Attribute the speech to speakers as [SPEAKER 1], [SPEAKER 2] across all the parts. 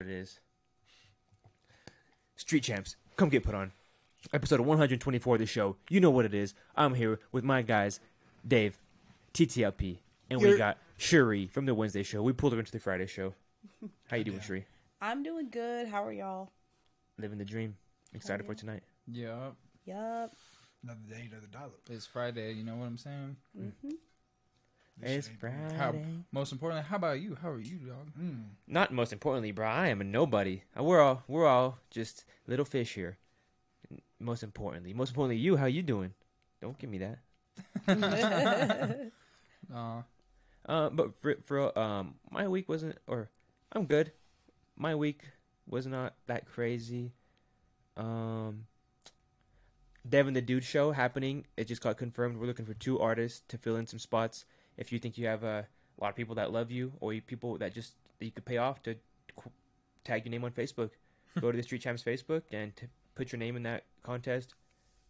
[SPEAKER 1] it is. Street Champs, come get put on. Episode 124 of the show. You know what it is. I'm here with my guys, Dave, TTLP, and we
[SPEAKER 2] You're-
[SPEAKER 1] got Sherrie from the Wednesday show. We pulled her into the Friday show. How you doing,
[SPEAKER 2] Yeah.
[SPEAKER 1] Sherrie?
[SPEAKER 3] I'm doing good. How are y'all?
[SPEAKER 1] Living the dream. Excited for tonight.
[SPEAKER 4] Yeah,
[SPEAKER 3] Yup.
[SPEAKER 2] Another day, another dollar.
[SPEAKER 4] it's Friday. You know what I'm saying?
[SPEAKER 3] Mm-hmm.
[SPEAKER 2] This
[SPEAKER 1] It's
[SPEAKER 2] shit
[SPEAKER 1] Friday.
[SPEAKER 4] How, most importantly, how about you? How are you, dog?
[SPEAKER 2] Mm.
[SPEAKER 1] Not most importantly, bro. I am a nobody. Uh, We're all we're all just little fish here. Most importantly, most importantly, you. How you doing? Don't give me that.
[SPEAKER 4] Uh,
[SPEAKER 1] Uh, but for, for um, my week wasn't, or I'm good. My week was not that crazy. Um, Devin the Dude show happening. It just got confirmed. We're looking for two artists to fill in some spots. If you think you have a, a lot of people that love you, or you, people that just that you could pay off to qu- tag your name on Facebook, go to the Street Champs Facebook and to put your name in that contest.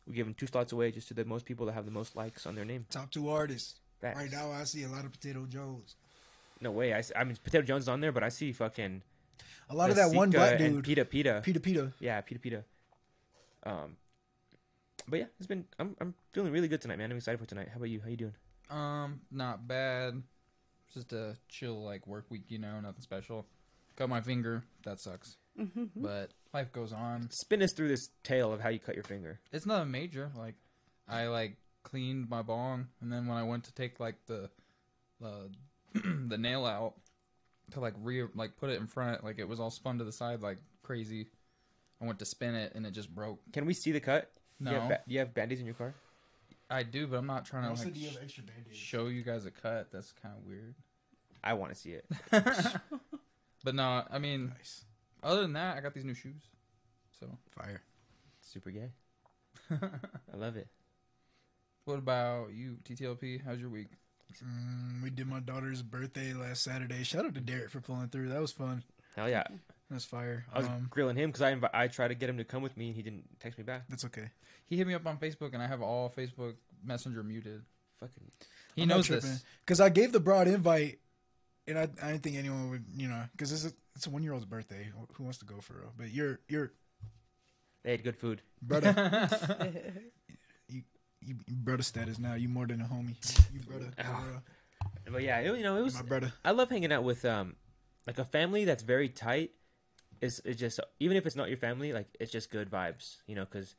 [SPEAKER 1] We're giving two slots away just to the most people that have the most likes on their name.
[SPEAKER 2] Top two artists.
[SPEAKER 1] Facts.
[SPEAKER 2] Right now, I see a lot of Potato Jones.
[SPEAKER 1] No way. I mean, Potato Jones is on there, but I see fucking
[SPEAKER 2] A lot of that one black dude.
[SPEAKER 1] Pita Pita.
[SPEAKER 2] Pita Pita.
[SPEAKER 1] Yeah, Pita Pita. Um, but yeah, it's been. I'm I'm feeling really good tonight, man. I'm excited for tonight. How about you? How you doing?
[SPEAKER 4] Um, not bad. Just a chill like work week, you know, nothing special. Cut my finger. That sucks.
[SPEAKER 3] Mm-hmm.
[SPEAKER 4] But life goes on.
[SPEAKER 1] Spin us through this tale of how you cut your finger.
[SPEAKER 4] It's nothing major. Like, I like cleaned my bong, and then when I went to take like the, the, the nail out to like re like put it in front, like it was all spun to the side like crazy. I went to spin it, and it just broke.
[SPEAKER 1] Can we see the cut?
[SPEAKER 4] No,
[SPEAKER 1] Do you have, ba- do you have band-aids in your car?
[SPEAKER 4] I do, but I'm not trying to
[SPEAKER 2] Also,
[SPEAKER 4] like
[SPEAKER 2] do you have extra band-aids?
[SPEAKER 4] show you guys a cut. That's kind of weird.
[SPEAKER 1] I want to see it.
[SPEAKER 4] but no, I mean,
[SPEAKER 2] Nice.
[SPEAKER 4] other than that, I got these new shoes. So,
[SPEAKER 2] Fire.
[SPEAKER 1] Super gay. I love it.
[SPEAKER 4] what about you, TTLP? How's your week?
[SPEAKER 2] Mm, we did my daughter's birthday last Saturday. Shout out to Deryk for pulling through. That was fun.
[SPEAKER 1] Hell yeah.
[SPEAKER 2] That was fire.
[SPEAKER 1] I was
[SPEAKER 2] Um,
[SPEAKER 1] grilling him because I invi- I tried to get him to come with me and he didn't text me back.
[SPEAKER 2] that's okay.
[SPEAKER 4] He hit me up on Facebook, and I have all Facebook Messenger muted.
[SPEAKER 1] Fucking.
[SPEAKER 4] He
[SPEAKER 2] I'm
[SPEAKER 4] knows this.
[SPEAKER 2] Because I gave the broad invite, and I, I didn't think anyone would, you know, because it's a, it's a one year old's birthday. Who wants to go for real? But you're, you're,
[SPEAKER 1] They had good food.
[SPEAKER 2] brother, you, you brother status now. You more than a homie. You brother.
[SPEAKER 1] Oh. But yeah, it, you know, it was
[SPEAKER 2] My brother.
[SPEAKER 1] I love hanging out with um like a family that's very tight. Is it's just even if it's not your family, like it's just good vibes, you know? Because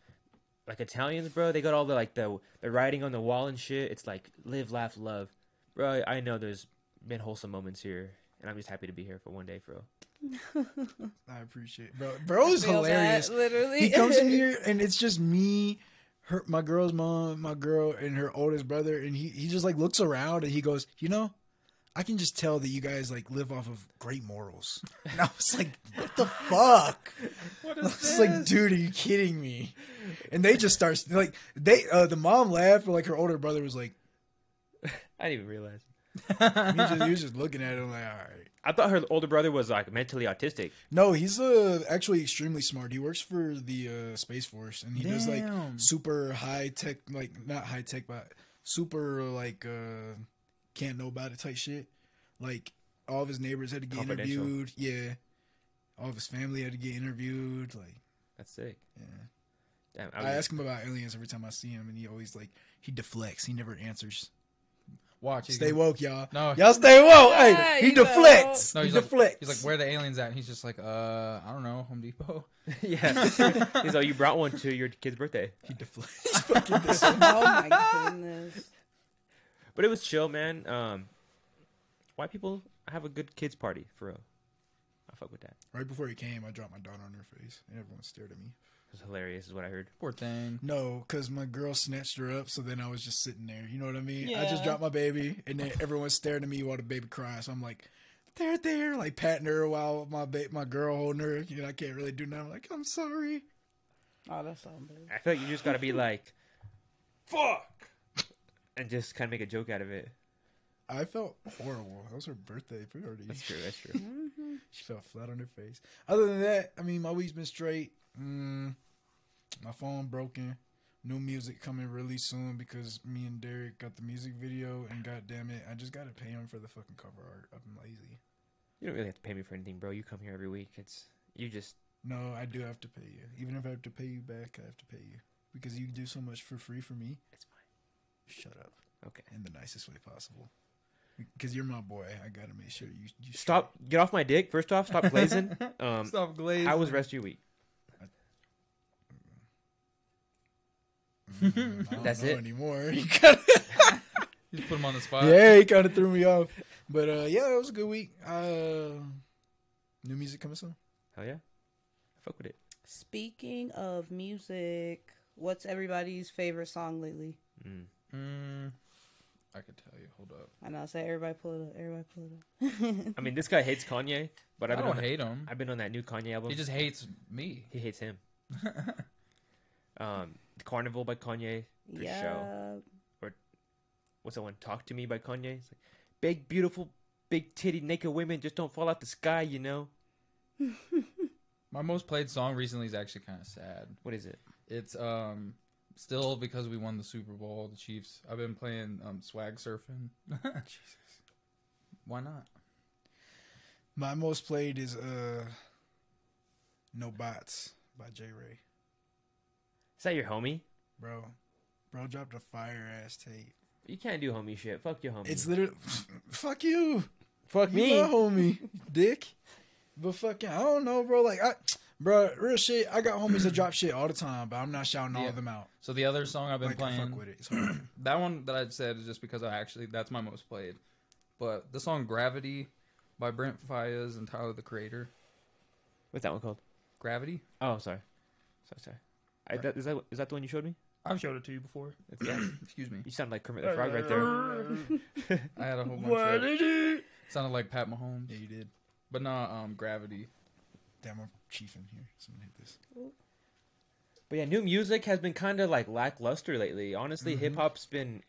[SPEAKER 1] like Italians, bro, they got all the like the the writing on the wall and shit. It's like live, laugh, love, bro. I know there's been wholesome moments here, and I'm just happy to be here for one day, bro.
[SPEAKER 2] I appreciate, bro. Bro is
[SPEAKER 3] Feel that,
[SPEAKER 2] hilarious.
[SPEAKER 3] literally.
[SPEAKER 2] He comes in here and it's just me, her, my girl's mom, my girl, and her oldest brother, and he he just like looks around and he goes, you know, I can just tell that you guys like live off of great morals. And I was like, what the fuck?
[SPEAKER 4] What
[SPEAKER 2] I was like, dude, are you kidding me? And they just start like they uh the mom laughed, but like her older brother was like,
[SPEAKER 1] I didn't even realize.
[SPEAKER 2] he, just, he was just looking at him like, all right.
[SPEAKER 1] I thought her older brother was like mentally autistic.
[SPEAKER 2] No, he's uh actually extremely smart. He works for the uh, space force, and he does like super high tech, like not high tech, but super like uh can't know about it type shit. Like all of his neighbors had to get interviewed. Yeah, all of his family had to get interviewed. Like,
[SPEAKER 1] That's sick.
[SPEAKER 2] yeah.
[SPEAKER 1] Damn,
[SPEAKER 2] I,
[SPEAKER 1] was-
[SPEAKER 2] ask him about aliens every time I see him, and he always like he deflects. He never answers.
[SPEAKER 4] Watch.
[SPEAKER 2] Stay
[SPEAKER 4] gonna-
[SPEAKER 2] woke, y'all.
[SPEAKER 4] No,
[SPEAKER 2] Y'all stay woke.
[SPEAKER 3] Yeah,
[SPEAKER 2] Hey, he
[SPEAKER 3] you
[SPEAKER 2] deflects.
[SPEAKER 4] No,
[SPEAKER 2] he
[SPEAKER 4] he's like-
[SPEAKER 2] deflects.
[SPEAKER 4] He's like, where the aliens at? And he's just like, uh, I don't know, Home Depot.
[SPEAKER 1] yeah. He's like, you brought one to your kid's birthday.
[SPEAKER 2] He deflects. He's fucking dis-
[SPEAKER 3] oh my goodness.
[SPEAKER 1] But it was chill, man. Um, white people have a good kids party for real. I fuck with that.
[SPEAKER 2] Right before he came, I dropped my daughter on her face, and everyone stared at me.
[SPEAKER 1] It was hilarious, is what I heard.
[SPEAKER 4] Poor thing.
[SPEAKER 2] No, because my girl snatched her up, so then I was just sitting there. You know what I mean?
[SPEAKER 3] Yeah.
[SPEAKER 2] I just dropped my baby, and then everyone stared at me while the baby cries. So I'm like, they're there, like patting her while my ba- my girl holding her. You know, I can't really do nothing. I'm like, I'm sorry.
[SPEAKER 3] Oh, that's so embarrassing.
[SPEAKER 1] I feel like you just gotta be like, fuck, and just kind of make a joke out of it.
[SPEAKER 2] I felt horrible. That was her birthday party.
[SPEAKER 1] That's true. That's true.
[SPEAKER 3] Mm-hmm.
[SPEAKER 2] She fell flat on her face. Other than that, I mean, my week's been straight. Mm, my phone broken. New music coming really soon because me and Deryk got the music video, and goddamn it, I just gotta pay him for the fucking cover art. I'm lazy.
[SPEAKER 1] You don't really have to pay me for anything, bro. You come here every week. It's you just
[SPEAKER 2] No, I do have to pay you. Even if I have to pay you back, I have to pay you because you do so much for free for me.
[SPEAKER 1] it's fine.
[SPEAKER 2] Shut up.
[SPEAKER 1] Okay.
[SPEAKER 2] In the nicest way possible. Because you're my boy, I gotta make sure you you
[SPEAKER 1] Stop. Get off my dick. First off, stop glazing. Um,
[SPEAKER 4] Stop glazing.
[SPEAKER 1] how was rest of your week?
[SPEAKER 2] Mm, I don't
[SPEAKER 1] That's
[SPEAKER 2] know
[SPEAKER 1] it?
[SPEAKER 2] anymore. You kinda,
[SPEAKER 4] You put him on the spot.
[SPEAKER 2] yeah, he kind of threw me off. But uh, yeah, it was a good week. Uh, new music coming soon.
[SPEAKER 1] Hell yeah. I fuck with it.
[SPEAKER 3] Speaking of music, what's everybody's favorite song lately?
[SPEAKER 1] Mm.
[SPEAKER 4] Mm, I could tell you. Hold up.
[SPEAKER 3] I know. Say everybody pull it up. Everybody pull it up.
[SPEAKER 1] I mean, this guy hates Kanye, but
[SPEAKER 4] I
[SPEAKER 1] I've been,
[SPEAKER 4] don't
[SPEAKER 1] on,
[SPEAKER 4] hate him.
[SPEAKER 1] I've been on that new Kanye album.
[SPEAKER 4] He just hates me.
[SPEAKER 1] he hates him. Um, Carnival by Kanye. For
[SPEAKER 3] yeah.
[SPEAKER 1] show. What's that one? Talk to Me by Kanye. It's like, big, beautiful, big titty, naked women just don't fall out the sky, you know?
[SPEAKER 4] My most played song recently is actually kind of sad.
[SPEAKER 1] What is it?
[SPEAKER 4] It's um still because we won the Super Bowl, the Chiefs. I've been playing um swag surfing. Jesus. Why not?
[SPEAKER 2] My most played is uh, No Bots by J Ray.
[SPEAKER 1] Is that your homie?
[SPEAKER 2] Bro, bro dropped a fire ass tape.
[SPEAKER 1] You can't do homie shit. Fuck your homie.
[SPEAKER 2] It's literally fuck you.
[SPEAKER 1] Fuck
[SPEAKER 2] You
[SPEAKER 1] me.
[SPEAKER 2] my homie, dick. But fucking, I don't know, bro. Like, I, bro, real shit. I got homies that drop shit all the time, but I'm not shouting all
[SPEAKER 4] Yeah.
[SPEAKER 2] of them out.
[SPEAKER 4] So the other song I've been
[SPEAKER 2] Like, I
[SPEAKER 4] playing,
[SPEAKER 2] fuck with it. It's hard.
[SPEAKER 4] that one that I said is just because I actually that's my most played. But the song "Gravity" by Brent Faiyaz and Tyler the Creator.
[SPEAKER 1] What's that one called?
[SPEAKER 4] Gravity.
[SPEAKER 1] Oh, sorry. Sorry, sorry. I, that, is, that, is that the one you showed me?
[SPEAKER 4] I've showed it to you before.
[SPEAKER 1] It's that.
[SPEAKER 4] Excuse me.
[SPEAKER 1] you sound like Kermit the Frog right there.
[SPEAKER 4] I had a whole bunch of
[SPEAKER 2] did
[SPEAKER 4] sounded like Pat Mahomes,
[SPEAKER 2] Yeah, you did.
[SPEAKER 4] but not um Gravity.
[SPEAKER 2] Damn, I'm chiefing here. Someone hit this.
[SPEAKER 1] But yeah, new music has been kind of like lackluster lately. Honestly,
[SPEAKER 2] Mhm.
[SPEAKER 1] hip hop's been.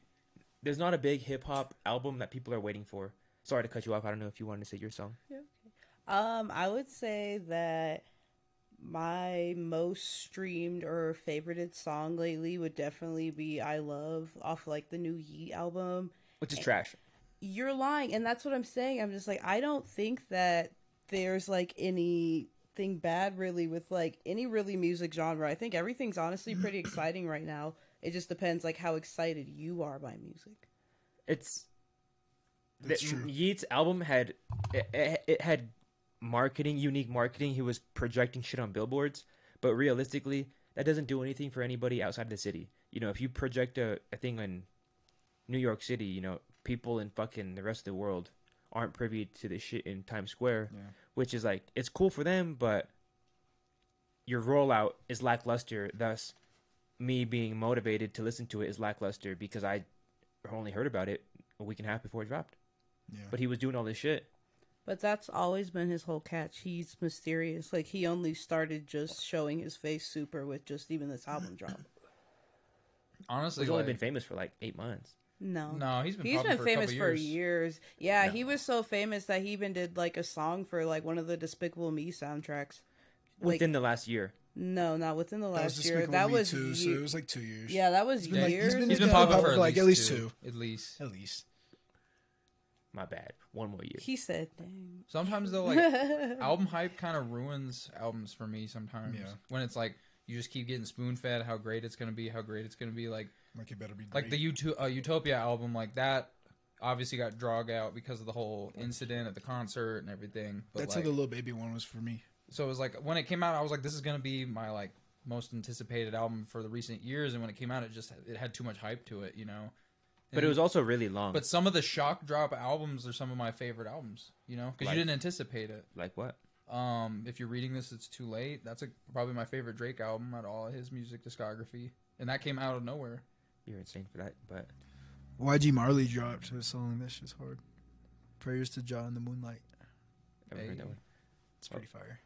[SPEAKER 1] There's not a big hip hop album that people are waiting for. Sorry to cut you off. I don't know if you wanted to say your song. Yeah.
[SPEAKER 3] Um, I would say that my most streamed or favorited song lately would definitely be "I Love" off like the new Yeat album.
[SPEAKER 1] Which is trash.
[SPEAKER 3] You're lying, and that's what I'm saying. I'm just like I don't think that there's like anything bad really with like any really music genre. I think everything's honestly pretty exciting right now. It just depends like how excited you are by music.
[SPEAKER 1] It's.
[SPEAKER 2] That's
[SPEAKER 1] the,
[SPEAKER 2] true.
[SPEAKER 1] Yeat's album had. It, it, it had marketing, unique marketing. He was projecting shit on billboards. But realistically, that doesn't do anything for anybody outside the city. You know, if you project a, a thing in New York City, you know, people in fucking the rest of the world aren't privy to the shit in Times Square,
[SPEAKER 2] Yeah.
[SPEAKER 1] which is like it's cool for them, but your rollout is lackluster. Thus, me being motivated to listen to it is lackluster because I only heard about it a week and a half before it dropped.
[SPEAKER 2] Yeah.
[SPEAKER 1] But he was doing all this shit.
[SPEAKER 3] But that's always been his whole catch. He's mysterious. Like he only started just showing his face super with just even this album drop.
[SPEAKER 4] Honestly,
[SPEAKER 1] He's only
[SPEAKER 4] like,
[SPEAKER 1] been famous for like eight months.
[SPEAKER 3] No.
[SPEAKER 4] no, he's been
[SPEAKER 3] He's
[SPEAKER 4] popular
[SPEAKER 3] been
[SPEAKER 4] for
[SPEAKER 3] famous
[SPEAKER 4] couple
[SPEAKER 3] for
[SPEAKER 4] years.
[SPEAKER 3] years. Yeah,
[SPEAKER 1] No.
[SPEAKER 3] he was so famous that he even did like a song for like one of the Despicable Me soundtracks. Like
[SPEAKER 1] Within the last year.
[SPEAKER 3] no, not within the
[SPEAKER 2] That was
[SPEAKER 3] last year. That was
[SPEAKER 2] too, so it was like two years.
[SPEAKER 3] yeah, that was
[SPEAKER 2] He's been, like- he's
[SPEAKER 3] years.
[SPEAKER 2] been
[SPEAKER 4] He's been popular
[SPEAKER 2] probably
[SPEAKER 4] for
[SPEAKER 2] like at least
[SPEAKER 4] two, At least.
[SPEAKER 2] At least.
[SPEAKER 1] My bad. One more year.
[SPEAKER 3] he said, "Dang."
[SPEAKER 4] Sometimes though, like album hype kind of ruins albums for me. Sometimes
[SPEAKER 2] Yeah.
[SPEAKER 4] when it's like you just keep getting spoon fed how great it's gonna be, how great it's gonna be. Like
[SPEAKER 2] Like it better be great.
[SPEAKER 4] like the Uto- uh, Utopia album, like that obviously got drug out because of the whole incident at the concert and everything. But
[SPEAKER 2] That's
[SPEAKER 4] like,
[SPEAKER 2] how the little baby one was for me.
[SPEAKER 4] so it was like when it came out, I was like, this is gonna be my like most anticipated album for the recent years. And when it came out, it just it had too much hype to it, you know.
[SPEAKER 1] but it was also really long.
[SPEAKER 4] But some of the shock drop albums are some of my favorite albums, you know, because
[SPEAKER 1] Like-
[SPEAKER 4] you didn't anticipate it.
[SPEAKER 1] like what?
[SPEAKER 4] Um, if you're reading this, it's too late. That's a, probably my favorite Drake album out of all of his music discography, and that came out of nowhere.
[SPEAKER 1] You're insane for that. But
[SPEAKER 2] YG Marley dropped a song. That shit's hard. Prayers to John in the Moonlight.
[SPEAKER 1] I haven't heard that one.
[SPEAKER 2] It's pretty fire.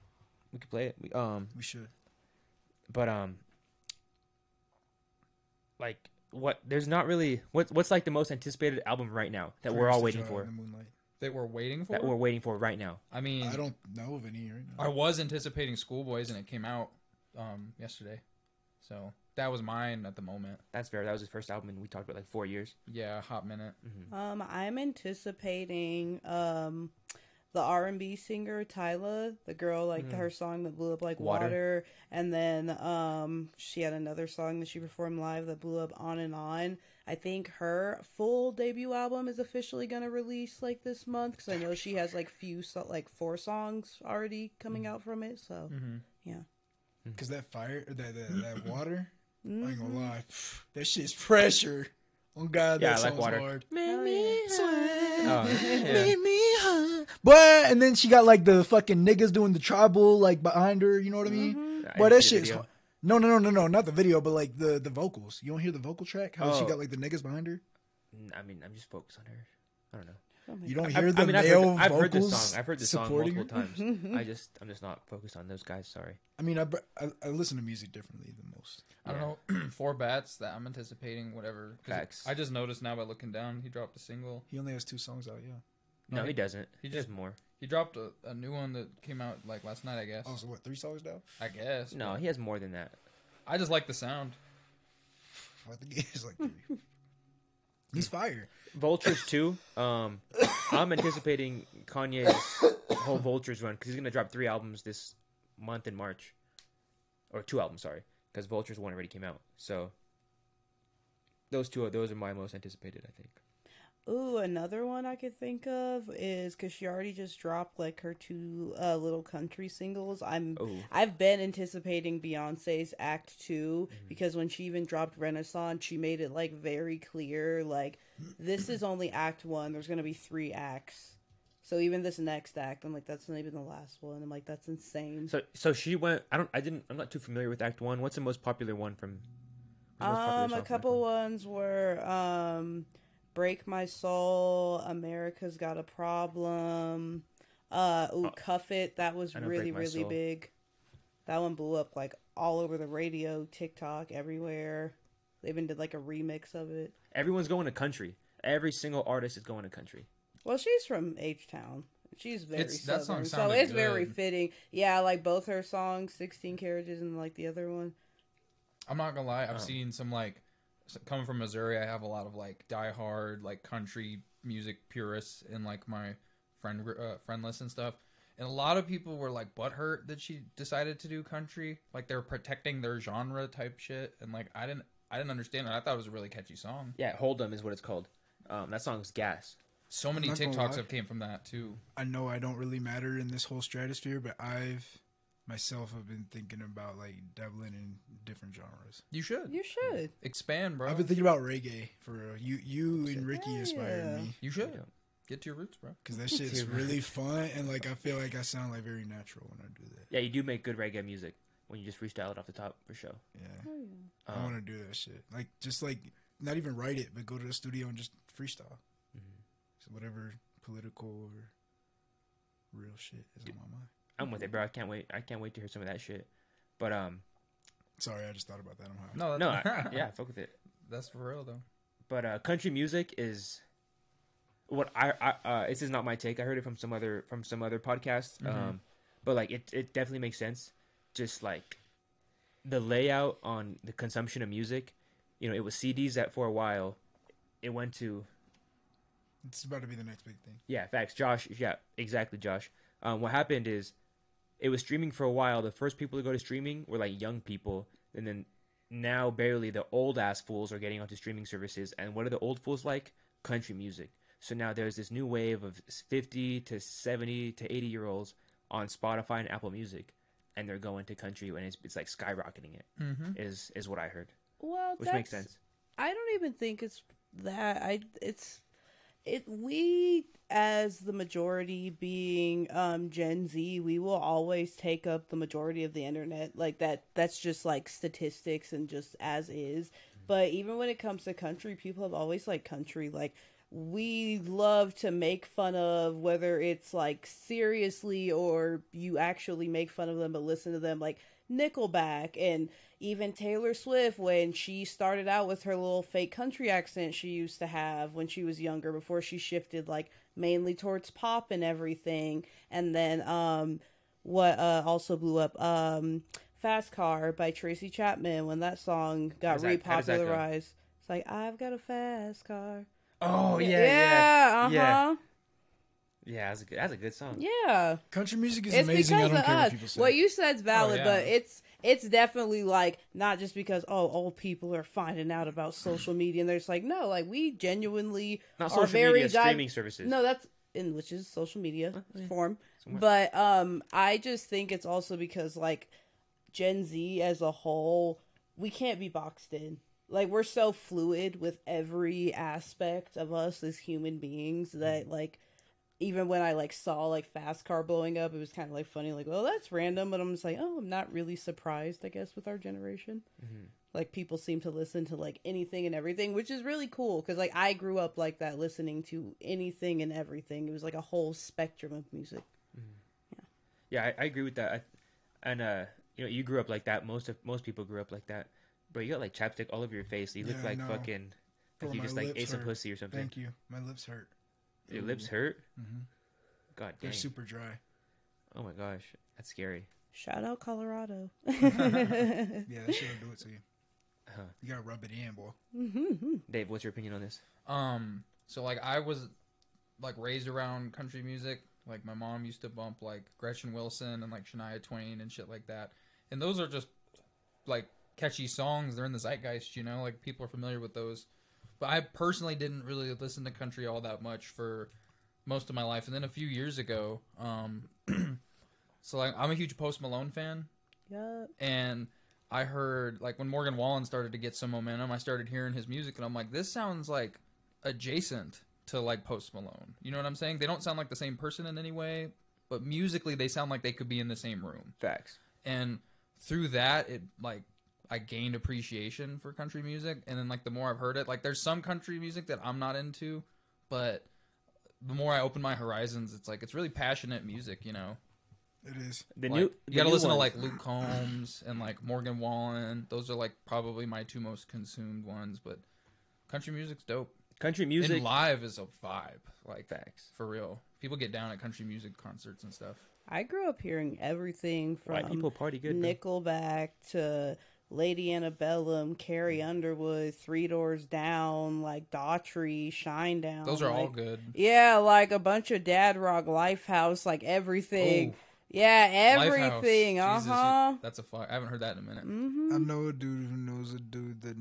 [SPEAKER 1] We could play it. We, um,
[SPEAKER 2] We should.
[SPEAKER 1] but um, like what? There's not really what. What's like the most anticipated album right now that we're all
[SPEAKER 2] to
[SPEAKER 1] waiting
[SPEAKER 2] Jah
[SPEAKER 1] for?
[SPEAKER 2] in the Moonlight.
[SPEAKER 4] That we're waiting for.
[SPEAKER 1] That we're waiting for right now.
[SPEAKER 4] I mean,
[SPEAKER 2] I don't know of any right now.
[SPEAKER 4] I was anticipating Schoolboys, and it came out um yesterday, so that was mine at the moment.
[SPEAKER 1] That's fair. That was his first album, and we talked about like four years.
[SPEAKER 4] Yeah, hot minute.
[SPEAKER 1] hmm
[SPEAKER 3] Um, I'm anticipating um the R and B singer Tyla, the girl like her song that blew up like
[SPEAKER 1] Water.
[SPEAKER 3] water. and then um she had another song that she performed live that blew up on and on. I think her full debut album is officially gonna release like this month because I know she has like few so- like four songs already coming out from it. So yeah,
[SPEAKER 2] Cause that fire, that that, that water, I ain't
[SPEAKER 3] Mm-hmm.
[SPEAKER 2] gonna lie, that shit's pressure. Oh God,
[SPEAKER 1] Yeah,
[SPEAKER 2] that
[SPEAKER 1] I like water.
[SPEAKER 2] hard.
[SPEAKER 3] Hell me
[SPEAKER 1] Oh, yeah.
[SPEAKER 2] Make me high. Boy, and then she got like the fucking niggas doing the tribal like behind her. You know what I mean?
[SPEAKER 3] Mm-hmm.
[SPEAKER 1] I
[SPEAKER 2] Boy, that
[SPEAKER 1] see the
[SPEAKER 2] shit's hard. no, no, no, no, no, not the video, but like the the vocals. You don't hear the vocal track? How she
[SPEAKER 1] Oh.
[SPEAKER 2] got like the niggas behind her?
[SPEAKER 1] I mean, I'm just focused on her. I don't know.
[SPEAKER 2] You don't
[SPEAKER 1] I,
[SPEAKER 2] hear the
[SPEAKER 1] I mean, I've
[SPEAKER 2] male
[SPEAKER 1] heard, I've heard this song. I've heard this song
[SPEAKER 2] supporting
[SPEAKER 1] multiple
[SPEAKER 2] her?
[SPEAKER 1] times. I just, I'm just not focused on those guys. Sorry.
[SPEAKER 2] I mean, I, I I listen to music differently than most.
[SPEAKER 4] I don't know. Four bats that I'm anticipating. whatever.
[SPEAKER 1] Facts.
[SPEAKER 4] I just noticed now by looking down, he dropped a single.
[SPEAKER 2] He only has two songs out. Yeah.
[SPEAKER 1] No,
[SPEAKER 4] he-
[SPEAKER 1] he doesn't.
[SPEAKER 4] he
[SPEAKER 1] He
[SPEAKER 4] just-
[SPEAKER 1] just more.
[SPEAKER 4] He dropped a, a new one that came out like last night. I guess.
[SPEAKER 2] Oh, so what? Three songs now?
[SPEAKER 4] I guess.
[SPEAKER 1] No,
[SPEAKER 4] but
[SPEAKER 1] he has more than that.
[SPEAKER 4] I just like the sound.
[SPEAKER 2] I think it's like three. He's fire.
[SPEAKER 1] Vultures too. Um, I'm anticipating Kanye's whole Vultures run because he's gonna drop three albums this month in March, or two albums. Sorry, because Vultures one already came out. So those two, those are my most anticipated. I think.
[SPEAKER 3] Ooh, another one I could think of is because she already just dropped like her two uh, little country singles. I'm
[SPEAKER 1] Ooh.
[SPEAKER 3] I've been anticipating Beyonce's Act 2 because when she even dropped Renaissance, she made it like very clear like this is only Act One. There's gonna be three acts. So even this next act, I'm like that's not even the last one. I'm like that's insane.
[SPEAKER 1] So so she went. I don't. I didn't. I'm not too familiar with Act One. What's the most popular one from? what's the most popular
[SPEAKER 3] Um, a couple ones were um, "Break My Soul," "America's Got a Problem," uh, ooh, "Cuff It." That was
[SPEAKER 1] Oh. I know
[SPEAKER 3] really really
[SPEAKER 1] Soul.
[SPEAKER 3] big. That one blew up like all over the radio, TikTok, everywhere. They even did like a remix of it.
[SPEAKER 1] Everyone's going to country. Every single artist is going to country.
[SPEAKER 3] Well, she's from H Town. She's very
[SPEAKER 4] It's- that song
[SPEAKER 3] southern, so
[SPEAKER 4] sounded
[SPEAKER 3] it's very fitting. Yeah, like both her songs, "16 Carriages" and like the other one.
[SPEAKER 4] I'm not gonna lie. I've
[SPEAKER 1] Oh.
[SPEAKER 4] seen some like s- coming from Missouri. I have a lot of like diehard like country music purists in like my friend gr- uh, friend list and stuff. And a lot of people were like butthurt that she decided to do country. Like they're protecting their genre type shit. And like I didn't I didn't understand it. I thought it was a really catchy song.
[SPEAKER 1] Yeah, Hold 'em is what it's called. Um, that song's gas.
[SPEAKER 4] So many TikToks have came from that too.
[SPEAKER 2] I know I don't really matter in this whole stratosphere, but I've myself have been thinking about like dabbling in different genres.
[SPEAKER 4] You should
[SPEAKER 3] You should.
[SPEAKER 4] expand, bro.
[SPEAKER 2] I've been thinking about reggae for real. You, you and Ricky inspired
[SPEAKER 3] Yeah.
[SPEAKER 2] me
[SPEAKER 4] you should
[SPEAKER 1] Yeah.
[SPEAKER 4] get to your roots, bro.
[SPEAKER 2] because that shit
[SPEAKER 1] is
[SPEAKER 2] really fun and like I feel like I sound like very natural when I do that.
[SPEAKER 1] Yeah, you do make good reggae music when you just freestyle it off the top for sure.
[SPEAKER 2] Yeah, I
[SPEAKER 1] Um,
[SPEAKER 2] want to do that shit. Like just like not even write it, but go to the studio and just freestyle.
[SPEAKER 1] Mm-hmm.
[SPEAKER 2] So whatever political or real shit is on my mind.
[SPEAKER 1] I'm with it, bro. I can't wait. I can't wait to hear some of that shit. But um,
[SPEAKER 2] Sorry, I just thought about that. I'm high.
[SPEAKER 4] No,
[SPEAKER 1] no, I, yeah, fuck with it.
[SPEAKER 4] that's for real though.
[SPEAKER 1] But uh, country music is what I, I uh, this is not my take. I heard it from some other from some other podcast.
[SPEAKER 2] Mm-hmm.
[SPEAKER 1] Um, but like it it definitely makes sense. Just like the layout on the consumption of music. You know, it was CDs that for a while. It went to
[SPEAKER 2] It's about to be the next big thing.
[SPEAKER 1] Yeah, facts. Josh, yeah, exactly, Josh. Um, what happened is it was streaming for a while. The first people to go to streaming were like young people, and then now barely the old ass fools are getting onto streaming services. And what are the old fools like? Country music. So now there's this new wave of 50 to 70 to 80 year olds on Spotify and Apple Music, and they're going to country, and it's, it's like skyrocketing it. Mm-hmm. Is is what I heard,
[SPEAKER 3] Well,
[SPEAKER 1] which makes sense.
[SPEAKER 3] I don't even think it's that. I it's it. We as the majority being um Gen Z, we will always take up the majority of the internet. Like that. That's just like statistics and just as is. But even when it comes to country, people have always liked country. Like we love to make fun of whether it's like seriously or you actually make fun of them but listen to them like Nickelback and even Taylor Swift when she started out with her little fake country accent she used to have when she was younger before she shifted like mainly towards pop and everything and then um what uh also blew up um Fast Car by Tracy Chapman when that song got
[SPEAKER 1] that- that go?
[SPEAKER 3] repopularized it's like I've got a fast car
[SPEAKER 1] Oh
[SPEAKER 3] yeah, Yeah, uh-huh.
[SPEAKER 1] yeah. Yeah, that's a good. That's a good song.
[SPEAKER 3] Yeah.
[SPEAKER 2] Country music is
[SPEAKER 3] it's
[SPEAKER 2] amazing. I
[SPEAKER 3] because
[SPEAKER 2] don't
[SPEAKER 3] of
[SPEAKER 2] care
[SPEAKER 3] us.
[SPEAKER 2] what people say.
[SPEAKER 3] What you said's valid,
[SPEAKER 4] yeah.
[SPEAKER 3] but it's it's definitely like not just because oh old people are finding out about social media and they're just like no like we genuinely
[SPEAKER 1] Not
[SPEAKER 3] are
[SPEAKER 1] social
[SPEAKER 3] very
[SPEAKER 1] media,
[SPEAKER 3] di-
[SPEAKER 1] streaming services.
[SPEAKER 3] no that's in which is social media
[SPEAKER 1] yeah.
[SPEAKER 3] form
[SPEAKER 1] Somewhere.
[SPEAKER 3] but um I just think it's also because like Gen Z as a whole we can't be boxed in like we're so fluid with every aspect of us as human beings that like even when I like saw like fast car blowing up, it was kind of like funny, like, well, that's random, but I'm just like, oh, I'm not really surprised, I guess, with our generation.
[SPEAKER 1] Mhm.
[SPEAKER 3] Like people seem to listen to like anything and everything, which is really cool because like I grew up like that, listening to anything and everything. It was like a whole spectrum of music.
[SPEAKER 1] Yeah, I, I agree with that. I, and uh, you know, you grew up like that. Most of most people grew up like that. But you got like chapstick all over your face. You look
[SPEAKER 2] Yeah, I
[SPEAKER 1] like
[SPEAKER 2] know.
[SPEAKER 1] fucking
[SPEAKER 2] Bro,
[SPEAKER 1] like you just like
[SPEAKER 2] lips
[SPEAKER 1] ate some pussy or something.
[SPEAKER 2] Thank you. My lips hurt.
[SPEAKER 1] Your lips hurt.
[SPEAKER 2] hmm
[SPEAKER 1] God
[SPEAKER 2] They're super dry.
[SPEAKER 1] Oh my gosh, that's scary.
[SPEAKER 3] Shout out Colorado.
[SPEAKER 2] Yeah, that shit'll do it to you.
[SPEAKER 1] Uh-huh.
[SPEAKER 2] You gotta rub it in, boy.
[SPEAKER 1] Dave, what's your opinion on this?
[SPEAKER 4] Um, so like I was like raised around country music. Like my mom used to bump like Gretchen Wilson and like Shania Twain and shit like that. And those are just like catchy songs. They're in the zeitgeist, you know, like people are familiar with those. But I personally didn't really listen to country all that much for most of my life. And then a few years ago, um, so like I'm a huge Post Malone fan
[SPEAKER 3] Yup.
[SPEAKER 4] and I heard like when Morgan Wallen started to get some momentum, I started hearing his music, and I'm like, this sounds like adjacent to like Post Malone. You know what I'm saying? They don't sound like the same person in any way, but musically they sound like they could be in the same room.
[SPEAKER 1] Facts.
[SPEAKER 4] And through that, it like I gained appreciation for country music, and then like the more I've heard it, like there's some country music that I'm not into, but the more I open my horizons, it's like it's really passionate music, you know.
[SPEAKER 2] It is.
[SPEAKER 1] The
[SPEAKER 4] Like,
[SPEAKER 1] new
[SPEAKER 4] you gotta
[SPEAKER 1] new
[SPEAKER 4] listen to like Luke Combs and like Morgan Wallen. Those are like probably my two most consumed ones. But country music's dope.
[SPEAKER 1] country music.
[SPEAKER 4] and live is a vibe. Like
[SPEAKER 1] Facts.
[SPEAKER 4] for real. People get down at country music concerts and stuff.
[SPEAKER 3] I grew up hearing everything from
[SPEAKER 1] White people party good. bro.
[SPEAKER 3] Nickelback to Lady Antebellum, Carrie Underwood, Three Doors Down, like Daughtry, Shine Down.
[SPEAKER 4] Those are all good.
[SPEAKER 3] Yeah, like a bunch of dad rock, Lifehouse, like everything.
[SPEAKER 4] Ooh,
[SPEAKER 3] Yeah, everything. Uh huh.
[SPEAKER 4] that's a fire. I haven't heard that in a minute.
[SPEAKER 3] hmm
[SPEAKER 2] I know a dude who knows a dude that.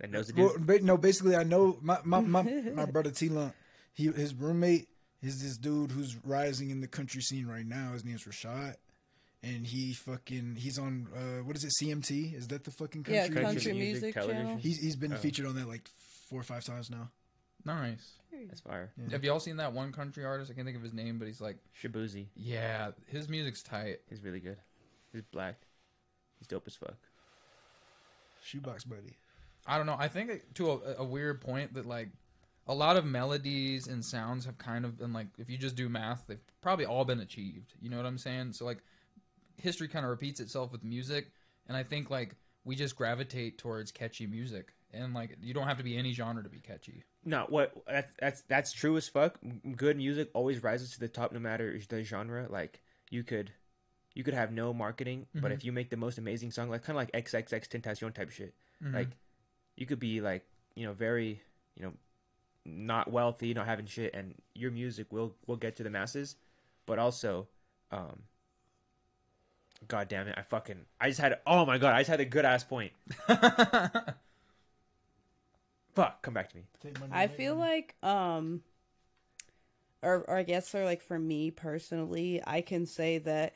[SPEAKER 1] That knows the
[SPEAKER 2] Well,
[SPEAKER 1] dude.
[SPEAKER 2] ba- no, basically, I know my my my, my brother T Lump. He his roommate is this dude who's rising in the country scene right now. His name's Rashad, and he fucking he's on uh what is it CMT? Is that the fucking country?
[SPEAKER 3] Yeah,
[SPEAKER 1] Country
[SPEAKER 3] country,
[SPEAKER 1] music,
[SPEAKER 3] music,
[SPEAKER 1] television.
[SPEAKER 3] channel.
[SPEAKER 2] He's he's been
[SPEAKER 1] Oh.
[SPEAKER 2] featured on that like four or five times now.
[SPEAKER 4] Nice.
[SPEAKER 1] That's fire.
[SPEAKER 2] Yeah.
[SPEAKER 4] Have y'all seen that one country artist? I can't think of his name, but he's like,
[SPEAKER 1] Shaboozey.
[SPEAKER 4] yeah, his music's tight.
[SPEAKER 1] He's really good. He's black. He's dope as fuck.
[SPEAKER 2] Shoebox buddy.
[SPEAKER 4] I don't know. I think to a, a weird point that like a lot of melodies and sounds have kind of been like if you just do math, they've probably all been achieved. You know what I'm saying? So like history kind of repeats itself with music, and I think like we just gravitate towards catchy music, and like you don't have to be any genre to be catchy.
[SPEAKER 1] No, what that's that's that's true as fuck. Good music always rises to the top, no matter the genre. Like you could, you could have no marketing, but
[SPEAKER 4] Mhm.
[SPEAKER 1] if you make the most amazing song, like kind of like XXX Tentacion type shit,
[SPEAKER 4] Mhm.
[SPEAKER 1] like you could be like you know very you know not wealthy, not having shit, and your music will will get to the masses. But also, um, god damn it, I fucking I just had oh my god, I just had a good ass point. Fuck, come back to me.
[SPEAKER 3] I feel like um or, or I guess or like for me personally, I can say that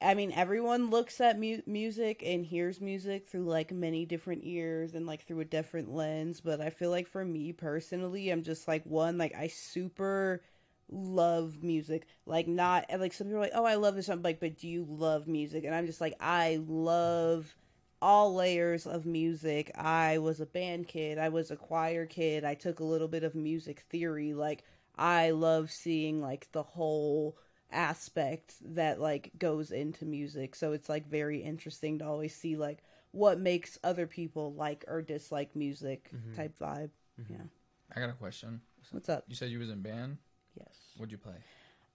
[SPEAKER 3] I mean everyone looks at mu- music and hears music through like many different ears and like through a different lens, but I feel like for me personally, I'm just like one like I super love music. Like not like some people are like, "Oh, I love this." I'm like, "But do you love music?" And I'm just like, "I love all layers of music. I was a band kid, I was a choir kid, I took a little bit of music theory. Like I love seeing like the whole aspect that like goes into music. So it's like very interesting to always see like what makes other people like or dislike music
[SPEAKER 1] Mhm.
[SPEAKER 3] type vibe. Yeah.
[SPEAKER 4] I got a question.
[SPEAKER 3] What's up?
[SPEAKER 4] You said you was in band.
[SPEAKER 3] Yes.
[SPEAKER 4] What'd you play?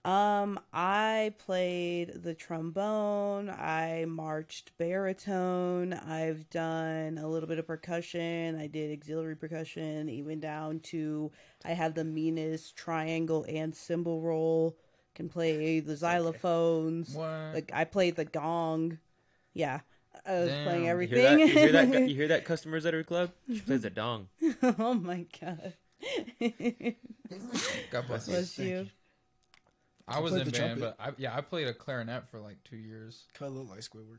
[SPEAKER 3] Um, I played the trombone. I marched baritone. I've done a little bit of percussion. I did auxiliary percussion, even down to I had the meanest triangle and cymbal roll. Can play the xylophones.
[SPEAKER 4] What?
[SPEAKER 3] Like I played the gong. Yeah, I was
[SPEAKER 4] Damn.
[SPEAKER 3] playing
[SPEAKER 4] You
[SPEAKER 1] You hear that?
[SPEAKER 3] everything.
[SPEAKER 1] You hear that? You hear that? Customers at her club. She plays a dong.
[SPEAKER 3] oh my god.
[SPEAKER 4] God bless you.
[SPEAKER 3] Bless you.
[SPEAKER 2] you.
[SPEAKER 4] I was
[SPEAKER 2] played
[SPEAKER 4] in band,
[SPEAKER 2] trumpet.
[SPEAKER 4] but I, yeah, I played a clarinet for like two years.
[SPEAKER 2] Cut a little like Squidward.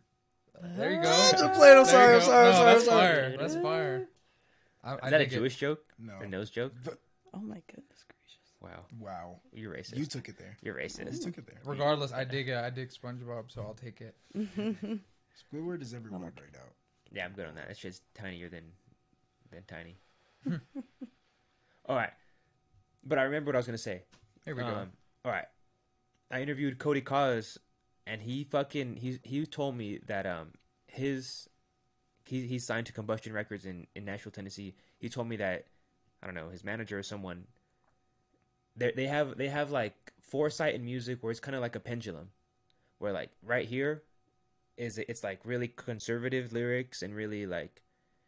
[SPEAKER 4] There you go.
[SPEAKER 3] Ah.
[SPEAKER 2] Just played, I'm sorry, I'm
[SPEAKER 4] go.
[SPEAKER 2] sorry, I'm
[SPEAKER 4] No,
[SPEAKER 2] sorry,
[SPEAKER 4] That's
[SPEAKER 2] sorry.
[SPEAKER 4] fire. That's fire. I,
[SPEAKER 1] Is
[SPEAKER 4] I
[SPEAKER 1] that a
[SPEAKER 4] think it-
[SPEAKER 1] Jewish joke?
[SPEAKER 2] No.
[SPEAKER 1] A nose joke?
[SPEAKER 3] Oh my goodness gracious.
[SPEAKER 1] Wow,
[SPEAKER 2] Wow.
[SPEAKER 1] you're racist.
[SPEAKER 2] You took it there.
[SPEAKER 1] You're
[SPEAKER 2] You
[SPEAKER 1] racist.
[SPEAKER 2] took it there.
[SPEAKER 4] Regardless, I dig it. I dig SpongeBob, so I'll take it.
[SPEAKER 2] Squidward is every word right out.
[SPEAKER 1] Yeah, I'm good on that. It's just tinier than than tiny. all right, but I remember what I was gonna say.
[SPEAKER 4] Here we go.
[SPEAKER 1] Um, all right, I interviewed Cody Cause, and he fucking he he told me that um his he he signed to Combustion Records in in Nashville, Tennessee. He told me that I don't know his manager or someone. They they have they have like foresight in music where it's kind of like a pendulum, where like right here, is it's like really conservative lyrics and really like,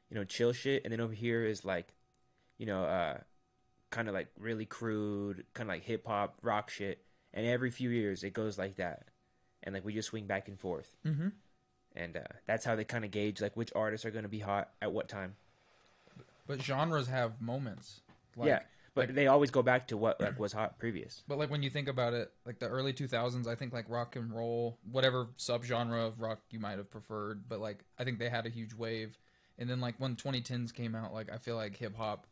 [SPEAKER 1] you know, chill shit, and then over here is like, you know, uh, kind of like really crude, kind of like hip hop rock shit, and every few years it goes like that, and like we just swing back and forth,
[SPEAKER 4] mm-hmm.
[SPEAKER 1] and uh, that's how they kind of gauge like which artists are going to be hot at what time.
[SPEAKER 4] But genres have moments. Like,
[SPEAKER 1] yeah, but they always go back to what like was hot previous.
[SPEAKER 4] But like when you think about it, like the early 2000s, I think like rock and roll, whatever subgenre of rock you might have preferred, but like I think they had a huge wave. And then like when 2010s came out, like I feel like hip hop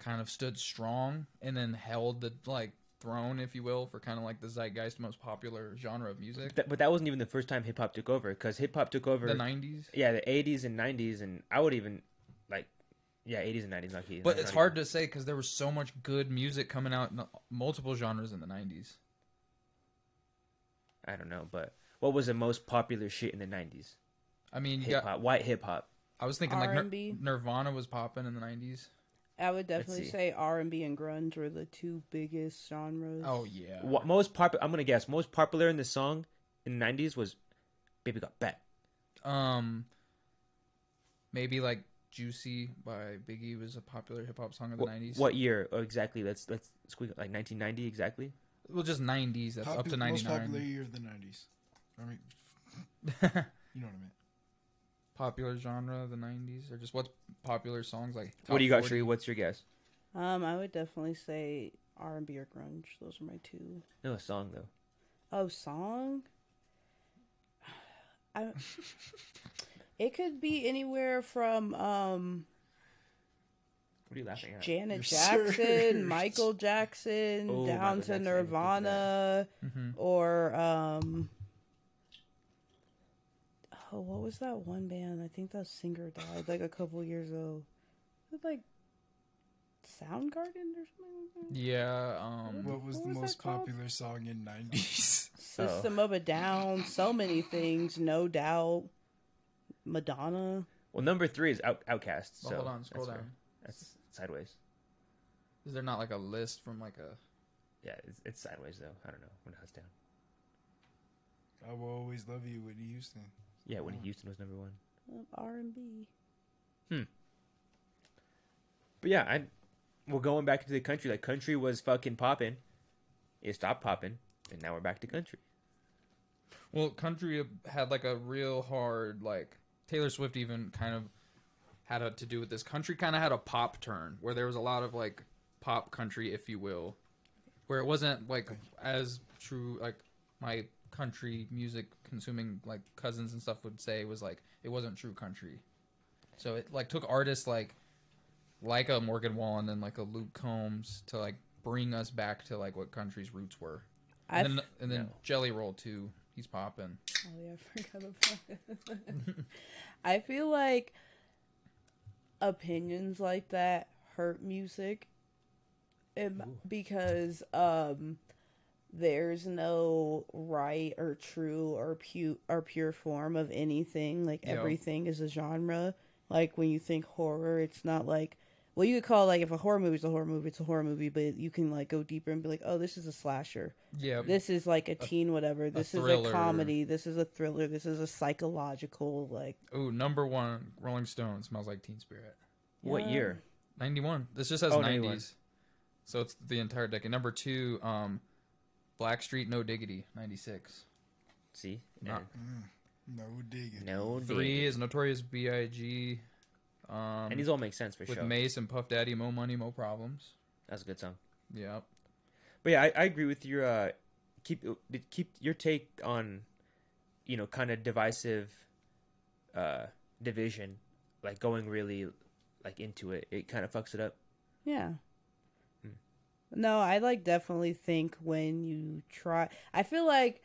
[SPEAKER 4] kind of stood strong and then held the like throne, if you will, for kind of like the zeitgeist most popular genre of music.
[SPEAKER 1] But that wasn't even the first time hip hop took over because hip hop took over
[SPEAKER 4] The 90s.
[SPEAKER 1] yeah the 80s and 90s and I would even like yeah 80s and 90s not key.
[SPEAKER 4] But
[SPEAKER 1] not-
[SPEAKER 4] it's hard to say because there was so much good music coming out in multiple genres in the 90s.
[SPEAKER 1] I don't know, but what was the most popular shit in the 90s?
[SPEAKER 4] I mean,
[SPEAKER 1] Hip
[SPEAKER 4] got,
[SPEAKER 1] hop, white hip hop.
[SPEAKER 4] I was thinking like
[SPEAKER 3] R&B.
[SPEAKER 4] Nirvana was popping in the 90s.
[SPEAKER 3] I would definitely say R and B and grunge were the two biggest genres.
[SPEAKER 4] Oh yeah.
[SPEAKER 1] What most popular? I'm gonna guess most popular in the song in the 90s was "Baby Got Back."
[SPEAKER 4] Um, maybe like "Juicy" by Biggie was a popular hip hop song of the
[SPEAKER 1] What,
[SPEAKER 4] '90s.
[SPEAKER 1] what year oh, exactly? Let's let's squeak like 1990 exactly.
[SPEAKER 4] Well, just '90s. That's up to
[SPEAKER 2] Popu- most popular year of the 90s. I mean, you know what I mean.
[SPEAKER 4] Popular genre of the '90s, or just what's popular songs like.
[SPEAKER 1] what do you got,
[SPEAKER 4] top 40?
[SPEAKER 1] Shree? What's your guess?
[SPEAKER 3] Um, I would definitely say R and B or grunge. Those are my two.
[SPEAKER 1] No, a song though.
[SPEAKER 3] Oh, song. I. it could be anywhere from um
[SPEAKER 1] What are you laughing at?
[SPEAKER 3] Janet
[SPEAKER 2] You're
[SPEAKER 3] Jackson,
[SPEAKER 2] serious.
[SPEAKER 3] Michael Jackson,
[SPEAKER 1] Oh,
[SPEAKER 3] down
[SPEAKER 1] Michael
[SPEAKER 3] to
[SPEAKER 1] Jackson,
[SPEAKER 3] Nirvana,
[SPEAKER 4] Mhm.
[SPEAKER 3] or um. Oh, what was that one band? I think that singer died like a couple years ago. Was it like Soundgarden or something? like that?
[SPEAKER 4] Yeah. Um.
[SPEAKER 2] What was
[SPEAKER 3] What
[SPEAKER 2] the
[SPEAKER 3] was that
[SPEAKER 2] most
[SPEAKER 3] called?
[SPEAKER 2] popular song in 90s?
[SPEAKER 3] System of a Down, so many things, no doubt. Madonna.
[SPEAKER 1] Well, number three is Out, OutKast.
[SPEAKER 4] Well,
[SPEAKER 1] So
[SPEAKER 4] hold on. Scroll
[SPEAKER 1] that's
[SPEAKER 4] down.
[SPEAKER 1] fair. That's sideways.
[SPEAKER 4] Is there not like a list from like a?
[SPEAKER 1] Yeah, it's, it's sideways though. I don't know when it's down.
[SPEAKER 2] I will always love you, Whitney Houston.
[SPEAKER 1] Yeah, when Houston was number one.
[SPEAKER 3] R and B. Hmm.
[SPEAKER 1] But yeah, I well going back into the country. Like country was fucking popping. It stopped popping, and now we're back to country.
[SPEAKER 4] Well, country had like a real hard like Taylor Swift even kind of had a, to do with this. Country kind of had a pop turn where there was a lot of like pop country, if you will, where it wasn't like as true like my country music consuming like cousins and stuff would say was like it wasn't true country. So it like took artists like like a Morgan Wallen and then like a Luke Combs to like bring us back to like what country's roots were.
[SPEAKER 3] I
[SPEAKER 4] And then, and then
[SPEAKER 1] Yeah.
[SPEAKER 4] Jelly Roll too. He's popping.
[SPEAKER 3] Oh yeah, I forgot about it. I feel like opinions like that hurt music um, because um there's no right or true or pure or pure form of anything. Like
[SPEAKER 4] Yeah.
[SPEAKER 3] everything is a genre. Like when you think horror, it's not like well, you could call like if a horror movie is a horror movie, it's a horror movie, but you can like go deeper and be like, oh, this is a slasher.
[SPEAKER 4] Yeah,
[SPEAKER 3] This is like a teen whatever. This is a comedy. This is a thriller. This is a psychological like.
[SPEAKER 4] Ooh, number one, Rolling Stone smells like Teen Spirit.
[SPEAKER 1] What year?
[SPEAKER 4] Ninety one. This just has
[SPEAKER 1] Oh,
[SPEAKER 4] nineties,
[SPEAKER 1] 91.
[SPEAKER 4] so it's the entire decade. Number two, um, Blackstreet No Diggity, ninety six.
[SPEAKER 1] See,
[SPEAKER 4] Not-
[SPEAKER 1] And
[SPEAKER 2] No digging.
[SPEAKER 1] no
[SPEAKER 4] Three
[SPEAKER 1] dig.
[SPEAKER 4] is Notorious B.I.G. Um,
[SPEAKER 1] and these all make sense for
[SPEAKER 4] with
[SPEAKER 1] sure.
[SPEAKER 4] With Mase and Puff Daddy, Mo Money, Mo Problems.
[SPEAKER 1] That's a good song.
[SPEAKER 4] Yeah.
[SPEAKER 1] But yeah, I, I agree with your uh, keep keep your take on, you know, kind of divisive, uh, division, like going really, like into it. It kind of fucks it up.
[SPEAKER 3] Yeah. No, I like definitely think when you try. I feel like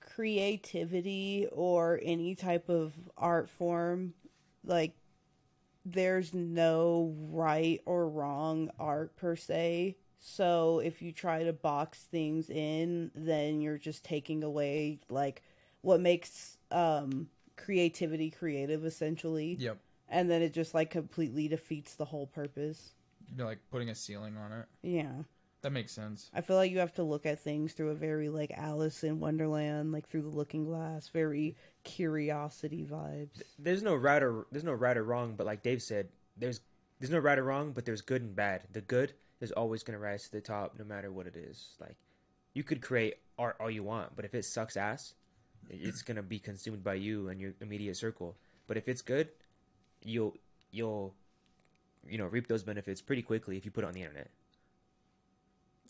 [SPEAKER 3] creativity or any type of art form, like there's no right or wrong art per se. So if you try to box things in, then you're just taking away like what makes um creativity creative essentially
[SPEAKER 4] Yep.
[SPEAKER 3] and then it just like completely defeats the whole purpose.
[SPEAKER 4] You're like putting a ceiling on it.
[SPEAKER 3] Yeah.
[SPEAKER 4] That makes sense.
[SPEAKER 3] I feel like you have to look at things through a very like Alice in Wonderland, like through the looking glass, very curiosity vibes.
[SPEAKER 1] There's no right or there's no right or wrong, but like Dave said, there's there's no right or wrong, but there's good and bad. The good is always gonna rise to the top, no matter what it is. Like you could create art all you want, but if it sucks ass, it's gonna be consumed by you and your immediate circle. But if it's good, you'll you'll you know reap those benefits pretty quickly if you put it on the internet.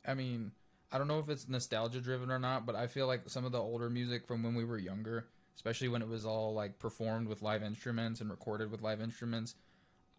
[SPEAKER 4] I mean, I don't know if it's nostalgia driven or not, but I feel like some of the older music from when we were younger, especially when it was all like performed with live instruments and recorded with live instruments.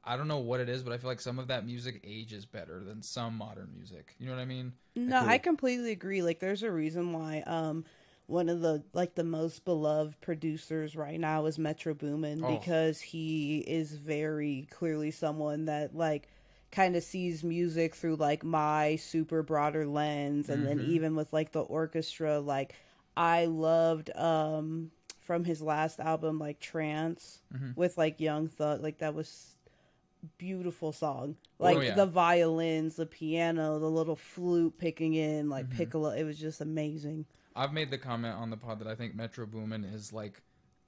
[SPEAKER 4] I don't know what it is, but I feel like some of that music ages better than some modern music. You know what I mean?
[SPEAKER 3] No,
[SPEAKER 1] Cool.
[SPEAKER 3] I completely agree. Like there's a reason why um one of the like the most beloved producers right now is Metro Boomin
[SPEAKER 4] Oh.
[SPEAKER 3] because he is very clearly someone that like kind of sees music through like my super broader lens and then
[SPEAKER 4] Mhm.
[SPEAKER 3] even with like the orchestra like I loved um from his last album like Trance
[SPEAKER 4] Mhm.
[SPEAKER 3] with like Young Thug like that was beautiful song like
[SPEAKER 4] Oh, yeah.
[SPEAKER 3] the violins the piano the little flute picking in like
[SPEAKER 4] Mhm.
[SPEAKER 3] piccolo it was just amazing
[SPEAKER 4] I've made the comment on the pod that I think Metro Boomin is like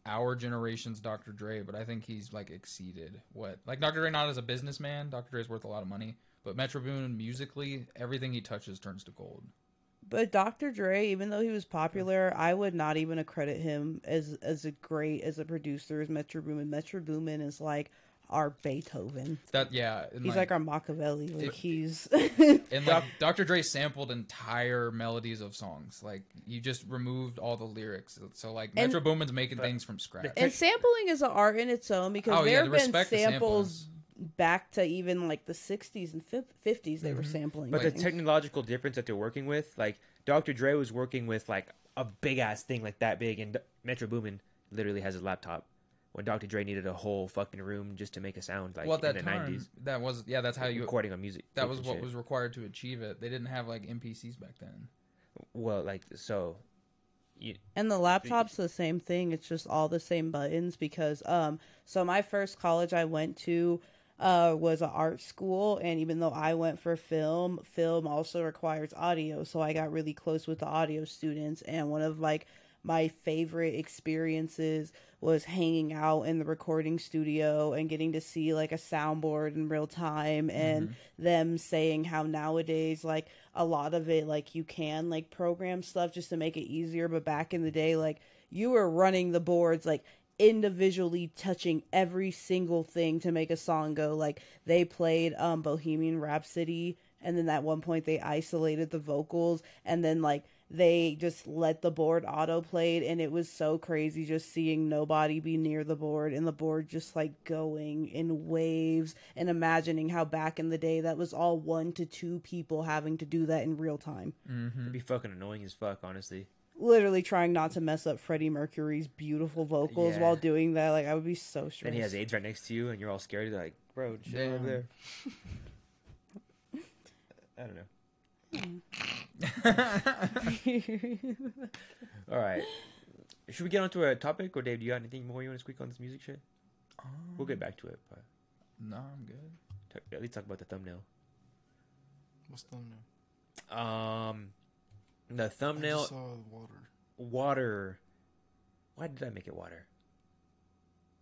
[SPEAKER 4] our generation's Dr. Dre, but I think he's like exceeded what like Dr. Dre not as a businessman. Dr. Dre's worth a lot of money, but Metro Boomin musically, everything he touches turns to gold.
[SPEAKER 3] but Dr. Dre even though he was popular I would not even accredit him as as a great as a producer as Metro Boomin Metro Boomin is like our Beethoven
[SPEAKER 4] That yeah, and
[SPEAKER 3] he's like, our Machiavelli like
[SPEAKER 4] It-
[SPEAKER 3] he's
[SPEAKER 4] and like Dr. Dre sampled entire melodies of songs. Like you just removed all the lyrics. So like
[SPEAKER 3] And-
[SPEAKER 4] Metro Boomin's making
[SPEAKER 1] But-
[SPEAKER 4] things from scratch.
[SPEAKER 3] And sampling is an art in its own because
[SPEAKER 4] Oh,
[SPEAKER 3] there
[SPEAKER 4] yeah,
[SPEAKER 3] have
[SPEAKER 4] the
[SPEAKER 3] been
[SPEAKER 4] respect
[SPEAKER 3] samples back to even like the 60s and 50s they were
[SPEAKER 4] Mhm.
[SPEAKER 3] sampling.
[SPEAKER 1] But the technological difference that they're working with, like Dr. Dre was working with like a big ass thing like that big, and Metro Boomin literally has a laptop. When Dr. Dre needed a whole fucking room just to make a sound, like
[SPEAKER 4] well, at that
[SPEAKER 1] in the
[SPEAKER 4] time,
[SPEAKER 1] '90s,
[SPEAKER 4] that was yeah, that's how you.
[SPEAKER 1] recording on music.
[SPEAKER 4] That was what
[SPEAKER 1] shit.
[SPEAKER 4] was required to achieve it. They didn't have like MPCs back then.
[SPEAKER 1] well, like so. You,
[SPEAKER 3] And the laptop's the same thing. It's just all the same buttons because um so my first college I went to uh was an art school and even though I went for film, film also requires audio. So I got really close with the audio students and one of like my favorite experiences was hanging out in the recording studio and getting to see like a soundboard in real time and them saying how nowadays like a lot of it like you can like program stuff just to make it easier but back in the day like you were running the boards like individually touching every single thing to make a song go. Like they played um bohemian rhapsody and then at one point they isolated the vocals and then like they just let the board auto played and it was so crazy just seeing nobody be near the board and the board just like going in waves and imagining how back in the day that was all one to two people having to do that in real time
[SPEAKER 4] Mm-hmm.
[SPEAKER 1] it'd be fucking annoying as fuck, honestly.
[SPEAKER 3] literally trying not to mess up freddie mercury's beautiful vocals
[SPEAKER 1] Yeah.
[SPEAKER 3] while doing that like i would be so stressed
[SPEAKER 1] Then he has AIDS right next to you, and you're all scared. You're like, bro, chill over there. I don't know. All right. Should we get onto a topic, or Dave? Do you got anything more you want to squeak on this music shit? We'll get back to it. But
[SPEAKER 4] No, I'm good.
[SPEAKER 1] Talk- At least talk about the thumbnail.
[SPEAKER 2] What's thumbnail?
[SPEAKER 1] Um, the
[SPEAKER 2] I
[SPEAKER 1] thumbnail
[SPEAKER 2] just saw water.
[SPEAKER 1] water. Why did I make it water?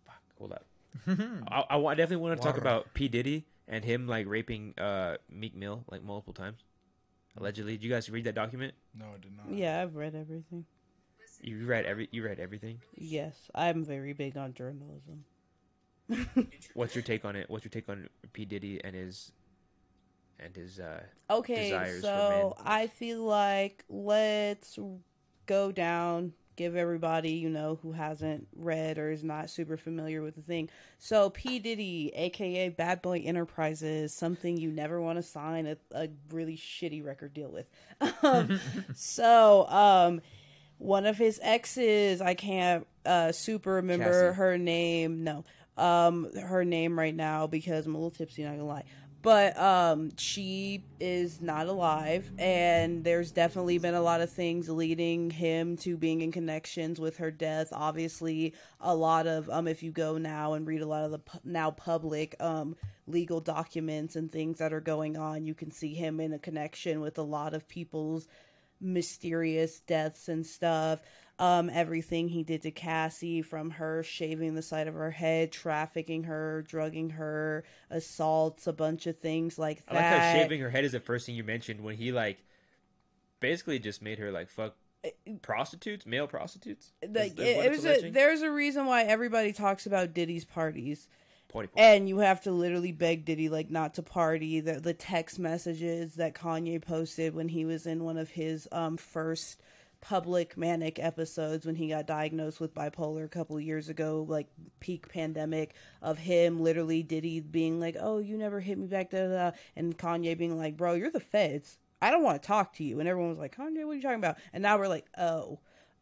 [SPEAKER 1] Fuck. Hold up. I, I definitely want to talk about P Diddy and him like raping uh Meek Mill like multiple times. Allegedly, did you guys read that document?
[SPEAKER 2] No, I did not.
[SPEAKER 3] Yeah, I've read everything.
[SPEAKER 1] You read every. You read everything.
[SPEAKER 3] Yes, I'm very big on journalism.
[SPEAKER 1] What's your take on it? What's your take on P Diddy and his and his uh
[SPEAKER 3] Okay,
[SPEAKER 1] desires
[SPEAKER 3] so
[SPEAKER 1] men.
[SPEAKER 3] I feel like let's go down, give everybody, you know, who hasn't read or is not super familiar with the thing. So P Diddy, aka Bad Boy Enterprises, something you never want to sign a, a really shitty record deal with. Um, so, um, one of his exes, I can't uh, super remember
[SPEAKER 1] Cassie.
[SPEAKER 3] her name. No, um, her name right now because I'm a little tipsy. Not gonna lie, but um, she is not alive, and there's definitely been a lot of things leading him to being in connections with her death. Obviously, a lot of um, if you go now and read a lot of the pu- now public um legal documents and things that are going on, you can see him in a connection with a lot of people's mysterious deaths and stuff. Um, everything he did to Cassie, from her shaving the side of her head, trafficking her, drugging her, assaults, a bunch of things like that.
[SPEAKER 1] I like how shaving her head is the first thing you mentioned when he like basically just made her like fuck prostitutes, male prostitutes.
[SPEAKER 3] Like it, was a, there's a reason why everybody talks about Diddy's parties.
[SPEAKER 1] Potty pot.
[SPEAKER 3] And you have to literally beg Diddy like not to party. The the text messages that Kanye posted when he was in one of his um first public manic episodes when he got diagnosed with bipolar a couple years ago, like peak pandemic of him literally Diddy being like, "Oh, you never hit me back," da, da, da, and Kanye being like, "Bro, you're the feds. I don't want to talk to you." And everyone was like, "Kanye, what are you talking about?" And now we're like, "Oh."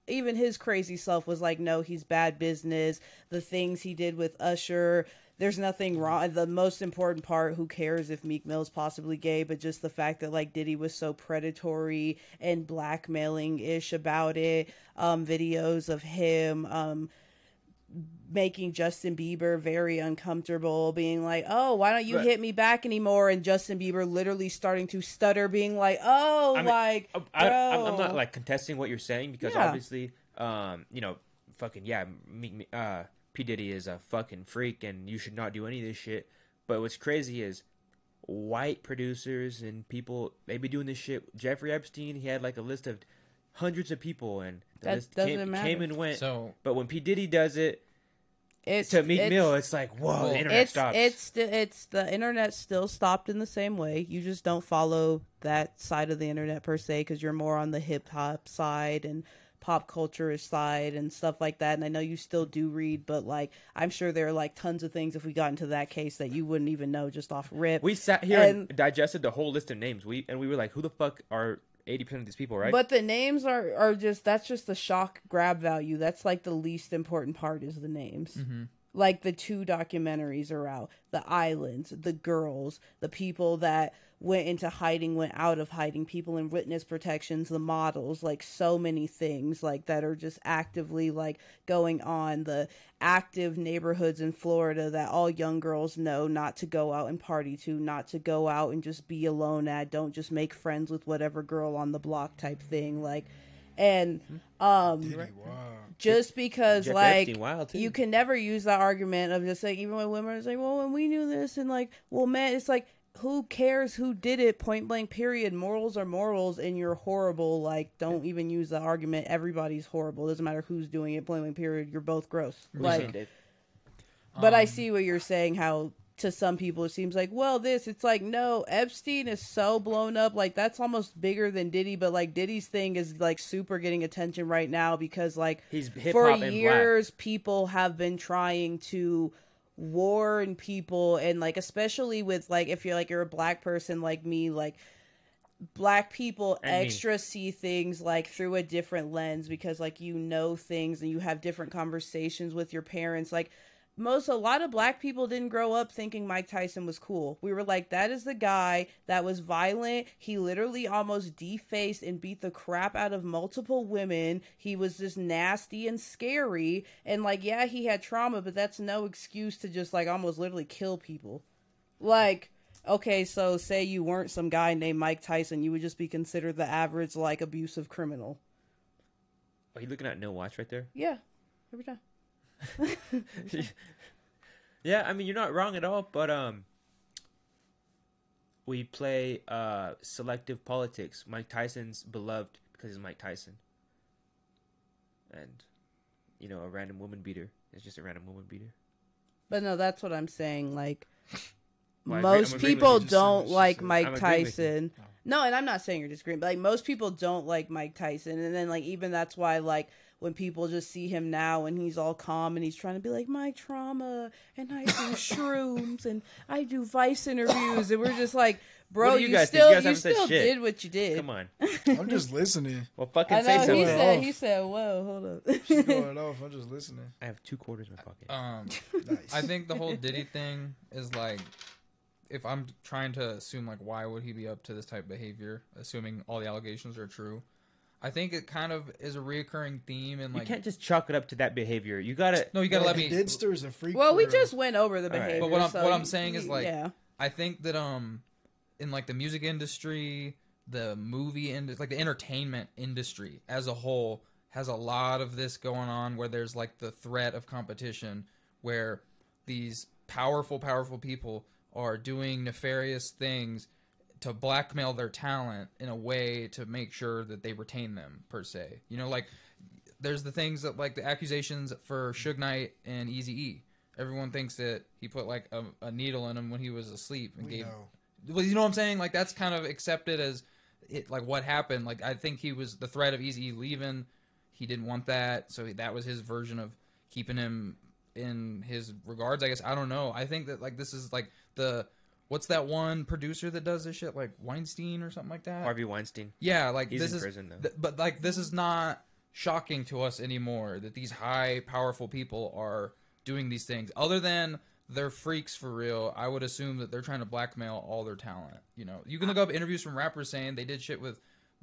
[SPEAKER 3] even his crazy self was like, no, he's bad business. The things he did with Usher, there's nothing wrong. The most important part, who cares if Meek Mill's possibly gay, but just the fact that like Diddy was so predatory and blackmailing ish about it. Um, videos of him, um, making Justin Bieber very uncomfortable, being like, "Oh, why don't you
[SPEAKER 1] But-
[SPEAKER 3] hit me back anymore?" And Justin Bieber literally starting to stutter, being like, "Oh,
[SPEAKER 1] I mean,
[SPEAKER 3] like,
[SPEAKER 1] I, I, I'm not like contesting what you're saying because
[SPEAKER 3] Yeah.
[SPEAKER 1] obviously, um, you know, fucking yeah, me, me, uh, P Diddy is a fucking freak, and you should not do any of this shit. But what's crazy is white producers and people they be doing this shit. Jeffrey Epstein, he had like a list of hundreds of people, and the
[SPEAKER 3] That
[SPEAKER 1] list
[SPEAKER 3] doesn't
[SPEAKER 1] came,
[SPEAKER 3] matter.
[SPEAKER 1] came and went.
[SPEAKER 4] So
[SPEAKER 1] but when P Diddy does it
[SPEAKER 3] it's
[SPEAKER 1] to Meek
[SPEAKER 3] it's-
[SPEAKER 1] Mill, it's like whoa,
[SPEAKER 4] Well,
[SPEAKER 1] the internet
[SPEAKER 3] it's
[SPEAKER 1] stops.
[SPEAKER 3] it's the it's the internet still stopped in the same way. You just don't follow that side of the internet per se because you're more on the hip hop side and pop culture side and stuff like that. And I know you still do read, but like I'm sure there are like tons of things if we got into that case that you wouldn't even know just off rip.
[SPEAKER 1] we sat here and,
[SPEAKER 3] and-
[SPEAKER 1] digested the whole list of names. We and we were like, who the fuck are eighty percent of these people, right?
[SPEAKER 3] But the names are are just that's just the shock grab value. That's like the least important part is the names. Mm-hmm. Like the two documentaries are out, the islands, the girls, the people that went into hiding, went out of hiding, people in witness protections, the models, like so many things like that are just actively like going on. The active neighborhoods in Florida that all young girls know not to go out and party to, not to go out and just be alone at. Don't just make friends with whatever girl on the block type thing. Like, and um,
[SPEAKER 2] Diddy, wow.
[SPEAKER 3] Just because
[SPEAKER 1] Jeff
[SPEAKER 3] like
[SPEAKER 1] Epstein, wild, too.
[SPEAKER 3] you can never use that argument of just like even when women are like, well, when we knew this and like, well, man, it's like who cares who did it? Point blank. Period. Morals are morals, and you're horrible. Like, don't even use the argument. Everybody's horrible. Doesn't matter who's doing it. Point blank. Period. You're both gross.
[SPEAKER 1] What you saying,
[SPEAKER 3] Like,
[SPEAKER 1] Dave?
[SPEAKER 3] but I
[SPEAKER 4] Um,
[SPEAKER 3] see what you're saying. How to some people it seems like, well, this. It's like no. Epstein is so blown up. Like that's almost bigger than Diddy. But like Diddy's thing is like super getting attention right now because like
[SPEAKER 1] He's
[SPEAKER 3] for years people have been trying to warn people and like especially with like if you're like you're a black person like me like black people
[SPEAKER 1] And me.
[SPEAKER 3] extra see things like through a different lens because like you know things and you have different conversations with your parents like most a lot of black people didn't grow up thinking Mike Tyson was cool. We were like, that is the guy that was violent. He literally almost defaced and beat the crap out of multiple women. He was just nasty and scary. And like, yeah, he had trauma, but that's no excuse to just like almost literally kill people. Like, okay, so say you weren't some guy named Mike Tyson, you would just be considered the average like abusive criminal.
[SPEAKER 1] Are you looking at no watch right there?
[SPEAKER 3] Yeah, every time.
[SPEAKER 1] yeah, I mean you're not wrong at all, but um we play uh selective politics. Mike Tyson's beloved because he's Mike Tyson. And you know, a random woman beater is just a random woman beater.
[SPEAKER 3] But no, that's what I'm saying. Like
[SPEAKER 1] Well,
[SPEAKER 3] most people don't like
[SPEAKER 2] I'm
[SPEAKER 3] Mike. Tyson. No, and I'm not saying you're disagreeing, but like most people don't like Mike Tyson, and then like even that's why like when people just see him now and he's all calm and he's trying to be like my trauma and I do shrooms and I do Vice interviews and we're just like, bro,
[SPEAKER 1] you
[SPEAKER 3] you,
[SPEAKER 1] guys think?
[SPEAKER 3] still
[SPEAKER 1] You guys
[SPEAKER 3] you still
[SPEAKER 1] shit.
[SPEAKER 3] did what you did.
[SPEAKER 1] Come on.
[SPEAKER 2] I'm just listening.
[SPEAKER 1] Well fucking
[SPEAKER 3] I
[SPEAKER 1] say
[SPEAKER 3] know he
[SPEAKER 1] something.
[SPEAKER 2] Going
[SPEAKER 3] said he said, whoa, hold up.
[SPEAKER 2] She's going off. I'm just listening.
[SPEAKER 1] I have two quarters in my pocket.
[SPEAKER 4] Um,
[SPEAKER 2] Nice.
[SPEAKER 4] I think the whole Diddy thing is like, if I'm trying to assume like why would he be up to this type of behavior, assuming all the allegations are true. I think it kind of is a reoccurring theme in
[SPEAKER 1] you can't just chalk it up to that behavior. You gotta
[SPEAKER 4] no, you gotta
[SPEAKER 2] Yeah,
[SPEAKER 4] let me.
[SPEAKER 2] Didster is a freak.
[SPEAKER 3] well, we just went over the
[SPEAKER 1] All right.
[SPEAKER 3] behavior.
[SPEAKER 4] But what I'm-
[SPEAKER 3] so
[SPEAKER 4] what I'm
[SPEAKER 3] you-
[SPEAKER 4] saying is, like,
[SPEAKER 3] yeah.
[SPEAKER 4] I think that um, in like the music industry, the movie industry, like the entertainment industry as a whole, has a lot of this going on where there's like the threat of competition, where these powerful, powerful people are doing nefarious things to blackmail their talent in a way to make sure that they retain them per se. You know, like there's the things that like the accusations for Suge Knight and Easy E. Everyone thinks that he put like a, a needle in him when he was asleep and
[SPEAKER 2] We
[SPEAKER 4] gave.
[SPEAKER 2] know.
[SPEAKER 4] Well, you know what I'm saying? Like that's kind of accepted as it, like what happened. Like I think he was the threat of Easy E leaving. He didn't want that, so that was his version of keeping him in his regards. I guess I don't know. I think that like this is like the what's that one producer that does this shit like Weinstein or something like that.
[SPEAKER 1] Harvey Weinstein.
[SPEAKER 4] Yeah, like
[SPEAKER 1] He's
[SPEAKER 4] this
[SPEAKER 1] in
[SPEAKER 4] is,
[SPEAKER 1] prison, though.
[SPEAKER 4] th- but like this is not shocking to us anymore that these high, powerful people are doing these things. Other than they're freaks for real, I would assume that they're trying to blackmail all their talent. You know, you can look up interviews from rappers saying they did shit with.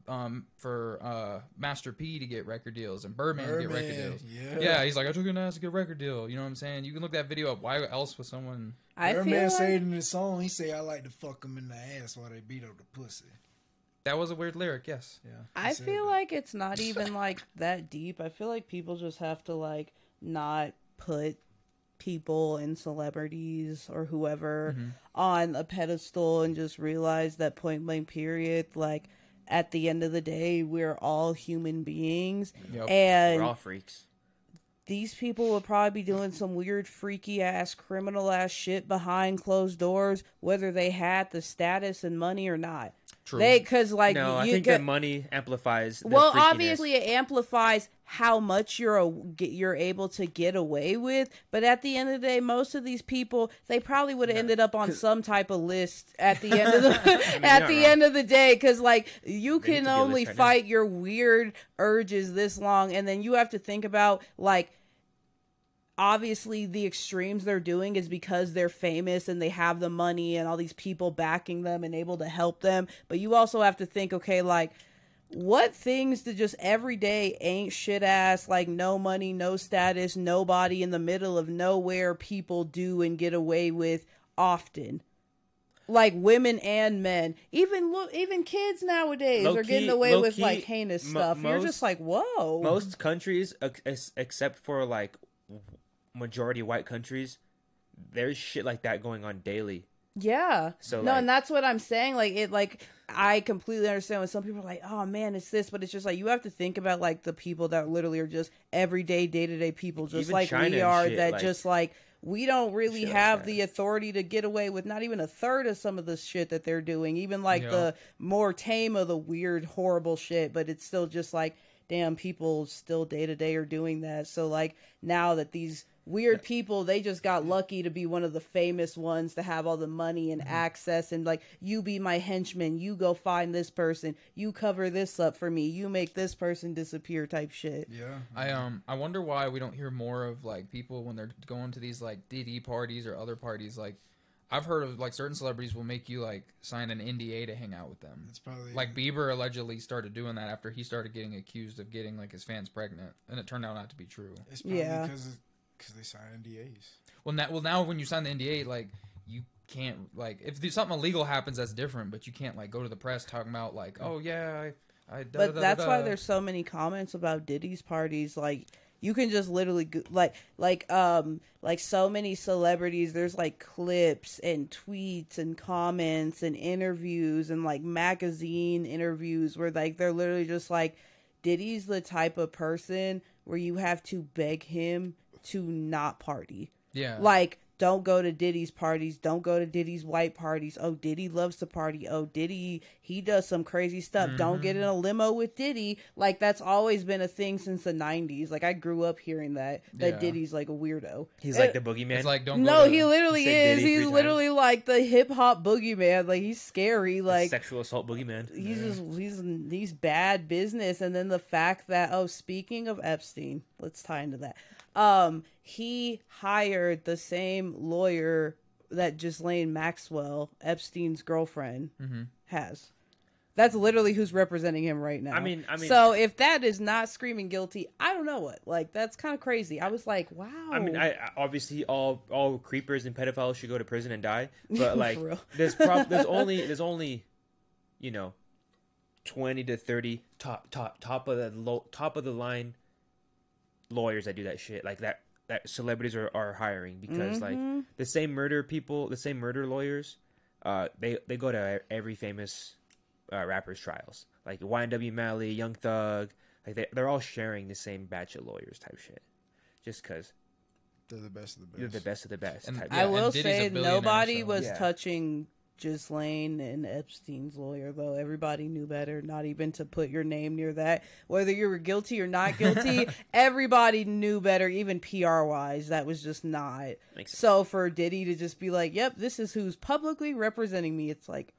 [SPEAKER 4] Um, for uh, Master P to get record deals and Birdman, to get record deals.
[SPEAKER 2] yeah.
[SPEAKER 4] yeah, he's like, I took an ass to get a record deal. You know what I'm saying? You can look that video up. Why else would someone?
[SPEAKER 3] I
[SPEAKER 2] Her
[SPEAKER 3] feel like,
[SPEAKER 2] said in his song, he say, "I like to fuck them in the ass while they beat up the pussy."
[SPEAKER 4] That was a weird lyric. Yes.
[SPEAKER 2] Yeah,
[SPEAKER 3] I feel
[SPEAKER 2] that.
[SPEAKER 3] like it's not even like that deep. I feel like people just have to like not put people and celebrities or whoever
[SPEAKER 2] Mm-hmm.
[SPEAKER 3] on a pedestal and just realize that point blank period like at the end of the day we're all human beings
[SPEAKER 4] Yep.
[SPEAKER 3] and
[SPEAKER 1] We're all freaks.
[SPEAKER 3] these people would probably be doing some weird freaky ass criminal ass shit behind closed doors whether they had the status and money or not
[SPEAKER 4] True.
[SPEAKER 3] they because like
[SPEAKER 1] no, I
[SPEAKER 3] you
[SPEAKER 1] think
[SPEAKER 3] get,
[SPEAKER 1] the money amplifies. The
[SPEAKER 3] well,
[SPEAKER 1] freakiness.
[SPEAKER 3] obviously, it amplifies how much you're a, you're able to get away with. But at the end of the day, most of these people they probably would have ended up on some type of list at the end of the
[SPEAKER 1] you're
[SPEAKER 3] at the
[SPEAKER 1] wrong.
[SPEAKER 3] end of the day. Because like you
[SPEAKER 1] They
[SPEAKER 3] can
[SPEAKER 1] to be a list
[SPEAKER 3] only
[SPEAKER 1] right now.
[SPEAKER 3] fight your weird urges this long, and then you have to think about like obviously the extremes they're doing is because they're famous and they have the money and all these people backing them and able to help them. But you also have to think okay like what things to just everyday ain't shit ass like no money no status nobody in the middle of nowhere people do and get away with often. Like women and men. Even look even kids nowadays are
[SPEAKER 1] Low-key-
[SPEAKER 3] getting away with
[SPEAKER 1] low-key,
[SPEAKER 3] like heinous
[SPEAKER 1] mo-
[SPEAKER 3] stuff. You're just like whoa.
[SPEAKER 1] most countries, ex- except for like majority white countries, there's shit like that going on daily.
[SPEAKER 3] Yeah.
[SPEAKER 1] So,
[SPEAKER 3] no,
[SPEAKER 1] like-
[SPEAKER 3] and that's what I'm saying. Like it, like I completely understand when some people are like, "Oh man, it's this," but it's just like you have to think about like the people that literally are just everyday, day to day people, just like
[SPEAKER 1] China
[SPEAKER 3] we are.
[SPEAKER 1] shit,
[SPEAKER 3] that
[SPEAKER 1] like-
[SPEAKER 3] just like we don't really
[SPEAKER 1] Shit like
[SPEAKER 3] have the authority to get away with not even a third of some of the shit that they're doing. Even like
[SPEAKER 4] Yeah.
[SPEAKER 3] the more tame of the weird, horrible shit, but it's still just like, damn, people still day to day are doing that. So like now that these weird people they just got lucky to be one of the famous ones to have all the money
[SPEAKER 1] Mm-hmm.
[SPEAKER 3] and access and like you be my henchman you go find this person you cover this up for me you make this person disappear type shit
[SPEAKER 2] Yeah.
[SPEAKER 4] I um I wonder why we don't hear more of like people when they're going to these like Diddy parties or other parties. Like I've heard of like certain celebrities will make you like sign an NDA to hang out with them.
[SPEAKER 2] It's probably
[SPEAKER 4] Like Bieber allegedly started doing that after he started getting accused of getting like his fans pregnant, and it turned out not to be true.
[SPEAKER 2] It's probably
[SPEAKER 3] Yeah.
[SPEAKER 2] because because they sign NDAs.
[SPEAKER 4] Well, now, well now when you sign the NDA, like you can't like if there's something illegal happens, that's different. But you can't like go to the press talking about like, oh yeah, I, I. Da,
[SPEAKER 3] but
[SPEAKER 4] da, da,
[SPEAKER 3] that's
[SPEAKER 4] da,
[SPEAKER 3] why there's so many comments about Diddy's parties. Like you can just literally go- like like um like so many celebrities. There's like clips and tweets and comments and interviews and like magazine interviews where like they're literally just like Diddy's the type of person where you have to beg him to not party.
[SPEAKER 4] yeah.
[SPEAKER 3] Like, don't go to Diddy's parties. Don't go to Diddy's white parties. Oh, Diddy loves to party. Oh, Diddy, he does some crazy stuff. Don't get in a limo with Diddy. Like, that's always been a thing since the 90s. Like, I grew up hearing that, that
[SPEAKER 4] Yeah.
[SPEAKER 3] Diddy's like a weirdo.
[SPEAKER 1] He's
[SPEAKER 3] Uh,
[SPEAKER 1] like the boogeyman.
[SPEAKER 4] it's like don't. Go
[SPEAKER 3] No,
[SPEAKER 4] to,
[SPEAKER 3] he literally is.
[SPEAKER 1] Diddy
[SPEAKER 3] He's
[SPEAKER 1] three
[SPEAKER 3] literally like the hip hop boogeyman. Like, he's scary. Like,
[SPEAKER 1] sexual assault boogeyman.
[SPEAKER 3] he's just he's he's bad business and then the fact that oh speaking of epstein let's tie into that um he hired the same lawyer that Ghislaine maxwell epstein's girlfriend
[SPEAKER 4] Mhm.
[SPEAKER 3] has. That's literally who's representing him right now.
[SPEAKER 1] I mean- I mean-
[SPEAKER 3] so if that is not screaming guilty i don't know what. Like that's kind of crazy. I was like wow.
[SPEAKER 1] I mean, I obviously all all creepers and pedophiles should go to prison and die, but like there's prob- there's only there's only, you know, twenty to thirty top top top of the low top of the line lawyers that do that shit like that that celebrities are, are hiring because like
[SPEAKER 3] Mhm.
[SPEAKER 1] the same murder people the same murder lawyers, uh they they go to every famous uh, rappers trials like YNW Melly, Young Thug, like they they're all sharing the same batch of lawyers type shit, just because
[SPEAKER 2] They're the best of the best.
[SPEAKER 1] you're the best of the best.
[SPEAKER 4] And-
[SPEAKER 1] type
[SPEAKER 4] Yeah,
[SPEAKER 3] I will
[SPEAKER 4] Diddy's
[SPEAKER 3] say nobody
[SPEAKER 4] so-
[SPEAKER 3] was
[SPEAKER 1] Yeah.
[SPEAKER 3] touching Ghislaine and Epstein's lawyer, though. Everybody knew better, not even to put your name near that. Whether you were guilty or not guilty, everybody knew better, even PR wise. That was just not. So for Diddy to just be like, "Yep, this is who's publicly representing me," it's like,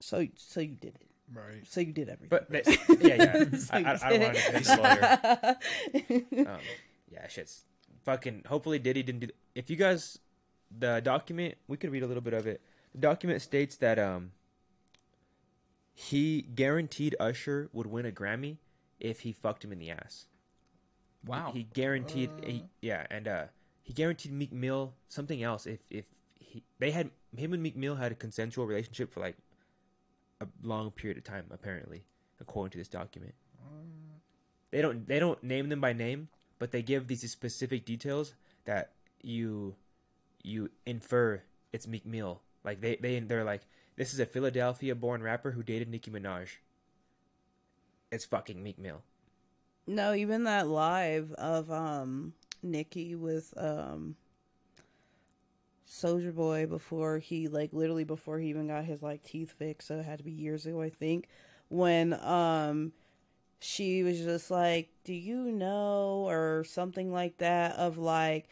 [SPEAKER 3] so so you did it.
[SPEAKER 2] Right.
[SPEAKER 3] So you did everything.
[SPEAKER 1] But they, yeah, yeah.
[SPEAKER 3] So
[SPEAKER 1] I, I, I don't want to
[SPEAKER 3] it.
[SPEAKER 1] defend the lawyer. Um, yeah, shit's fucking. Hopefully, Diddy didn't do. If you guys, the document, we could read a little bit of it. The document states that um, he guaranteed Usher would win a Grammy if he fucked him in the ass.
[SPEAKER 4] Wow.
[SPEAKER 1] He guaranteed, he, yeah, and uh, he guaranteed Meek Mill something else if if he they had him and Meek Mill had a consensual relationship for like a long period of time, apparently, according to this document. They don't they don't name them by name, but they give these specific details that you you infer it's Meek Mill. Like they they they're like this is a Philadelphia-born rapper who dated Nicki Minaj. It's fucking Meek Mill.
[SPEAKER 3] No, even that live of um Nicki with um Soldier Boy before he like literally before he even got his like teeth fixed, so it had to be years ago I think. When um she was just like, Do you know or something like that of like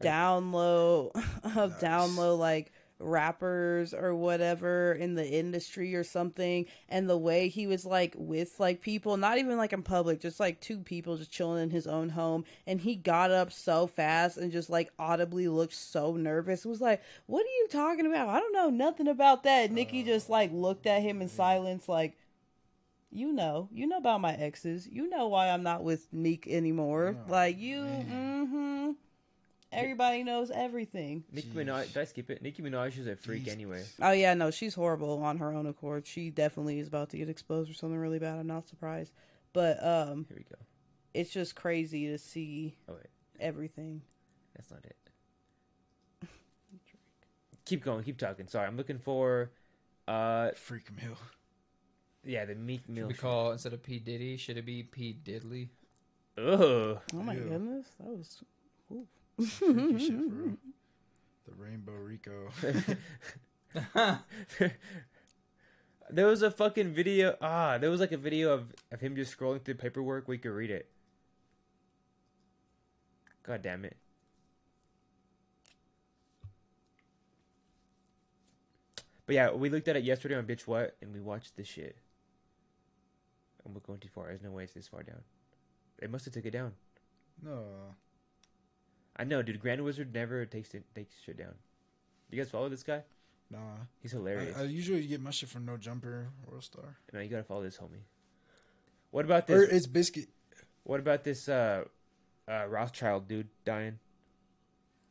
[SPEAKER 3] download of
[SPEAKER 2] Nice.
[SPEAKER 3] download like rappers or whatever in the industry or something and the way he was like with like people not even like in public just like two people just chilling in his own home and he got up so fast and just like audibly looked so nervous. It was like what are you talking about? I don't know nothing about that. Nicki just like looked at him in silence like you know you know about my exes. You know why i'm not with meek anymore.
[SPEAKER 2] Oh,
[SPEAKER 3] like you mm-hmm everybody knows everything
[SPEAKER 1] Nicki Minaj, did I skip it? Nicki Minaj is a freak
[SPEAKER 2] Jesus.
[SPEAKER 1] anyway.
[SPEAKER 3] Oh yeah, no, she's horrible on her own accord. She definitely is about to get exposed for something really bad. I'm not surprised. But um
[SPEAKER 1] Here we go.
[SPEAKER 3] it's just crazy to see
[SPEAKER 1] Oh wait,
[SPEAKER 3] everything.
[SPEAKER 1] that's not it. keep going, keep talking. Sorry, I'm looking for, uh,
[SPEAKER 2] Freak Mill.
[SPEAKER 1] yeah, the Meek
[SPEAKER 4] Should
[SPEAKER 1] Mill.
[SPEAKER 4] we call instead of P Diddy? Should it be P Diddley?
[SPEAKER 1] Ugh.
[SPEAKER 3] Oh my
[SPEAKER 2] Ew.
[SPEAKER 3] goodness. That was ooh.
[SPEAKER 2] The Rainbow Rico.
[SPEAKER 1] there was a fucking video. Ah, there was like a video of, of him just scrolling through paperwork. We could read it. God damn it. But yeah, we looked at it yesterday on Bitch What, and we watched this shit. And we're going too far. There's no way it's this far down. They must have took it down.
[SPEAKER 2] No.
[SPEAKER 1] I know, dude. Grand Wizard never takes it takes shit down. You guys follow this guy?
[SPEAKER 2] Nah.
[SPEAKER 1] He's hilarious.
[SPEAKER 2] I, I usually get my shit from No Jumper, World Star.
[SPEAKER 1] no, you gotta follow this homie. What about
[SPEAKER 2] Or
[SPEAKER 1] this?
[SPEAKER 2] it's Biscuit.
[SPEAKER 1] What about this uh, uh, Rothschild dude dying?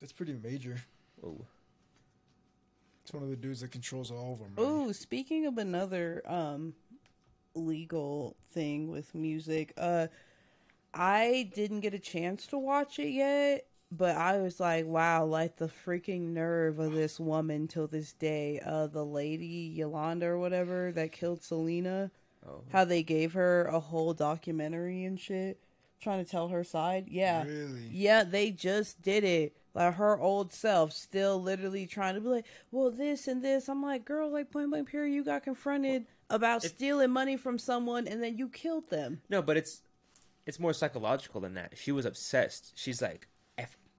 [SPEAKER 2] It's pretty major.
[SPEAKER 1] Oh,
[SPEAKER 2] It's one of the dudes that controls all of them. man.
[SPEAKER 3] Ooh, speaking of another um legal thing with music, uh I didn't get a chance to watch it yet, but I was like, wow, like the freaking nerve of this woman till this day. Uh the lady Yolanda or whatever that killed Selena,
[SPEAKER 1] oh.
[SPEAKER 3] how they gave her a whole documentary and shit trying to tell her side. Yeah.
[SPEAKER 2] Really?
[SPEAKER 3] Yeah, they just did it. Like her old self, still literally trying to be like, well, this and this. I'm like, girl, like point blank period, you got confronted about stealing money from someone and then you killed them.
[SPEAKER 1] No, but it's it's more psychological than that. She was obsessed. She's like,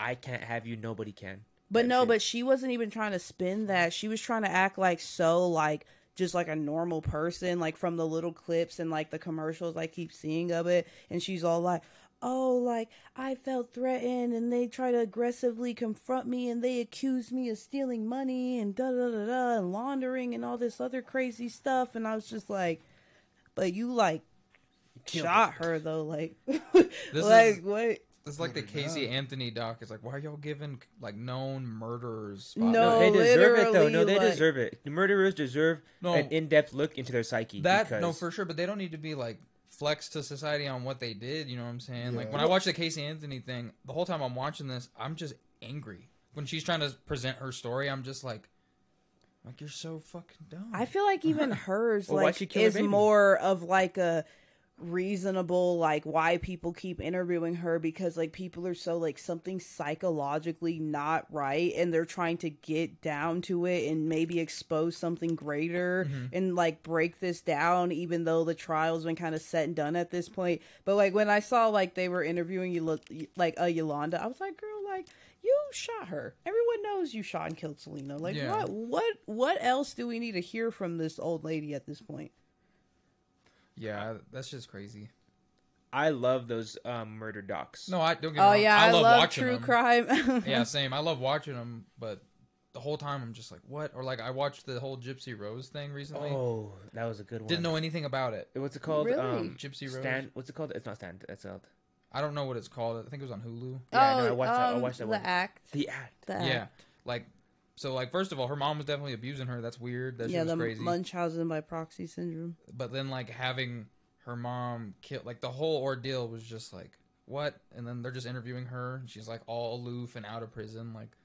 [SPEAKER 1] I can't have you, nobody can.
[SPEAKER 3] But
[SPEAKER 1] That
[SPEAKER 3] no,
[SPEAKER 1] shit.
[SPEAKER 3] but she wasn't even trying to spin that. She was trying to act like so like just like a normal person, like from the little clips and like the commercials I keep seeing of it. And she's all like, Oh, like I felt threatened and they try to aggressively confront me and they accused me of stealing money and da da da da and laundering and all this other crazy stuff. And I was just like, But you like
[SPEAKER 1] killed
[SPEAKER 3] shot her though, like
[SPEAKER 4] This
[SPEAKER 3] like
[SPEAKER 4] is-
[SPEAKER 3] what
[SPEAKER 4] It's like the Casey
[SPEAKER 2] God.
[SPEAKER 4] Anthony doc. It's like, why are y'all giving like known murderers?
[SPEAKER 3] No,
[SPEAKER 1] No, they deserve it though. No, they
[SPEAKER 3] like-
[SPEAKER 1] deserve it. The murderers deserve
[SPEAKER 4] No.
[SPEAKER 1] an in-depth look into their psyche.
[SPEAKER 4] That
[SPEAKER 1] because
[SPEAKER 4] no, for sure. But they don't need to be like flex to society on what they did. You know what I'm saying? Like when I watch the Casey Anthony thing, the whole time I'm watching this, I'm just angry. When she's trying to present her story, I'm just like, like you're so fucking dumb.
[SPEAKER 3] I feel like even hers
[SPEAKER 1] Well,
[SPEAKER 3] like
[SPEAKER 1] she
[SPEAKER 3] is more of like a reasonable like why people keep interviewing her because like people are so like something psychologically not right and they're trying to get down to it and maybe expose something greater mm-hmm. and like break this down even though the trial's been kind of set and done at this point. But like when i saw like they were interviewing you like a yolanda i was like girl like you shot her. Everyone knows you shot and killed selena. Like
[SPEAKER 4] Yeah.
[SPEAKER 3] what what what else do we need to hear from this old lady at this point
[SPEAKER 4] yeah, that's just crazy.
[SPEAKER 1] I love those um, murder docs.
[SPEAKER 4] No, I don't get me
[SPEAKER 3] Oh
[SPEAKER 4] wrong.
[SPEAKER 3] yeah,
[SPEAKER 4] I,
[SPEAKER 3] I,
[SPEAKER 4] love,
[SPEAKER 3] love,
[SPEAKER 4] watching
[SPEAKER 3] true
[SPEAKER 4] them.
[SPEAKER 3] crime.
[SPEAKER 4] yeah, same. I love watching them, but the whole time I'm just like, what? Or like I watched the whole Gypsy Rose thing recently.
[SPEAKER 1] Oh, that was a good one.
[SPEAKER 4] Didn't know anything about it.
[SPEAKER 1] What's it called?
[SPEAKER 3] Really?
[SPEAKER 1] Um,
[SPEAKER 4] Gypsy Rose.
[SPEAKER 1] Stand. What's it called? It's not stand. It's called
[SPEAKER 4] I don't know what it's called. I think it was on Hulu.
[SPEAKER 1] Yeah, no, I watched that- I
[SPEAKER 3] um,
[SPEAKER 1] watched that
[SPEAKER 3] the
[SPEAKER 1] one.
[SPEAKER 3] act.
[SPEAKER 1] the act.
[SPEAKER 3] The
[SPEAKER 4] Yeah,
[SPEAKER 3] act.
[SPEAKER 4] like so. Like first of all, her mom was definitely abusing her. That's weird. That
[SPEAKER 3] yeah,
[SPEAKER 4] was
[SPEAKER 3] the
[SPEAKER 4] crazy.
[SPEAKER 3] Munchausen by proxy syndrome.
[SPEAKER 4] but then like having her mom kill, like the whole ordeal was just like what? And then they're just interviewing her, and she's like all aloof and out of prison. Like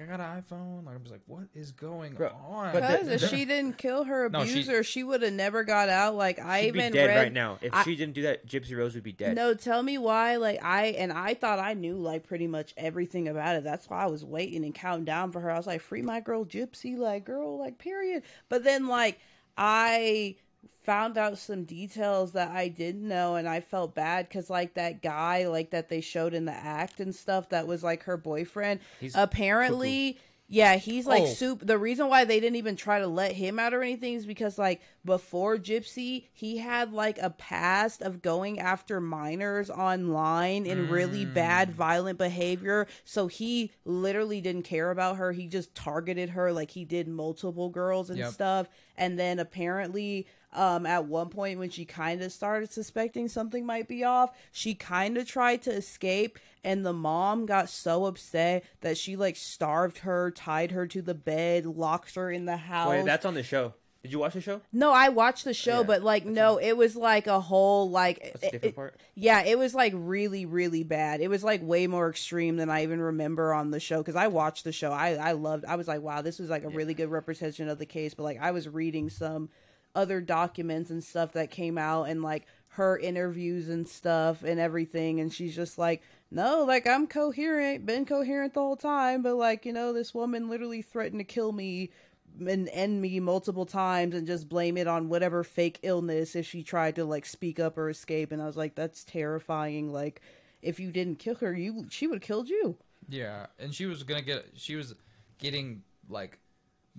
[SPEAKER 4] I got an iPhone. Like I'm just like, what is going
[SPEAKER 1] Bro,
[SPEAKER 4] on?
[SPEAKER 3] Because if she didn't kill her
[SPEAKER 4] No, she-
[SPEAKER 3] abuser, she, would have never got out. Like I
[SPEAKER 1] She'd be
[SPEAKER 3] even
[SPEAKER 1] dead
[SPEAKER 3] read
[SPEAKER 1] right now. If
[SPEAKER 3] I-
[SPEAKER 1] she didn't do that, Gypsy Rose would be dead.
[SPEAKER 3] No, tell me why. Like I and I thought I knew like pretty much everything about it. That's why I was waiting and counting down for her. I was like, "Free my girl, Gypsy!" Like, girl, like, period. But then like I found out some details that I didn't know, and I felt bad because like that guy like that they showed in the act and stuff that was like her boyfriend.
[SPEAKER 1] He's
[SPEAKER 3] apparently. Yeah, he's like
[SPEAKER 4] Oh.
[SPEAKER 3] soup. The reason why they didn't even try to let him out or anything is because like before Gypsy, he had like a past of going after minors online in really bad mm. violent behavior. So he literally didn't care about her. He just targeted her like he did multiple girls and
[SPEAKER 4] Yep.
[SPEAKER 3] stuff. And then apparently um, at one point when she kind of started suspecting something might be off, she kind of tried to escape, and the mom got so upset that she like starved her, tied her to the bed, locked her in the house.
[SPEAKER 1] Wait, that's on the show. Did you watch the show?
[SPEAKER 3] no, I watched the show, oh,
[SPEAKER 1] Yeah,
[SPEAKER 3] but like, no, it was like a whole like.
[SPEAKER 1] That's a different
[SPEAKER 3] it-
[SPEAKER 1] part.
[SPEAKER 3] yeah, it was like really, really bad. It was like way more extreme than I even remember on the show because I watched the show. I I loved. I was like, wow, this was like a really good representation of the case. But like, I was reading some other documents and stuff that came out and like her interviews and stuff and everything, and she's just like, no, like I'm coherent, been coherent the whole time, but like you know, this woman literally threatened to kill me and end me multiple times and just blame it on whatever fake illness if she tried to like speak up or escape and i was like that's terrifying like if you didn't kill her you she would have killed you
[SPEAKER 4] Yeah, and she was gonna get. She was getting like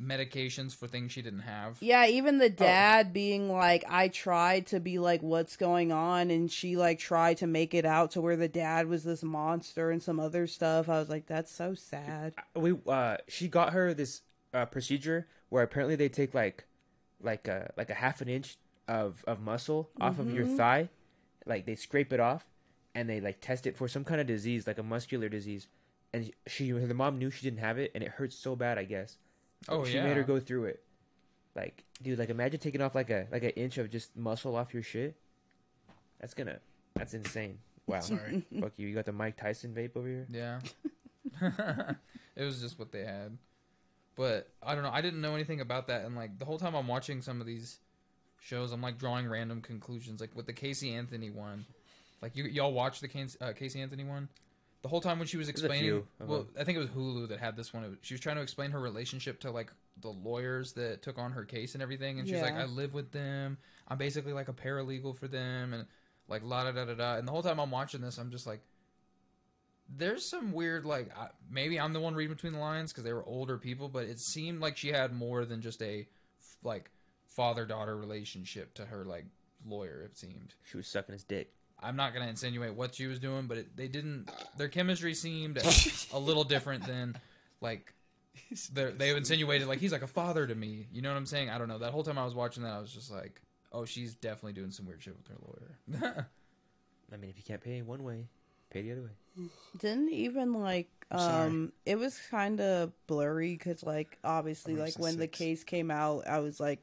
[SPEAKER 4] medications for things she didn't have.
[SPEAKER 3] Yeah, even the dad being like, I tried to be like, what's going on? And she like tried to make it out to where the dad was this monster and some other stuff. I was like, that's so sad.
[SPEAKER 1] we uh she got her this uh, procedure where apparently they take like like a like a half an inch of of muscle off of your thigh. Like they scrape it off and they like test it for some kind of disease like a muscular disease. And she the mom knew she didn't have it and it hurts so bad i guess.
[SPEAKER 4] Oh
[SPEAKER 1] she
[SPEAKER 4] yeah.
[SPEAKER 1] She made her go through it. Like dude like imagine taking off like a like an inch of just muscle off your shit. That's gonna that's insane. Wow.
[SPEAKER 2] Sorry.
[SPEAKER 1] fuck you. You got the mike tyson vape over here?
[SPEAKER 4] Yeah. it was just what they had. But I don't know. I didn't know anything about that, and like the whole time I'm watching some of these shows, I'm like drawing random conclusions. Like with the Casey Anthony one, like you y'all watch the Casey, uh, Casey Anthony one. The whole time when she was explaining,
[SPEAKER 1] few of
[SPEAKER 4] well,
[SPEAKER 1] them.
[SPEAKER 4] I think it was Hulu that had this one. It was- she was trying to explain her relationship to like the lawyers that took on her case and everything, and she's like, "I live with them. I'm basically like a paralegal for them," and like la da da da da. And the whole time I'm watching this, I'm just like, there's some weird like maybe I'm the one reading between the lines because they were older people, but it seemed like she had more than just a like father daughter relationship to her like lawyer. It seemed.
[SPEAKER 1] she was sucking his dick
[SPEAKER 4] I'm not gonna insinuate what she was doing, but it, they didn't. Their chemistry seemed a little different than like they insinuated like he's like a father to me. You know what I'm saying? I don't know. That whole time I was watching that, I was just like, oh, she's definitely doing some weird shit with her lawyer.
[SPEAKER 1] i mean if you can't pay one way pay the other way
[SPEAKER 3] Didn't even like um it was kind of blurry because like obviously like when the case came out i was like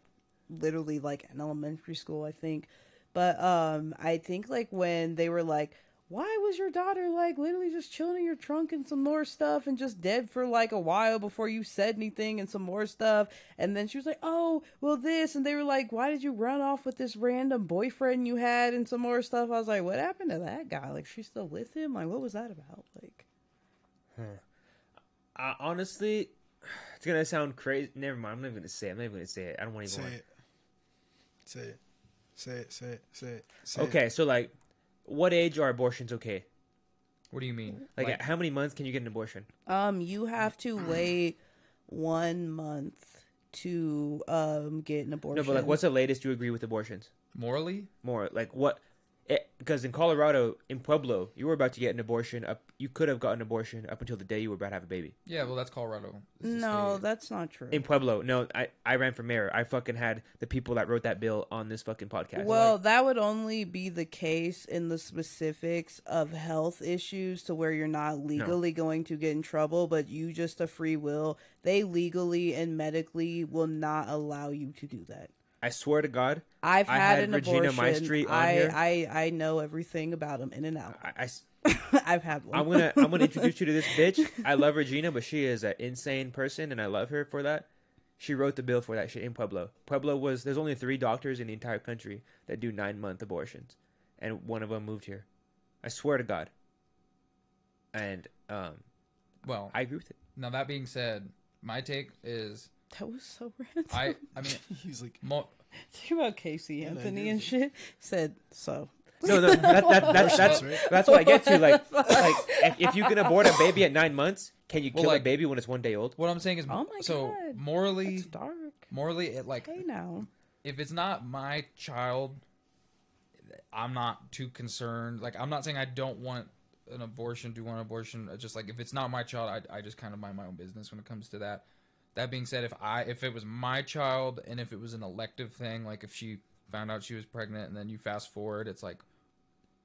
[SPEAKER 3] literally like in elementary school i think. But um i think like when they were like why was your daughter like literally just chilling in your trunk and some more stuff and just dead for like a while before you said anything and some more stuff and then she was like oh well this and they were like why did you run off with this random boyfriend you had and some more stuff i was like what happened to that guy like she's still with him like what was that about like
[SPEAKER 1] Uh, honestly, it's gonna sound crazy. Never mind. I'm not even gonna say. It. I'm not even gonna say it. I don't want to
[SPEAKER 2] Say
[SPEAKER 1] even.
[SPEAKER 2] it. Say it. Say it. Say it. Say it. Say it.
[SPEAKER 1] Okay, so like, what age are abortions okay?
[SPEAKER 4] what do you mean?
[SPEAKER 1] Like, at how many months can you get an abortion?
[SPEAKER 3] Um, you have to wait one month to um get an abortion.
[SPEAKER 1] No, but like, what's the latest you agree with abortions?
[SPEAKER 4] morally?
[SPEAKER 1] More like what? Because in Colorado, in Pueblo, you were about to get an abortion. Up, you could have gotten an abortion up until the day you were about to have a baby.
[SPEAKER 4] Yeah, well, that's Colorado. It's
[SPEAKER 3] no, that's not true.
[SPEAKER 1] In Pueblo, no, I I ran for mayor. I fucking had the people that wrote that bill on this fucking podcast.
[SPEAKER 3] well, that would only be the case in the specifics of health issues to where you're not legally going to get in trouble, but you just a free will. They legally and medically will not allow you to do that.
[SPEAKER 1] I swear to God,
[SPEAKER 3] I've
[SPEAKER 1] I
[SPEAKER 3] had,
[SPEAKER 1] had
[SPEAKER 3] an
[SPEAKER 1] Regina
[SPEAKER 3] abortion.
[SPEAKER 1] Maestri on
[SPEAKER 3] I,
[SPEAKER 1] here.
[SPEAKER 3] I I know everything about them in and out.
[SPEAKER 1] I- I s-
[SPEAKER 3] I've had one.
[SPEAKER 1] I'm gonna I'm gonna introduce you to this bitch. I love Regina, but she is an insane person, and I love her for that. She wrote the bill for that shit in Pueblo. Pueblo was there's only three doctors in the entire country that do nine month abortions, and one of them moved here. I swear to God. And um,
[SPEAKER 4] well.
[SPEAKER 1] I agree with it.
[SPEAKER 4] now that being said, my take is
[SPEAKER 3] that was so random.
[SPEAKER 4] I. I mean,
[SPEAKER 2] He's like,
[SPEAKER 4] mo-
[SPEAKER 3] Think about Casey Anthony
[SPEAKER 2] I
[SPEAKER 3] and
[SPEAKER 2] do.
[SPEAKER 3] shit. Said so.
[SPEAKER 1] No, no, that, that, that, that's
[SPEAKER 2] right?
[SPEAKER 1] that's what I get to. Like, like if, if you can abort a baby at nine months, can you
[SPEAKER 4] Well,
[SPEAKER 1] kill
[SPEAKER 4] like-
[SPEAKER 1] a baby when it's one day old?
[SPEAKER 4] what I'm saying is,
[SPEAKER 3] Oh my
[SPEAKER 4] so
[SPEAKER 3] God.
[SPEAKER 4] morally,
[SPEAKER 3] It's dark.
[SPEAKER 4] morally, it like
[SPEAKER 3] Hey now.
[SPEAKER 4] if it's not my child, I'm not too concerned. Like, I'm not saying I don't want an abortion, do you want an abortion. It's Just like if it's not my child, I, I just kind of mind my own business when it comes to that. That being said, if I if it was my child and if it was an elective thing, like if she found out she was pregnant and then you fast forward, it's like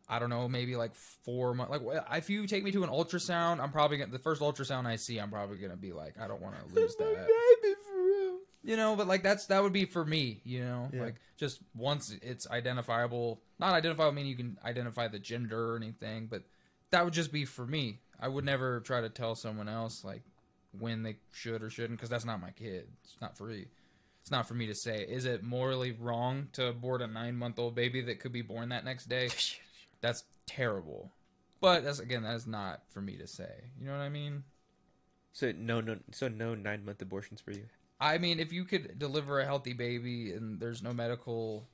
[SPEAKER 4] I don't know, maybe like four months. Like if you take me to an ultrasound, I'm probably gonna the first ultrasound I see, I'm probably gonna be like, I don't want to lose that. You know but like that's that would be for me you know?
[SPEAKER 1] Yeah.
[SPEAKER 4] like just once it's identifiable not identifiable meaning you can identify the gender or anything but that would just be for me. I would never try to tell someone else like when they should or shouldn't because that's not my kid. It's not free it's not for me to say. Is it morally wrong to abort a nine month old baby that could be born that next day that's terrible but that's again that is not for me to say you know what i mean
[SPEAKER 1] So no, no, so no nine month abortions for you.
[SPEAKER 4] I mean, if you could deliver a healthy baby and there's no medical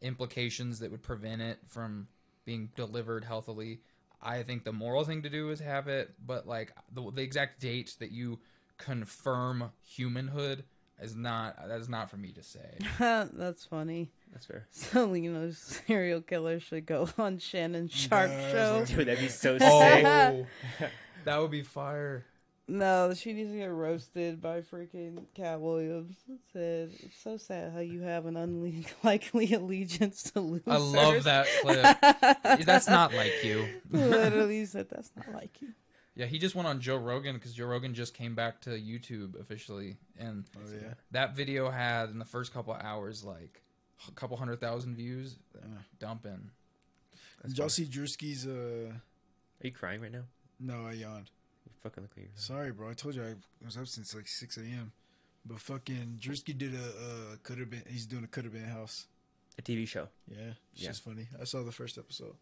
[SPEAKER 4] implications that would prevent it from being delivered healthily, I think the moral thing to do is have it. But like the, the exact date that you confirm humanhood, is not that is not for me to say.
[SPEAKER 3] That's funny.
[SPEAKER 1] That's fair.
[SPEAKER 3] So you know, serial killer should go on Shannon Sharpe
[SPEAKER 2] Does,
[SPEAKER 3] show.
[SPEAKER 1] Dude, that'd be so sick.
[SPEAKER 4] Oh, that would be fire.
[SPEAKER 3] No, she needs to get roasted by freaking Katt Williams. It said, "It's so sad how you have an unlikely allegiance to losers."
[SPEAKER 4] I love that clip. That's not like you.
[SPEAKER 3] Literally said, "That's not like you."
[SPEAKER 4] Yeah, he just went on Joe Rogan because Joe Rogan just came back to YouTube officially, and
[SPEAKER 2] Oh yeah.
[SPEAKER 4] that video had in the first couple of hours like a couple hundred thousand views.
[SPEAKER 2] Yeah.
[SPEAKER 4] Dumping.
[SPEAKER 2] Did y'all see Drewski's? Uh,
[SPEAKER 1] Are you crying right now?
[SPEAKER 2] no, I yawned.
[SPEAKER 1] You fucking look like you're
[SPEAKER 2] Sorry, bro. I told you I was up since like six a.m. But fucking Drewski did a uh, could have been. He's doing a could have been house.
[SPEAKER 1] a TV show.
[SPEAKER 2] Yeah, it's
[SPEAKER 1] Yeah.
[SPEAKER 2] just funny. I saw the first episode.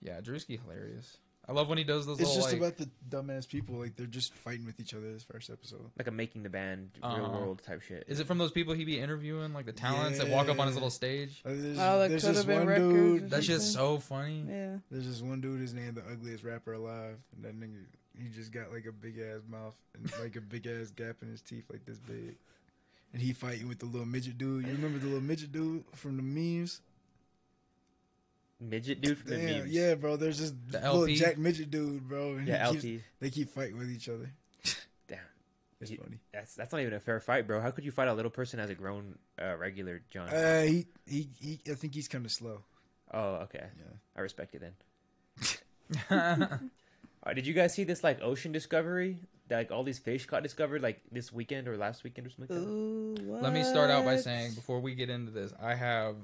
[SPEAKER 4] Yeah, Drewski hilarious. I love when he does those.
[SPEAKER 2] It's
[SPEAKER 4] little,
[SPEAKER 2] just
[SPEAKER 4] like,
[SPEAKER 2] about the dumbass people. Like they're just fighting with each other. This first episode.
[SPEAKER 1] Like a making the band, real
[SPEAKER 4] Uh-huh.
[SPEAKER 1] world type shit.
[SPEAKER 4] Is it from those people he'd be interviewing, like the talents that walk up on his
[SPEAKER 2] Yeah.
[SPEAKER 4] little stage?
[SPEAKER 2] Uh, there's
[SPEAKER 3] Oh, that
[SPEAKER 2] there's
[SPEAKER 3] could
[SPEAKER 2] this
[SPEAKER 3] have been
[SPEAKER 2] one
[SPEAKER 3] records or
[SPEAKER 2] dude.
[SPEAKER 4] That's just so funny.
[SPEAKER 3] Yeah.
[SPEAKER 2] There's this one dude. His name the ugliest rapper alive. And that nigga, he just got like a big ass mouth and like a big ass gap in his teeth, like this big. And he fighting with the little midget dude. You remember the little midget dude from the memes?
[SPEAKER 1] Midget dude from the
[SPEAKER 2] Damn,
[SPEAKER 1] memes?
[SPEAKER 2] yeah, bro. There's this
[SPEAKER 4] The
[SPEAKER 2] little
[SPEAKER 4] LP?
[SPEAKER 2] Jack midget dude, bro. And
[SPEAKER 1] Yeah,
[SPEAKER 2] he
[SPEAKER 1] LT.
[SPEAKER 2] keeps- they keep fighting with each other.
[SPEAKER 1] Damn.
[SPEAKER 2] It's
[SPEAKER 1] You-
[SPEAKER 2] funny.
[SPEAKER 1] That's that's not even a fair fight, bro. How could you fight a little person as a grown uh, regular John?
[SPEAKER 2] Uh, he, he, he, I think he's kind of slow.
[SPEAKER 1] oh, okay.
[SPEAKER 2] Yeah.
[SPEAKER 1] I respect it then. Uh, did you guys see this like ocean discovery? That, like all these fish got discovered like this weekend or last weekend or something like that?
[SPEAKER 3] Ooh, what?
[SPEAKER 4] Let me start out by saying before we get into this, I have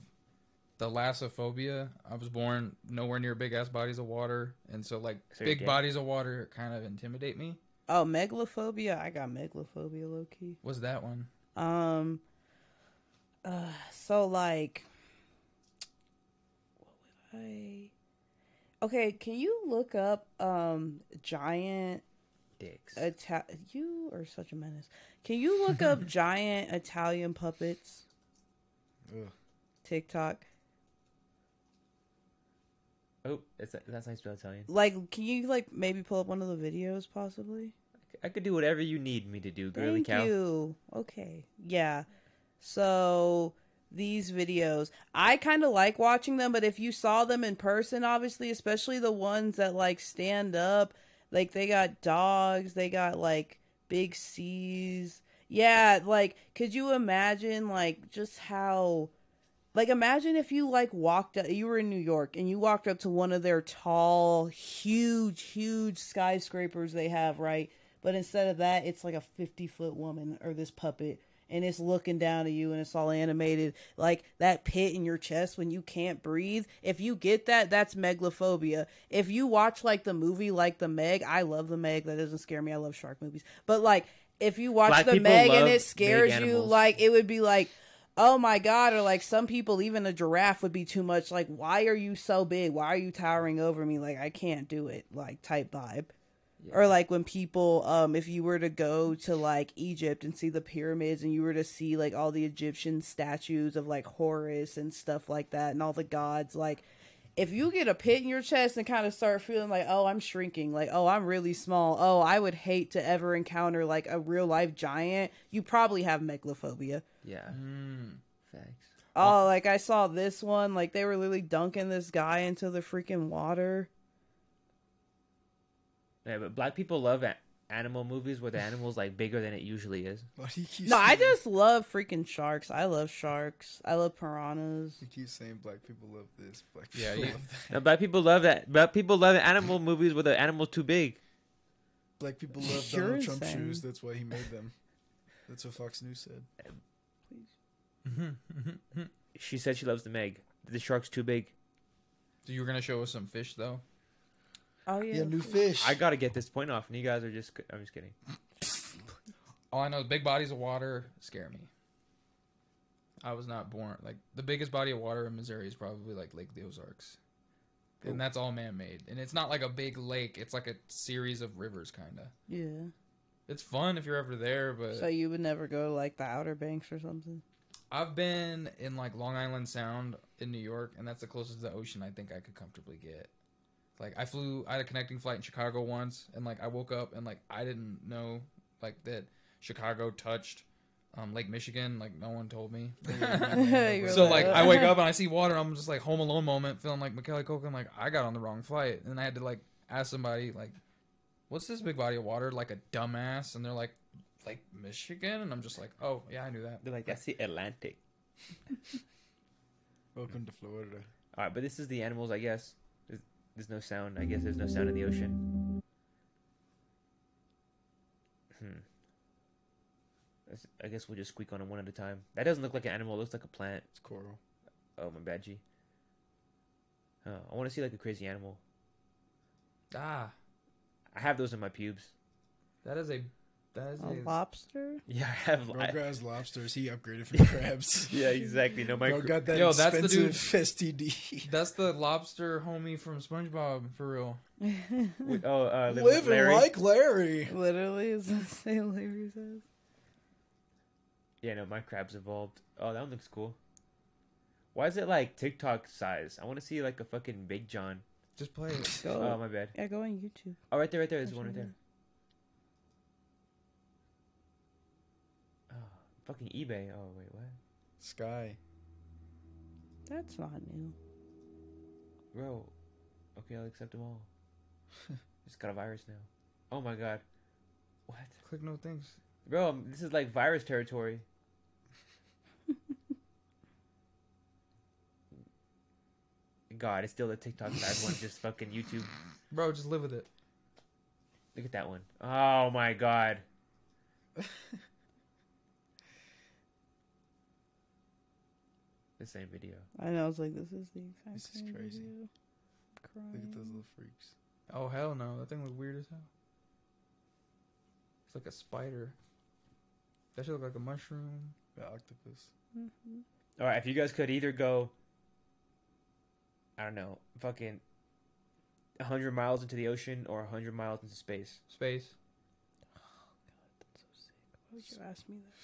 [SPEAKER 4] thalassophobia. I was born nowhere near big ass bodies of water, and so like
[SPEAKER 1] So
[SPEAKER 4] big bodies of water kind of intimidate me.
[SPEAKER 3] Oh, megalophobia. I got megalophobia, low key.
[SPEAKER 4] What's that one?
[SPEAKER 3] Um. Uh. So like. What would I? Okay, can you look up um giant
[SPEAKER 1] Dicks.
[SPEAKER 3] Ita- You are such a menace. Can you look up giant Italian puppets
[SPEAKER 2] Ugh.
[SPEAKER 3] TikTok?
[SPEAKER 1] Oh, that's that's nice spell Italian.
[SPEAKER 3] Like, can you like maybe pull up one of the videos possibly?
[SPEAKER 1] I could do whatever you need me to do, girly
[SPEAKER 3] Thank
[SPEAKER 1] cow.
[SPEAKER 3] you. Okay. Yeah. So these videos, I kind of like watching them, but if you saw them in person, obviously, especially the ones that like stand up, like they got dogs, they got like big C's. Yeah, like could you imagine like just how like imagine if you like walked up you were in New York and you walked up to one of their tall, huge, huge skyscrapers they have, right? But instead of that, it's like a 50 foot woman or this puppet and it's looking down at you and it's all animated. Like that pit in your chest when you can't breathe. If you get that, that's megalophobia. If you watch like the movie like The Meg, I love The Meg. That doesn't scare me. I love shark movies. But like if you watch
[SPEAKER 1] Black
[SPEAKER 3] The Meg and it scares you, like it would be like, oh my god, or like some people, even a giraffe would be too much. Like, why are you so big? Why are you towering over me? Like, I can't do it. Like, type vibe. Or like when people, um, if you were to go to like Egypt and see the pyramids, and you were to see like all the Egyptian statues of like Horus and stuff like that, and all the gods, like if you get a pit in your chest and kind of start feeling like, oh, I'm shrinking, like, oh, I'm really small, oh, I would hate to ever encounter like a real life giant, you probably have megalophobia.
[SPEAKER 1] Yeah.
[SPEAKER 4] Mm.
[SPEAKER 1] Facts.
[SPEAKER 3] Oh, like I saw this one, like they were literally dunking this guy into the freaking water.
[SPEAKER 1] Yeah, but black people love a- animal movies where the animal's like bigger than it usually is.
[SPEAKER 2] Why do you keep
[SPEAKER 3] No, I
[SPEAKER 2] saying-
[SPEAKER 3] just love freaking sharks. I love sharks. I love piranhas.
[SPEAKER 2] You keep saying black people love this. Black
[SPEAKER 4] Yeah,
[SPEAKER 2] people
[SPEAKER 4] you-
[SPEAKER 2] love that.
[SPEAKER 1] No, black people love that. Black people love animal movies where the animal's too big.
[SPEAKER 2] Black people love
[SPEAKER 3] You're
[SPEAKER 2] Donald Trump
[SPEAKER 3] insane.
[SPEAKER 2] shoes. That's why he made them. That's what Fox News said.
[SPEAKER 1] She said she loves the Meg. The shark's too big.
[SPEAKER 4] So you were gonna show us some fish though?
[SPEAKER 3] Oh yeah.
[SPEAKER 2] Yeah, new fish.
[SPEAKER 1] I gotta get this point off, and you guys are just. I'm just kidding.
[SPEAKER 4] All I know is big bodies of water scare me. I was not born like the biggest body of water in Missouri is probably like Lake the Ozarks, and that's all man made. And it's not like a big lake; it's like a series of rivers, kind of.
[SPEAKER 3] Yeah.
[SPEAKER 4] It's fun if you're ever there, but
[SPEAKER 3] So you would never go to like the Outer Banks or something?
[SPEAKER 4] I've been in like Long Island Sound in New York, and that's the closest to the ocean I think I could comfortably get. Like I flew, I had a connecting flight in Chicago once, and like I woke up and like I didn't know like that Chicago touched um, Lake Michigan. Like no one told me. So like I wake up and I see water. I'm just like Home Alone moment, feeling like Macaulay Culkin. Like I got on the wrong flight, and I had to like ask somebody like, "What's this big body of water?" Like a dumbass, and they're like, "Lake Michigan," and I'm just like, "Oh yeah, I knew that."
[SPEAKER 1] They're like, that's the Atlantic.
[SPEAKER 2] Welcome to Florida.
[SPEAKER 1] All right, but this is the animals, I guess. There's, there's no sound. I guess there's no sound in the ocean. Hmm. I guess we'll just squeak on them one at a time. That doesn't look like an animal. It looks like a plant.
[SPEAKER 2] It's coral.
[SPEAKER 1] Oh, my bad, G. Oh, I want to see like a crazy animal.
[SPEAKER 4] Ah,
[SPEAKER 1] I have those in my pubes.
[SPEAKER 4] that is a that is
[SPEAKER 3] A
[SPEAKER 4] a
[SPEAKER 3] lobster?
[SPEAKER 1] Yeah, I have.
[SPEAKER 2] Bro
[SPEAKER 1] I,
[SPEAKER 2] has lobsters. He upgraded from crabs.
[SPEAKER 1] yeah, exactly. No, my
[SPEAKER 2] Bro got that
[SPEAKER 4] Yo, that's the dude-
[SPEAKER 2] expensive STD.
[SPEAKER 4] that's the lobster homie from SpongeBob for real.
[SPEAKER 1] we- oh, uh, live with
[SPEAKER 2] Living
[SPEAKER 1] Larry.
[SPEAKER 2] like Larry.
[SPEAKER 3] Literally, is that St. Larry says?
[SPEAKER 1] Yeah, no, my crab's evolved. Oh, that one looks cool. Why is it like TikTok size? I want to see like a fucking Big John.
[SPEAKER 4] Just play it.
[SPEAKER 3] Go.
[SPEAKER 1] Oh, my bad.
[SPEAKER 3] yeah, go on YouTube.
[SPEAKER 1] Oh, right there, right there. There's one right
[SPEAKER 3] one
[SPEAKER 1] there. Fucking eBay. Oh, wait, what?
[SPEAKER 2] Sky.
[SPEAKER 3] That's not new.
[SPEAKER 1] Bro. Okay, I'll accept them all. it's got a virus now. Oh my god. What?
[SPEAKER 4] Click no things.
[SPEAKER 1] Bro, um, this is like virus territory. God, it's still the TikTok size one, just fucking YouTube.
[SPEAKER 4] Bro, just live with it.
[SPEAKER 1] Look at that one. Oh my god. the same video.
[SPEAKER 3] I know. I was like, this is the exact
[SPEAKER 2] This is
[SPEAKER 3] same
[SPEAKER 2] crazy.
[SPEAKER 3] video.
[SPEAKER 2] Look at those little freaks.
[SPEAKER 4] Oh hell no, that thing looks weird as hell. It's like a spider. That should look like a mushroom.
[SPEAKER 2] The octopus.
[SPEAKER 3] Mhm.
[SPEAKER 1] All right, if you guys could either go, I don't know, fucking 100 miles into the ocean or 100 miles into space.
[SPEAKER 4] Space.
[SPEAKER 3] Oh god, that's so sick. Why would you ask me that?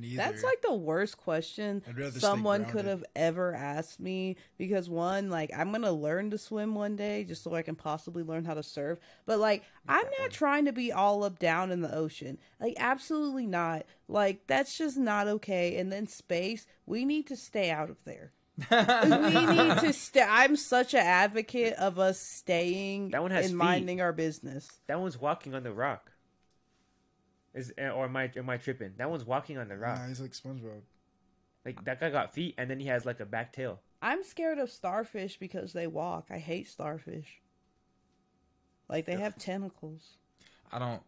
[SPEAKER 2] Neither.
[SPEAKER 3] That's like the worst question
[SPEAKER 2] I'd rather stay
[SPEAKER 3] someone could have ever asked me because one, like, I'm gonna learn to swim one day just so I can possibly learn how to surf. But like, I'm not trying to be all up down in the ocean. Like, absolutely not. Like, that's just not okay. And then space, we need to stay out of there. we need to stay. I'm such an advocate of us staying
[SPEAKER 1] That one has
[SPEAKER 3] and
[SPEAKER 1] feet.
[SPEAKER 3] minding our business.
[SPEAKER 1] That one's walking on the rock. Is eh, or am I am I tripping? That one's walking on the rock.
[SPEAKER 2] Nah, he's like SpongeBob.
[SPEAKER 1] Like that guy got feet and then he has like a back tail.
[SPEAKER 3] I'm scared of starfish because they walk. I hate starfish. Like they have tentacles.
[SPEAKER 4] I don't.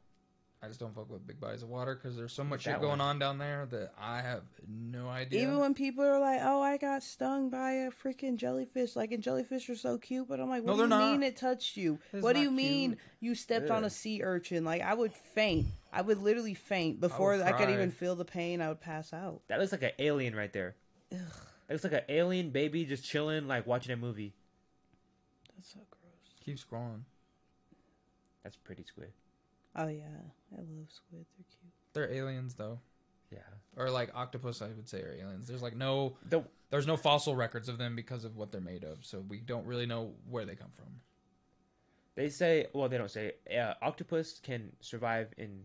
[SPEAKER 4] I just don't fuck with big bodies of water because there's so much shit going
[SPEAKER 1] one.
[SPEAKER 4] on down there that I have no idea.
[SPEAKER 3] Even when people are like, "Oh, I got stung by a freaking jellyfish," like, and jellyfish are so cute, but I'm like,
[SPEAKER 4] No,
[SPEAKER 3] "What do you
[SPEAKER 4] they're
[SPEAKER 3] mean it touched you?
[SPEAKER 4] It's
[SPEAKER 3] what do
[SPEAKER 4] not
[SPEAKER 3] you mean you stepped on a sea urchin?" Like, I would faint. I would literally faint before I, could even feel the pain. I would pass out.
[SPEAKER 1] That looks like an alien right there.
[SPEAKER 3] Ugh,
[SPEAKER 1] That looks like an alien baby just chilling, like watching a movie.
[SPEAKER 3] that's so gross.
[SPEAKER 4] keep scrolling.
[SPEAKER 1] That's pretty squid.
[SPEAKER 3] Oh yeah, I love squid. They're cute.
[SPEAKER 4] They're aliens though,
[SPEAKER 1] Yeah.
[SPEAKER 4] or like octopus. I would say are aliens. There's like no.
[SPEAKER 1] The
[SPEAKER 4] There's no fossil records of them because of what they're made of, so we don't really know where they come from.
[SPEAKER 1] they say well they don't say uh, octopus can survive in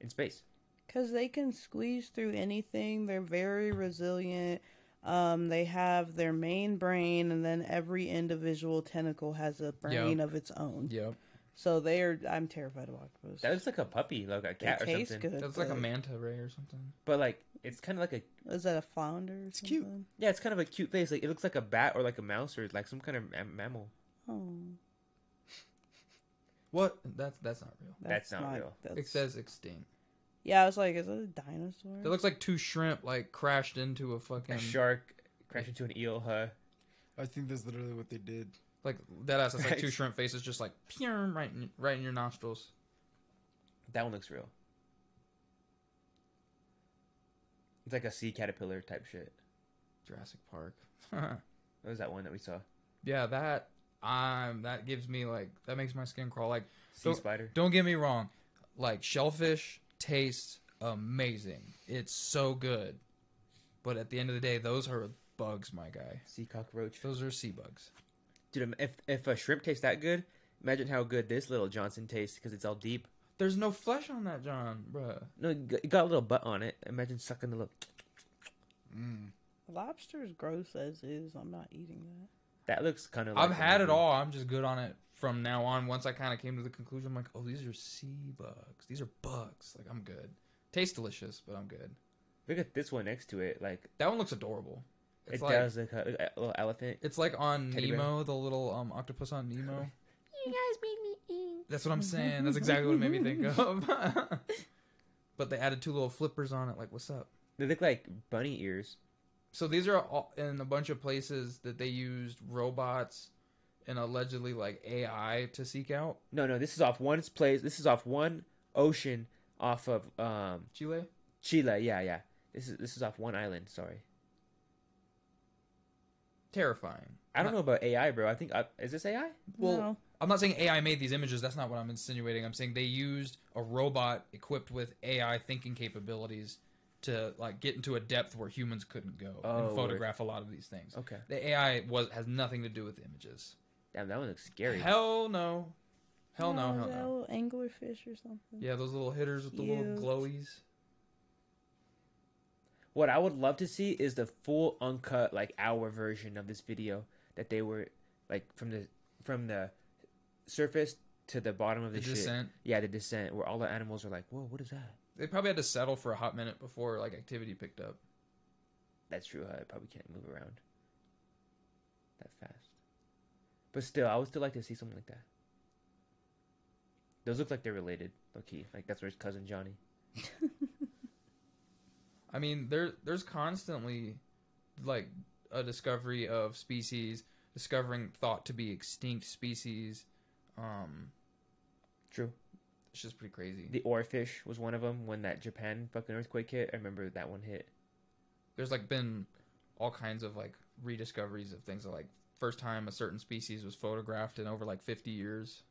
[SPEAKER 1] in space.
[SPEAKER 3] Because they can squeeze through anything. They're very resilient. Um, they have their main brain, and then every individual tentacle has a brain of its own.
[SPEAKER 4] Yep.
[SPEAKER 3] So they're. I'm terrified of octopus.
[SPEAKER 1] That looks like a puppy, like a
[SPEAKER 3] they
[SPEAKER 1] cat or
[SPEAKER 3] taste
[SPEAKER 1] something.
[SPEAKER 3] good.
[SPEAKER 4] That's like a
[SPEAKER 3] but-
[SPEAKER 4] manta ray or something.
[SPEAKER 1] But like it's kind of like a
[SPEAKER 3] Is that a flounder? Or
[SPEAKER 2] It's cute.
[SPEAKER 1] yeah, it's kind of a cute face. Like it looks like a bat or like a mouse or like some kind of mam- mammal.
[SPEAKER 3] Oh,
[SPEAKER 4] What? That's that's not real.
[SPEAKER 1] That's not real.
[SPEAKER 3] that's-
[SPEAKER 4] It says extinct.
[SPEAKER 3] Yeah, I was like, is it a dinosaur?
[SPEAKER 4] It looks like two shrimp like crashed into a fucking
[SPEAKER 1] A shark crashed into an eel, huh?
[SPEAKER 2] I think that's literally what they did.
[SPEAKER 4] like that ass. It's like two
[SPEAKER 1] Right.
[SPEAKER 4] shrimp faces, just like pew, right in, right in your nostrils.
[SPEAKER 1] That one looks real. It's like a sea caterpillar type shit.
[SPEAKER 4] Jurassic Park.
[SPEAKER 1] What was that one that we saw?
[SPEAKER 4] yeah, that um that gives me like that makes my skin crawl. Like
[SPEAKER 1] Sea
[SPEAKER 4] Don't-
[SPEAKER 1] spider.
[SPEAKER 4] don't get me wrong, like shellfish tastes amazing. It's so good. But at the end of the day, those are bugs, my guy.
[SPEAKER 1] Sea cockroach.
[SPEAKER 4] Those are sea bugs.
[SPEAKER 1] Dude, if if a shrimp tastes that good, imagine how good this little Johnson tastes because it's all deep.
[SPEAKER 4] There's no flesh on that, John, bruh.
[SPEAKER 1] No, it got- it got a little butt on it. Imagine sucking the little.
[SPEAKER 2] Mm.
[SPEAKER 3] Lobster's gross as is. I'm not eating that.
[SPEAKER 1] That looks kind of.
[SPEAKER 4] I've had it all. I'm just good on it from now on. Once I kind of came to the conclusion, I'm like, oh, these are sea bugs. These are bugs. Like I'm good. Tastes delicious, but I'm good.
[SPEAKER 1] Look at this one next to it. Like
[SPEAKER 4] That one looks adorable. It's
[SPEAKER 1] it
[SPEAKER 4] like
[SPEAKER 1] does look like a, a little elephant.
[SPEAKER 4] it's like on
[SPEAKER 1] Teddy bear.
[SPEAKER 4] Nemo, the little um octopus on Nemo.
[SPEAKER 1] You guys made me eat.
[SPEAKER 4] That's what I'm saying. That's exactly what it made me think of. but they added two little flippers on it. Like, what's up?
[SPEAKER 1] They look like bunny ears.
[SPEAKER 4] So these are all in a bunch of places that they used robots and allegedly like AI to seek out.
[SPEAKER 1] No, no, this is off one place. This is off one ocean off of um
[SPEAKER 4] Chile.
[SPEAKER 1] Chile. Yeah, yeah. This is this is off one island. Sorry,
[SPEAKER 4] Terrifying.
[SPEAKER 1] I don't
[SPEAKER 4] Not-
[SPEAKER 1] know about AI, bro. I think uh, is this AI?
[SPEAKER 4] Well,
[SPEAKER 3] No.
[SPEAKER 4] I'm not saying AI made these images. That's not what I'm insinuating. I'm saying they used a robot equipped with AI thinking capabilities to like get into a depth where humans couldn't go
[SPEAKER 1] Oh,
[SPEAKER 4] and
[SPEAKER 1] word.
[SPEAKER 4] photograph a lot of these things.
[SPEAKER 1] Okay,
[SPEAKER 4] The AI was has nothing to do with images.
[SPEAKER 1] damn, that one looks scary.
[SPEAKER 4] Hell no. Hell no, oh,
[SPEAKER 3] is
[SPEAKER 4] hell
[SPEAKER 3] that
[SPEAKER 4] no.
[SPEAKER 3] little anglerfish or something.
[SPEAKER 4] Yeah, those little hitters with the little glowies.
[SPEAKER 1] What I would love to see is the full uncut like hour version of this video that they were like from the from the surface to the bottom of the,
[SPEAKER 4] The
[SPEAKER 1] shit.
[SPEAKER 4] descent.
[SPEAKER 1] Yeah, the descent where all the animals are like, "Whoa, what is that?"
[SPEAKER 4] They probably had to settle for a hot minute before like activity picked up.
[SPEAKER 1] That's true. I probably can't move around that fast. But still, I would still like to see something like that. Those look like they're related, low key. Like that's where his cousin Johnny.
[SPEAKER 4] I mean, there there's constantly like a discovery of species, discovering thought to be extinct species. Um,
[SPEAKER 1] True.
[SPEAKER 4] It's just pretty crazy.
[SPEAKER 1] The oarfish was one of them when that Japan fucking earthquake hit. I remember that one hit.
[SPEAKER 4] There's like been all kinds of like rediscoveries of things that, like first time a certain species was photographed in over like 50 years.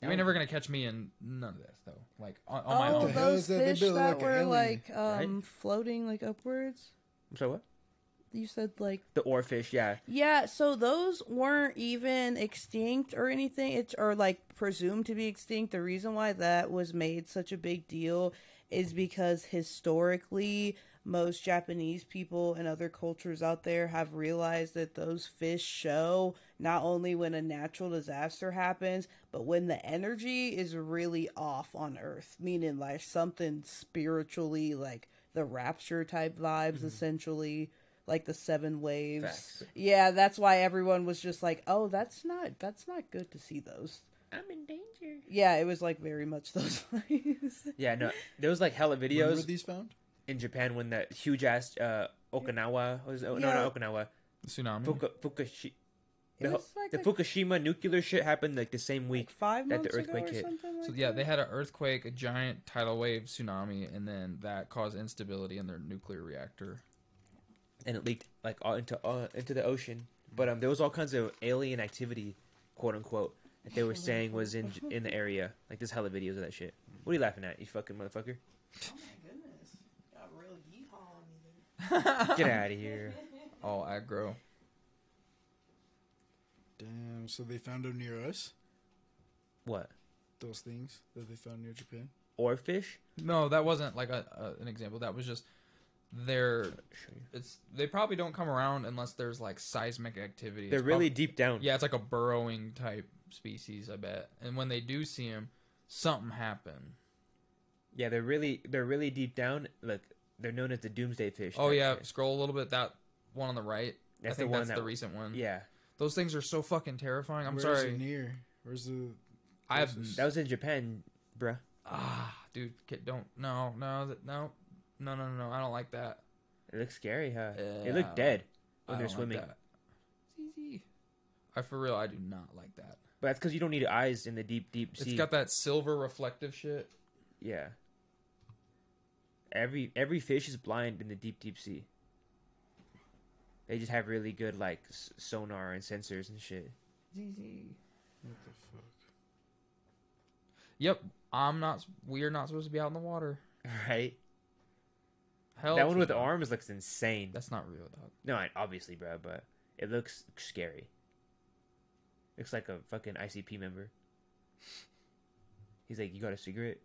[SPEAKER 4] You
[SPEAKER 1] That
[SPEAKER 4] ain't never gonna catch me in none of this though. Like on, on my own.
[SPEAKER 2] the
[SPEAKER 3] those
[SPEAKER 2] is that?
[SPEAKER 3] Fish that
[SPEAKER 2] like
[SPEAKER 3] were
[SPEAKER 2] alien,
[SPEAKER 3] like
[SPEAKER 1] right?
[SPEAKER 3] um floating like upwards.
[SPEAKER 1] I'm what?
[SPEAKER 3] You said like
[SPEAKER 1] The oarfish, yeah.
[SPEAKER 3] yeah. So those weren't even extinct or anything. It's or like presumed to be extinct. The reason why that was made such a big deal is because historically most Japanese people and other cultures out there have realized that those fish show not only when a natural disaster happens, but when the energy is really off on Earth, meaning like something spiritually, like the rapture type vibes, mm-hmm. essentially, like the seven waves.
[SPEAKER 1] Facts.
[SPEAKER 3] Yeah, that's why everyone was just like, "Oh, that's not that's not good to see those."
[SPEAKER 1] I'm in danger.
[SPEAKER 3] Yeah, it was like very much those vibes.
[SPEAKER 1] Yeah, no, there was like hella
[SPEAKER 2] When
[SPEAKER 1] videos
[SPEAKER 2] were these found?
[SPEAKER 1] in Japan when that huge ass uh, Okinawa was oh, no
[SPEAKER 3] Yeah.
[SPEAKER 1] no Okinawa
[SPEAKER 4] Tsunami.
[SPEAKER 1] Fuku, Fukushi,
[SPEAKER 3] It
[SPEAKER 1] the,
[SPEAKER 3] like
[SPEAKER 1] the
[SPEAKER 3] a-
[SPEAKER 1] Fukushima nuclear shit happened like the same week.
[SPEAKER 3] like five
[SPEAKER 1] that the earthquake hit.
[SPEAKER 3] something
[SPEAKER 4] So
[SPEAKER 3] like
[SPEAKER 4] yeah,
[SPEAKER 3] that.
[SPEAKER 4] they had an earthquake, a giant tidal wave, tsunami, and then that caused instability in their nuclear reactor.
[SPEAKER 1] And it leaked like all into uh, into the ocean. But um, there was all kinds of alien activity, quote unquote, that they were saying was in in the area. Like there's hella videos of that shit. What are you laughing at, you fucking motherfucker?
[SPEAKER 3] Oh my goodness, got real yeehaw on me.
[SPEAKER 1] Get out of here.
[SPEAKER 4] All aggro.
[SPEAKER 2] Damn. So they found them near us.
[SPEAKER 1] What?
[SPEAKER 2] Those things that they found near Japan.
[SPEAKER 1] Or fish?
[SPEAKER 4] No, that wasn't like a, a an example. That was just their.
[SPEAKER 1] Show.
[SPEAKER 4] It's they probably don't come around unless there's like seismic activity.
[SPEAKER 1] They're
[SPEAKER 4] It's
[SPEAKER 1] really
[SPEAKER 4] prob-
[SPEAKER 1] deep down.
[SPEAKER 4] yeah, it's like a burrowing type species, I bet. And when they do see them, something happened.
[SPEAKER 1] Yeah, they're really they're really deep down. Look, they're known as the doomsday fish.
[SPEAKER 4] Oh yeah,
[SPEAKER 1] shit.
[SPEAKER 4] scroll a little bit. That one on the right.
[SPEAKER 1] That's
[SPEAKER 4] I think
[SPEAKER 1] the one
[SPEAKER 4] that's
[SPEAKER 1] that
[SPEAKER 4] the recent one.
[SPEAKER 1] yeah.
[SPEAKER 4] Those things are so fucking terrifying. I'm
[SPEAKER 2] Where is
[SPEAKER 4] sorry.
[SPEAKER 2] it near? Where's the?
[SPEAKER 4] I have
[SPEAKER 2] closest?
[SPEAKER 1] That was in Japan, bruh.
[SPEAKER 4] ah, dude, kid, don't no no no no no no no. I don't like that.
[SPEAKER 1] It looks scary, huh? They
[SPEAKER 4] Yeah.
[SPEAKER 1] look dead when
[SPEAKER 4] I
[SPEAKER 1] they're swimming.
[SPEAKER 4] Like that. It's easy. I for real, I do not like that.
[SPEAKER 1] But that's because you don't need eyes in the deep, deep sea.
[SPEAKER 4] It's got that silver reflective shit.
[SPEAKER 1] Yeah. Every every fish is blind in the deep deep sea. They just have really good like s- sonar and sensors and shit.
[SPEAKER 4] Easy.
[SPEAKER 2] What the fuck?
[SPEAKER 4] Yep, I'm not. We're not supposed to be out in the water.
[SPEAKER 1] Right?
[SPEAKER 4] Hell,
[SPEAKER 1] that one
[SPEAKER 4] to
[SPEAKER 1] with
[SPEAKER 4] no.
[SPEAKER 1] arms looks insane.
[SPEAKER 4] That's not real, dog.
[SPEAKER 1] No, I- obviously, bro, but it looks scary. Looks like a fucking ICP member. He's like, "You got a cigarette?"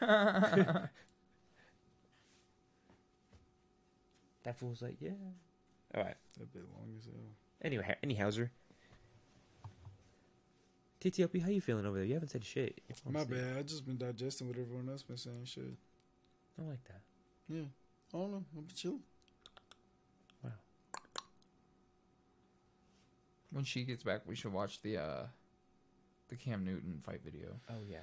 [SPEAKER 1] That fool's like, "Yeah." All right.
[SPEAKER 2] A bit long as hell.
[SPEAKER 1] Anyway, any Hauser. TTLP, how you feeling over there? You haven't said shit.
[SPEAKER 2] My bad. I just been digesting what everyone else been saying. Shit.
[SPEAKER 1] I don't like that.
[SPEAKER 2] Yeah. I don't know. I'm chilling.
[SPEAKER 4] when she gets back, we should watch the uh the Cam Newton fight video.
[SPEAKER 1] Oh yeah.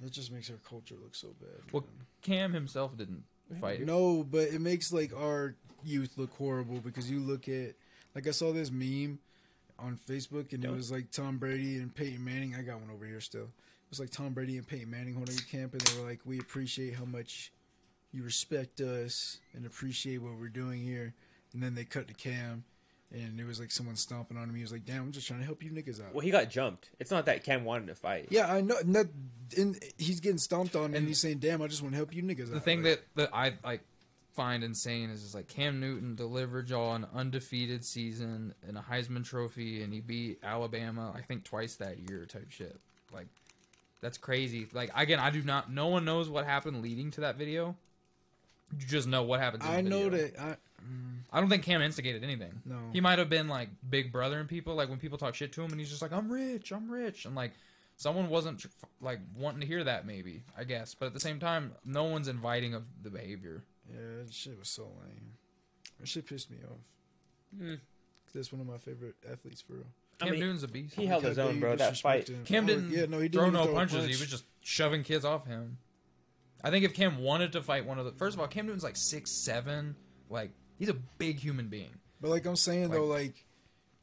[SPEAKER 2] That just makes our culture look so bad.
[SPEAKER 4] Well,
[SPEAKER 2] man.
[SPEAKER 4] Cam himself didn't fight.
[SPEAKER 2] No, but it makes like our youth look horrible because you look at like I saw this meme on Facebook and it was like Tom Brady and Peyton Manning. I got one over here still. It was like Tom Brady and Peyton Manning holding a camp and they were like, "We appreciate how much you respect us and appreciate what we're doing here." And then they cut to Cam and it was like someone stomping on him. He was like, "Damn, I'm just trying to help you niggas out."
[SPEAKER 1] Well, he got jumped. It's not that Cam wanted to fight.
[SPEAKER 2] yeah, I know. And that, and he's getting stomped on, and, he's saying, "Damn, I just want to help you niggas
[SPEAKER 4] The
[SPEAKER 2] out."
[SPEAKER 4] The thing
[SPEAKER 2] Like,
[SPEAKER 4] that that I like find insane is just like Cam Newton delivered y'all an undefeated season and a Heisman Trophy, and he beat Alabama I think twice that year type shit. Like that's crazy. Like again, I do not. No one knows what happened leading to that video. You just know what happens. In
[SPEAKER 2] I
[SPEAKER 4] the
[SPEAKER 2] know
[SPEAKER 4] video.
[SPEAKER 2] that. I, mm,
[SPEAKER 4] I don't think Cam instigated anything.
[SPEAKER 2] No.
[SPEAKER 4] He might have been like big brother and people like when people talk shit to him and he's just like I'm rich, I'm rich and like someone wasn't like wanting to hear that maybe, I guess. But at the same time, no one's inviting of the behavior.
[SPEAKER 2] Yeah, that shit was so lame. That shit pissed me off.
[SPEAKER 1] Mm.
[SPEAKER 2] That's one of my favorite athletes for real.
[SPEAKER 1] I
[SPEAKER 4] Cam
[SPEAKER 1] mean,
[SPEAKER 4] Newton's a beast.
[SPEAKER 1] he held his own, bro. That fight.
[SPEAKER 2] him.
[SPEAKER 4] Cam
[SPEAKER 2] Oh,
[SPEAKER 4] didn't
[SPEAKER 2] yeah, no, he didn't
[SPEAKER 4] throw no
[SPEAKER 2] throw
[SPEAKER 4] punches.
[SPEAKER 2] punch.
[SPEAKER 4] He was just shoving kids off him. I think if Cam wanted to fight one of the first of all, Cam Newton's like six seven, like he's a big human being.
[SPEAKER 2] But like I'm saying though, like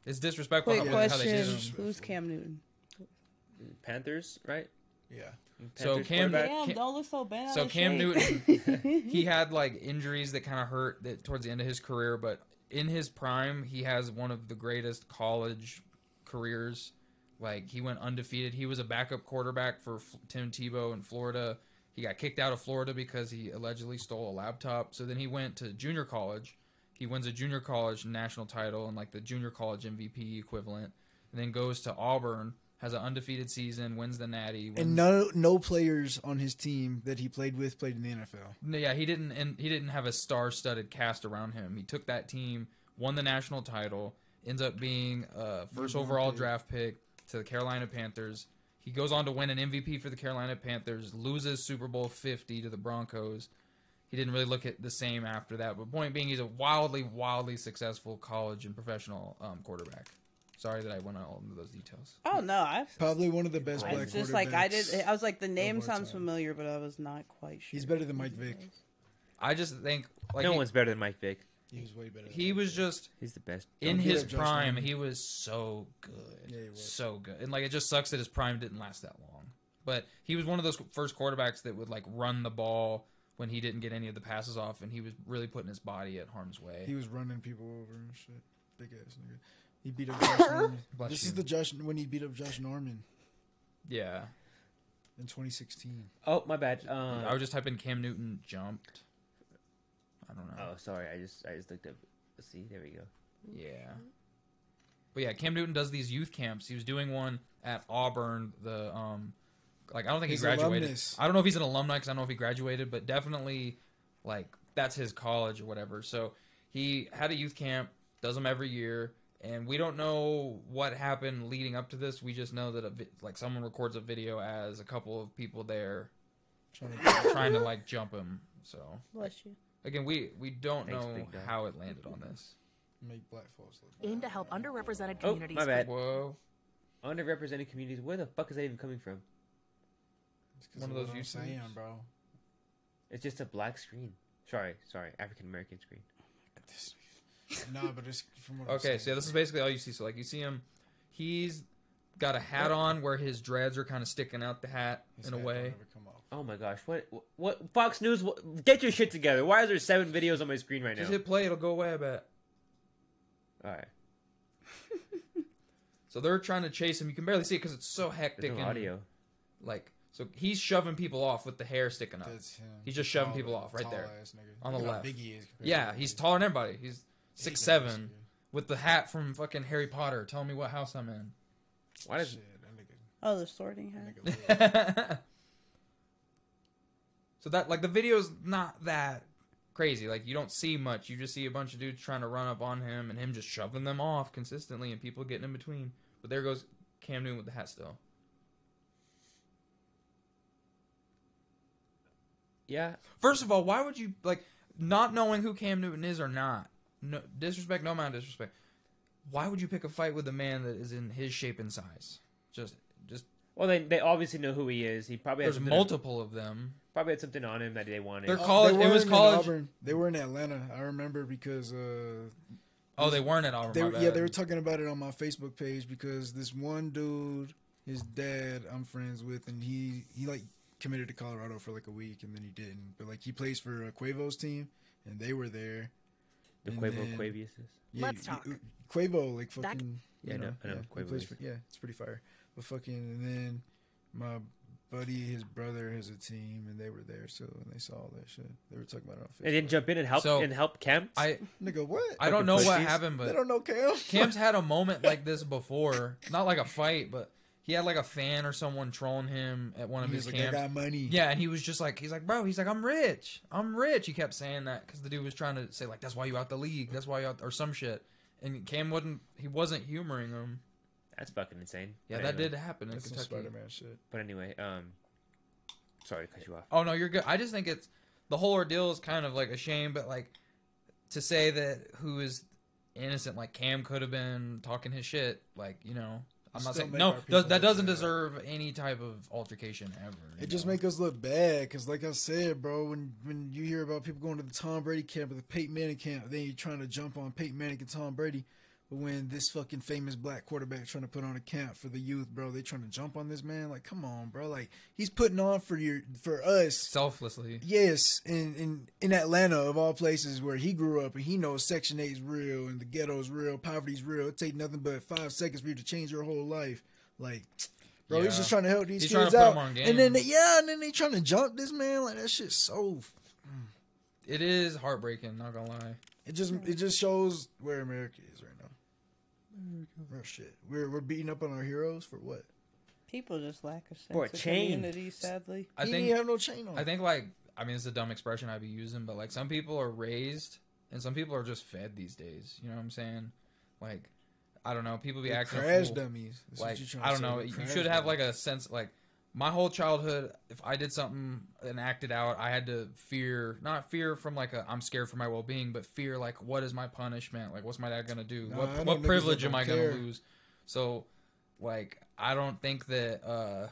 [SPEAKER 4] It's disrespectful
[SPEAKER 3] Wait,
[SPEAKER 4] how, how they did
[SPEAKER 3] question:
[SPEAKER 4] him.
[SPEAKER 3] Who's Cam Newton?
[SPEAKER 1] Panthers, right?
[SPEAKER 2] yeah,
[SPEAKER 4] So Cam-
[SPEAKER 1] quarterback?
[SPEAKER 3] Damn,
[SPEAKER 4] Cam-
[SPEAKER 3] don't look so bad.
[SPEAKER 4] So Cam Newton, he had like injuries that kind of hurt that towards the end of his career, but in his prime, he has one of the greatest college careers. Like he went undefeated. He was a backup quarterback for F- Tim Tebow in Florida. He got kicked out of Florida because he allegedly stole a laptop. So then he went to junior college. He wins a junior college national title and like the junior college MVP equivalent, and then goes to Auburn, has an undefeated season, wins the Natty. Wins,
[SPEAKER 2] and no no players on his team that he played with played in the NFL.
[SPEAKER 4] No, yeah, he didn't, and he didn't have a star-studded cast around him. He took that team, won the national title, ends up being a first overall
[SPEAKER 2] pick.
[SPEAKER 4] draft pick to the Carolina Panthers. He goes on to win an MVP for the Carolina Panthers, loses Super Bowl 50 to the Broncos. He didn't really look at the same after that. But point being, he's a wildly, wildly successful college and professional um, quarterback. Sorry that I went all into those details.
[SPEAKER 3] Oh no, I.
[SPEAKER 2] Probably one of the best
[SPEAKER 3] I
[SPEAKER 2] black
[SPEAKER 3] was just like I did. I was like the name
[SPEAKER 2] all
[SPEAKER 3] sounds
[SPEAKER 2] time.
[SPEAKER 3] familiar, but I was not quite sure.
[SPEAKER 2] He's better than Mike Vick.
[SPEAKER 4] I just think like
[SPEAKER 1] no
[SPEAKER 4] he,
[SPEAKER 1] one's better than Mike Vick.
[SPEAKER 2] He was way better. than
[SPEAKER 4] he was just
[SPEAKER 1] He's the best.
[SPEAKER 4] in
[SPEAKER 2] Don't
[SPEAKER 4] his prime, he was so good,
[SPEAKER 2] Yeah, he was.
[SPEAKER 4] so good, and like it just sucks that his prime didn't last that long. But he was one of those first quarterbacks that would like run the ball when he didn't get any of the passes off, and he was really putting his body at harm's way.
[SPEAKER 2] He was running people over and shit. Big ass nigga. He beat up Josh Norman.
[SPEAKER 4] Bless
[SPEAKER 2] this
[SPEAKER 4] you.
[SPEAKER 2] is the Josh when he beat up Josh Norman
[SPEAKER 4] yeah,
[SPEAKER 2] in 2016.
[SPEAKER 1] Oh, my bad. Um,
[SPEAKER 4] I was just typing Cam Newton jumped. I don't know.
[SPEAKER 1] oh, sorry. I just I just looked up. See, there we go.
[SPEAKER 4] Yeah. But yeah, Cam Newton does these youth camps. He was doing one at Auburn. The um, like I don't think
[SPEAKER 2] He's
[SPEAKER 4] he graduated.
[SPEAKER 2] alumnus.
[SPEAKER 4] I don't know if he's an alumni because I don't know if he graduated, but definitely like that's his college or whatever. So he had a youth camp, does them every year, and we don't know what happened leading up to this. We just know that a vi- like someone records a video as a couple of people there
[SPEAKER 2] Trying to
[SPEAKER 4] trying to like jump him. So
[SPEAKER 3] Bless you.
[SPEAKER 4] Again, we we don't
[SPEAKER 1] Thanks,
[SPEAKER 4] know
[SPEAKER 1] big dog.
[SPEAKER 4] how it landed on this.
[SPEAKER 2] make black folks look bad.
[SPEAKER 5] aim to help underrepresented
[SPEAKER 1] Oh,
[SPEAKER 5] communities.
[SPEAKER 1] my bad.
[SPEAKER 4] Whoa.
[SPEAKER 1] Underrepresented communities. Where the fuck is that even coming from?
[SPEAKER 2] It's 'cause
[SPEAKER 4] One of
[SPEAKER 2] what
[SPEAKER 4] those
[SPEAKER 2] I'm
[SPEAKER 4] YouTube
[SPEAKER 2] saying, bro.
[SPEAKER 1] It's just a black screen. Sorry, sorry, African American screen.
[SPEAKER 2] nah, but it's from what I'm
[SPEAKER 4] Okay, so yeah, this is basically all you see. So like you see him, he's got a hat on where his dreads are kind of sticking out the hat
[SPEAKER 2] His
[SPEAKER 4] in a
[SPEAKER 2] hat
[SPEAKER 4] way.
[SPEAKER 2] don't ever come off.
[SPEAKER 1] Oh my gosh, what what Fox News? What, get your shit together. Why is there seven videos on my screen right now?
[SPEAKER 4] Just hit play, it'll go away. I bet.
[SPEAKER 1] All right,
[SPEAKER 4] So they're trying to chase him. You can barely see it because it's so hectic.
[SPEAKER 1] there's no
[SPEAKER 4] and,
[SPEAKER 1] audio.
[SPEAKER 4] Like so, he's shoving people off with the hair sticking up.
[SPEAKER 2] That's him.
[SPEAKER 4] He's just shoving
[SPEAKER 2] Tall-
[SPEAKER 4] people off right there.
[SPEAKER 2] nigga.
[SPEAKER 4] On the left.
[SPEAKER 2] Big he is
[SPEAKER 4] Yeah,
[SPEAKER 2] to
[SPEAKER 4] he's taller than everybody. He's
[SPEAKER 2] He's
[SPEAKER 4] six
[SPEAKER 2] a
[SPEAKER 4] seven with the hat from fucking Harry Potter. Telling me what house I'm in.
[SPEAKER 1] Why does
[SPEAKER 2] Shit, that nigga.
[SPEAKER 3] Oh, the sorting hat.
[SPEAKER 4] So that like the video's not that crazy. Like you don't see much. You just see a bunch of dudes trying to run up on him and him just shoving them off consistently and people getting in between. But there goes Cam Newton with the hat still.
[SPEAKER 1] Yeah,
[SPEAKER 4] First of all, why would you like not knowing who Cam Newton is or not? No disrespect, no amount of disrespect. Why would you pick a fight with a man that is in his shape and size? Just, just
[SPEAKER 1] well, they they obviously know who he is. He probably has
[SPEAKER 4] there's multiple of them.
[SPEAKER 1] Probably had something on him that they wanted.
[SPEAKER 4] They're
[SPEAKER 2] Oh,
[SPEAKER 4] college-
[SPEAKER 2] they
[SPEAKER 4] it was
[SPEAKER 2] weren't in
[SPEAKER 4] college-
[SPEAKER 2] Auburn. They were in Atlanta. I remember because uh,
[SPEAKER 4] Oh, they weren't at Auburn.
[SPEAKER 2] they yeah
[SPEAKER 4] bad.
[SPEAKER 2] they were talking about it on my Facebook page because this one dude, his dad, I'm friends with, and he he like committed to Colorado for like a week and then he didn't. But like he plays for uh, Quavo's team and they were there.
[SPEAKER 1] the
[SPEAKER 2] and
[SPEAKER 1] Quavo
[SPEAKER 2] then-
[SPEAKER 1] Quavious.
[SPEAKER 2] Yeah,
[SPEAKER 5] Let's talk.
[SPEAKER 2] y- Quavo, like
[SPEAKER 5] That-
[SPEAKER 2] fucking.
[SPEAKER 1] Yeah,
[SPEAKER 2] you
[SPEAKER 1] I know-
[SPEAKER 2] know,
[SPEAKER 1] I know
[SPEAKER 2] yeah,
[SPEAKER 1] Quavo
[SPEAKER 2] plays for- yeah, it's pretty fire. But fucking, and then my buddy, his brother has a team, and they were there, so and they saw all that shit. They were talking about it on Facebook.
[SPEAKER 1] They didn't jump in and help
[SPEAKER 4] So-
[SPEAKER 1] and help Cam.
[SPEAKER 4] I
[SPEAKER 2] Nigga, what?
[SPEAKER 4] I don't know
[SPEAKER 1] pussies.
[SPEAKER 4] what happened, but.
[SPEAKER 2] they
[SPEAKER 4] but
[SPEAKER 2] don't know Cam.
[SPEAKER 4] Cam's had a moment like this before. Not like a fight, but he had like a fan or someone trolling him at one of
[SPEAKER 2] He
[SPEAKER 4] his
[SPEAKER 2] was like, I
[SPEAKER 4] camps.
[SPEAKER 2] got money.
[SPEAKER 4] Yeah, and he was just like, he's like, bro, he's like, I'm rich, I'm rich. He kept saying that because the dude was trying to say like, that's why you out the league, that's why you out, or some shit. And Cam wasn't, he wasn't humoring him.
[SPEAKER 1] That's fucking insane.
[SPEAKER 4] Yeah,
[SPEAKER 1] But
[SPEAKER 4] that
[SPEAKER 1] anyway.
[SPEAKER 4] did happen in
[SPEAKER 2] That's
[SPEAKER 4] Kentucky.
[SPEAKER 2] Spider-Man shit.
[SPEAKER 1] But anyway, um, sorry to cut you off.
[SPEAKER 4] Oh no, you're good. I just think it's the whole ordeal is kind of like a shame, but like to say that who is innocent, like Cam could have been talking his shit, like you know. I'm not
[SPEAKER 2] Still
[SPEAKER 4] saying no. Does, that doesn't
[SPEAKER 2] bad.
[SPEAKER 4] deserve any type of altercation ever. you
[SPEAKER 2] It just
[SPEAKER 4] know?
[SPEAKER 2] make us look bad, cause like I said, bro, when when you hear about people going to the Tom Brady camp or the Peyton Manning camp, then you're trying to jump on Peyton Manning and Tom Brady. But when this fucking famous black quarterback trying to put on a camp for the youth, bro, they trying to jump on this man. Like, come on, bro. Like he's putting on for your for us.
[SPEAKER 4] selflessly.
[SPEAKER 2] Yes, in, in in Atlanta of all places where he grew up and he knows Section 8 is real and the ghetto's real, poverty's real. It take nothing but five seconds for you to change your whole life. Like, bro, he's just trying to help these
[SPEAKER 4] He's
[SPEAKER 2] kids out.
[SPEAKER 4] 'em on game.
[SPEAKER 2] And then they, yeah, and then they trying to jump this man. Like that shit's so. Mm.
[SPEAKER 4] It is heartbreaking. Not gonna lie.
[SPEAKER 2] It just it just shows where America is right. Real shit. We're we're beating up on our heroes for what?
[SPEAKER 3] People just lack a sense
[SPEAKER 1] For a
[SPEAKER 3] of
[SPEAKER 1] chain.
[SPEAKER 3] community, sadly.
[SPEAKER 4] I
[SPEAKER 2] he
[SPEAKER 4] think
[SPEAKER 2] didn't have no chain on.
[SPEAKER 4] I think like I mean it's a dumb expression I'd be using, but like some people are raised and some people are just fed these days. You know what I'm saying? Like I don't know. People be
[SPEAKER 2] They're
[SPEAKER 4] acting a
[SPEAKER 2] crash
[SPEAKER 4] fool.
[SPEAKER 2] dummies. That's what
[SPEAKER 4] like
[SPEAKER 2] you're trying
[SPEAKER 4] I
[SPEAKER 2] to
[SPEAKER 4] don't
[SPEAKER 2] say.
[SPEAKER 4] know.
[SPEAKER 2] They're
[SPEAKER 4] You
[SPEAKER 2] crash
[SPEAKER 4] should have like
[SPEAKER 2] dummies.
[SPEAKER 4] a sense like my whole childhood. If I did something and acted out, I had to fear not fear from like a I'm scared for my well being, but fear like what is my punishment? Like what's my dad gonna do?
[SPEAKER 2] Nah,
[SPEAKER 4] what what privilege am I gonna lose? So like I don't think that uh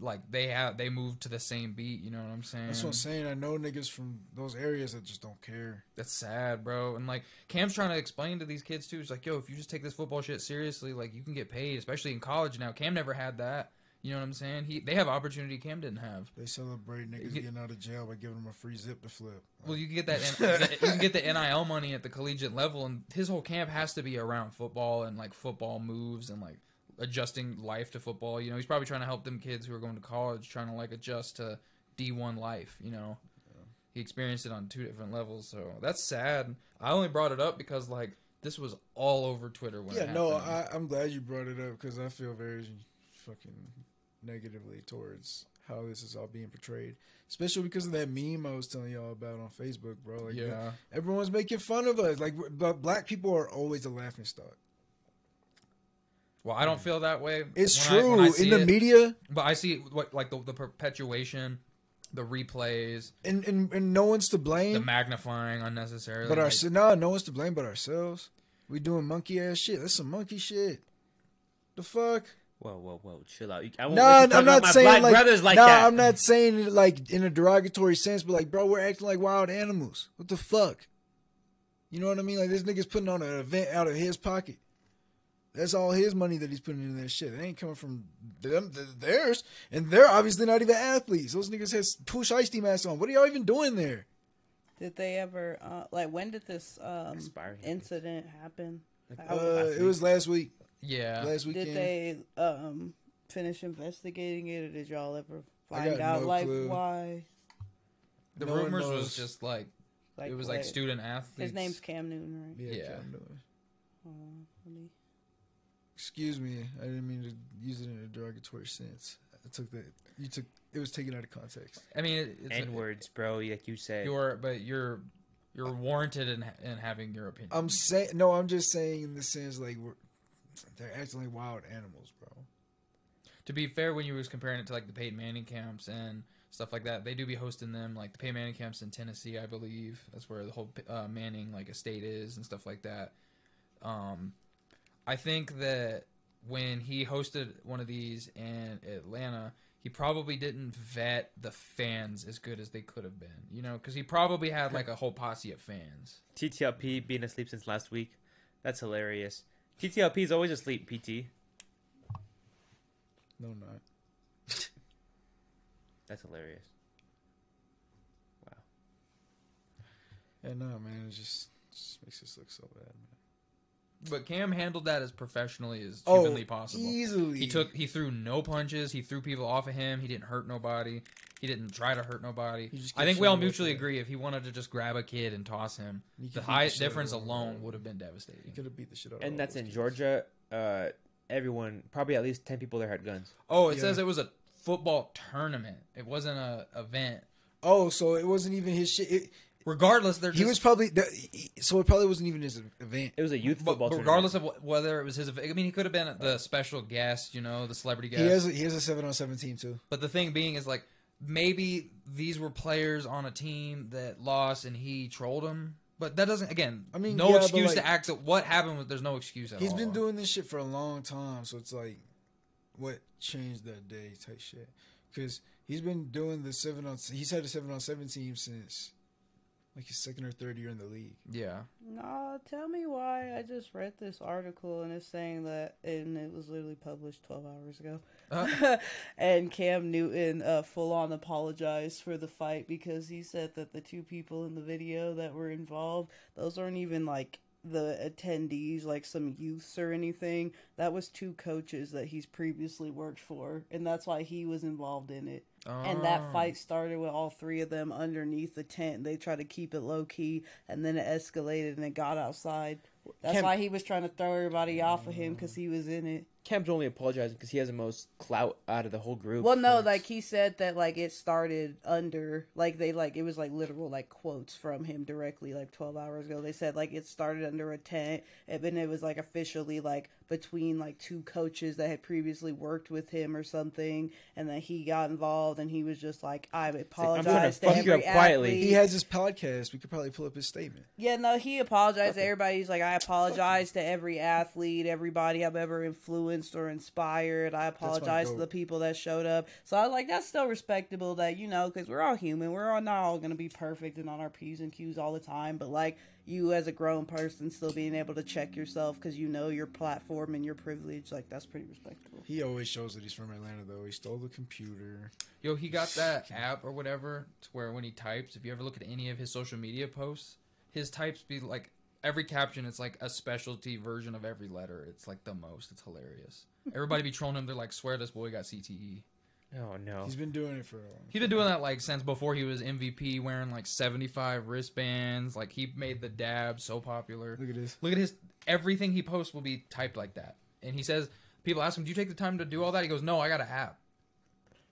[SPEAKER 4] like they have they moved to the same beat. You know what I'm saying?
[SPEAKER 2] That's what I'm saying. I know niggas from those areas that just don't care.
[SPEAKER 4] That's sad, bro. And like Cam's trying to explain to these kids too. It's like, yo, if you just take this football shit seriously, like you can get paid, especially in college now. Cam never had that. You know what I'm saying? He they have opportunity Cam didn't have.
[SPEAKER 2] They celebrate niggas
[SPEAKER 4] get-
[SPEAKER 2] getting out of jail by giving them a free zip to flip.
[SPEAKER 4] Well, you can get that. you can get the NIL money at the collegiate level, and his whole camp has to be around football and like football moves and like adjusting life to football. You know, he's probably trying to help them kids who are going to college, trying to like adjust to D1 life. You know, he experienced it on two different levels, so that's sad. I only brought it up because like this was all over Twitter when.
[SPEAKER 2] yeah, no. I, I'm glad you brought it up because I feel very fucking negatively towards how this is all being portrayed, especially because of that meme I was telling y'all about on Facebook, bro. Like,
[SPEAKER 4] yeah.
[SPEAKER 2] everyone's making fun of us. Like, but black people are always a laughing stock.
[SPEAKER 4] Well, I don't feel that way.
[SPEAKER 2] It's
[SPEAKER 4] when I-
[SPEAKER 2] true
[SPEAKER 4] when I see
[SPEAKER 2] in the
[SPEAKER 4] it,
[SPEAKER 2] media,
[SPEAKER 4] but I see what like the, the perpetuation, the replays,
[SPEAKER 2] and, and and no one's to blame.
[SPEAKER 4] the magnifying unnecessarily.
[SPEAKER 2] But our
[SPEAKER 4] like-
[SPEAKER 2] no, no one's to blame but ourselves. We doing monkey ass shit. That's some monkey shit. The fuck?
[SPEAKER 1] Whoa, whoa, whoa! Chill out. I won't
[SPEAKER 2] No,
[SPEAKER 1] you
[SPEAKER 2] I'm not
[SPEAKER 1] my
[SPEAKER 2] saying
[SPEAKER 1] black
[SPEAKER 2] like
[SPEAKER 1] brothers like
[SPEAKER 2] nah,
[SPEAKER 1] that.
[SPEAKER 2] I'm not saying it like in a derogatory sense, but like, bro, we're acting like wild animals. What the fuck? You know what I mean? Like this nigga's putting on an event out of his pocket. That's all his money that he's putting into that shit. It ain't coming from them, theirs, and they're obviously not even athletes. Those niggas has push ice team masks on. What are y'all even doing there?
[SPEAKER 3] Did they ever, uh, like, when did this um, incident happen?
[SPEAKER 1] Like,
[SPEAKER 2] Uh, it was last week.
[SPEAKER 4] Yeah,
[SPEAKER 2] Last weekend.
[SPEAKER 3] Did they um, finish investigating it, or did y'all ever find out,
[SPEAKER 2] no
[SPEAKER 3] like,
[SPEAKER 2] clue.
[SPEAKER 3] why?
[SPEAKER 4] the
[SPEAKER 2] no
[SPEAKER 4] rumors was just like,
[SPEAKER 3] Like,
[SPEAKER 4] it was like student athletes.
[SPEAKER 3] His name's Cam Newton, right?
[SPEAKER 2] Yeah,
[SPEAKER 4] Yeah.
[SPEAKER 2] Cam Newton.
[SPEAKER 3] Uh,
[SPEAKER 2] Excuse me, I didn't mean to use it in a derogatory sense. I took the you took it was taken out of context.
[SPEAKER 4] I mean, it- it's
[SPEAKER 1] N words, bro. Like you said.
[SPEAKER 4] You're, but you're, you're warranted in in having your opinion.
[SPEAKER 2] I'm saying no, I'm just saying in the sense like we're they're acting like wild animals, bro.
[SPEAKER 4] to be fair, when you was comparing it to like the Peyton Manning camps and stuff like that, they do be hosting them like the Peyton Manning camps in Tennessee, I believe. That's where the whole uh, Manning like estate is and stuff like that. Um, I think that when he hosted one of these in Atlanta, he probably didn't vet the fans as good as they could have been, you know, because he probably had like a whole posse of fans.
[SPEAKER 1] TTLP being asleep since last week. That's hilarious. TTLP is always asleep. PT.
[SPEAKER 2] No, not.
[SPEAKER 1] That's hilarious. Wow.
[SPEAKER 2] Yeah, no, man. It just, just makes us look so bad, man.
[SPEAKER 4] But Cam handled that as professionally as
[SPEAKER 2] Oh,
[SPEAKER 4] humanly possible.
[SPEAKER 2] easily.
[SPEAKER 4] He took he threw no punches. He threw people off of him. He didn't hurt nobody. He didn't try to hurt nobody. I think we all mutually agree if he wanted to just grab a kid and toss him, the
[SPEAKER 2] could beat
[SPEAKER 4] height
[SPEAKER 2] shit out of
[SPEAKER 4] difference alone would have been devastating.
[SPEAKER 2] He could have beat the shit out of all
[SPEAKER 1] And that's
[SPEAKER 2] those
[SPEAKER 1] in
[SPEAKER 2] kids.
[SPEAKER 1] Georgia. Uh, everyone, probably at least ten people there had guns.
[SPEAKER 4] Oh, it
[SPEAKER 2] Yeah.
[SPEAKER 4] says it was a football tournament. It wasn't a event.
[SPEAKER 2] Oh, so it wasn't even his shit. It,
[SPEAKER 4] Regardless, they're
[SPEAKER 2] he was probably the, he- so it probably wasn't even his event.
[SPEAKER 1] It was a youth
[SPEAKER 4] but
[SPEAKER 1] football.
[SPEAKER 4] regardless
[SPEAKER 1] tournament.
[SPEAKER 4] of wh- whether it was his. event- I mean, he could have been the special guest, you know, the celebrity guest.
[SPEAKER 2] He has a, he has a seven on seven team too.
[SPEAKER 4] But the thing being is like maybe these were players on a team that lost and he trolled them. But that doesn't again.
[SPEAKER 2] I mean,
[SPEAKER 4] no
[SPEAKER 2] yeah,
[SPEAKER 4] excuse
[SPEAKER 2] like-
[SPEAKER 4] to act. What happened? Was, there's no excuse at
[SPEAKER 2] He's
[SPEAKER 4] all.
[SPEAKER 2] been doing this shit for a long time, so it's like, what changed that day type shit? Because he's been doing the seven on. He's had a seven on seven team since like his second or third year in the league.
[SPEAKER 4] Yeah.
[SPEAKER 3] No, tell me why. I just read this article and it's saying that, and it was literally published 12 hours ago.
[SPEAKER 4] Uh.
[SPEAKER 3] and Cam Newton uh, full on apologized for the fight because he said that the two people in the video that were involved, those aren't even like the attendees, like some youths or anything. That was two coaches that he's previously worked for, and that's why he was involved in it. And that
[SPEAKER 4] Oh.
[SPEAKER 3] fight started with all three of them underneath the tent. They tried to keep it low key, and then it escalated and it got outside. That's why he was trying to throw everybody off of him oh. because he was in it.
[SPEAKER 1] Cam's only apologizing because he has the most clout out of the whole group.
[SPEAKER 3] Well, no, like he said that like it started under like they like it was like literal like quotes from him directly like twelve hours ago. They said like it started under a tent, and then it was like officially like between like two coaches that had previously worked with him or something, and then he got involved and he was just like I apologize to
[SPEAKER 1] fuck you
[SPEAKER 3] every
[SPEAKER 1] up quietly."
[SPEAKER 3] athlete.
[SPEAKER 2] He has his podcast. We could probably pull up his statement.
[SPEAKER 3] Yeah, no, he apologized to everybody. He's like, I apologize to every athlete, everybody I've ever influenced or inspired. I apologize to the people that showed up. So I was like, that's still respectable that, you know, because we're all human. We're all not all going to be perfect and on our P's and Q's all the time. But like, you as a grown person still being able to check yourself because you know your platform and your privilege, like, that's pretty respectable.
[SPEAKER 2] He always shows that he's from Atlanta, though. He stole the computer.
[SPEAKER 4] Yo, he got that app or whatever to where when he types, if you ever look at any of his social media posts, his types be like every caption. It's like a specialty version of every letter. It's like the most. It's hilarious. Everybody be trolling him. They're like, "Swear this boy got CTE."
[SPEAKER 1] oh no,
[SPEAKER 2] He's been doing it for a while.
[SPEAKER 4] He's been doing that like since before he was MVP, wearing like seventy five wristbands. Like he made the dab so popular.
[SPEAKER 2] Look at this.
[SPEAKER 4] Look at his everything he posts will be typed like that. And he says, people ask him, "Do you take the time to do all that?" He goes, "No, I got an app."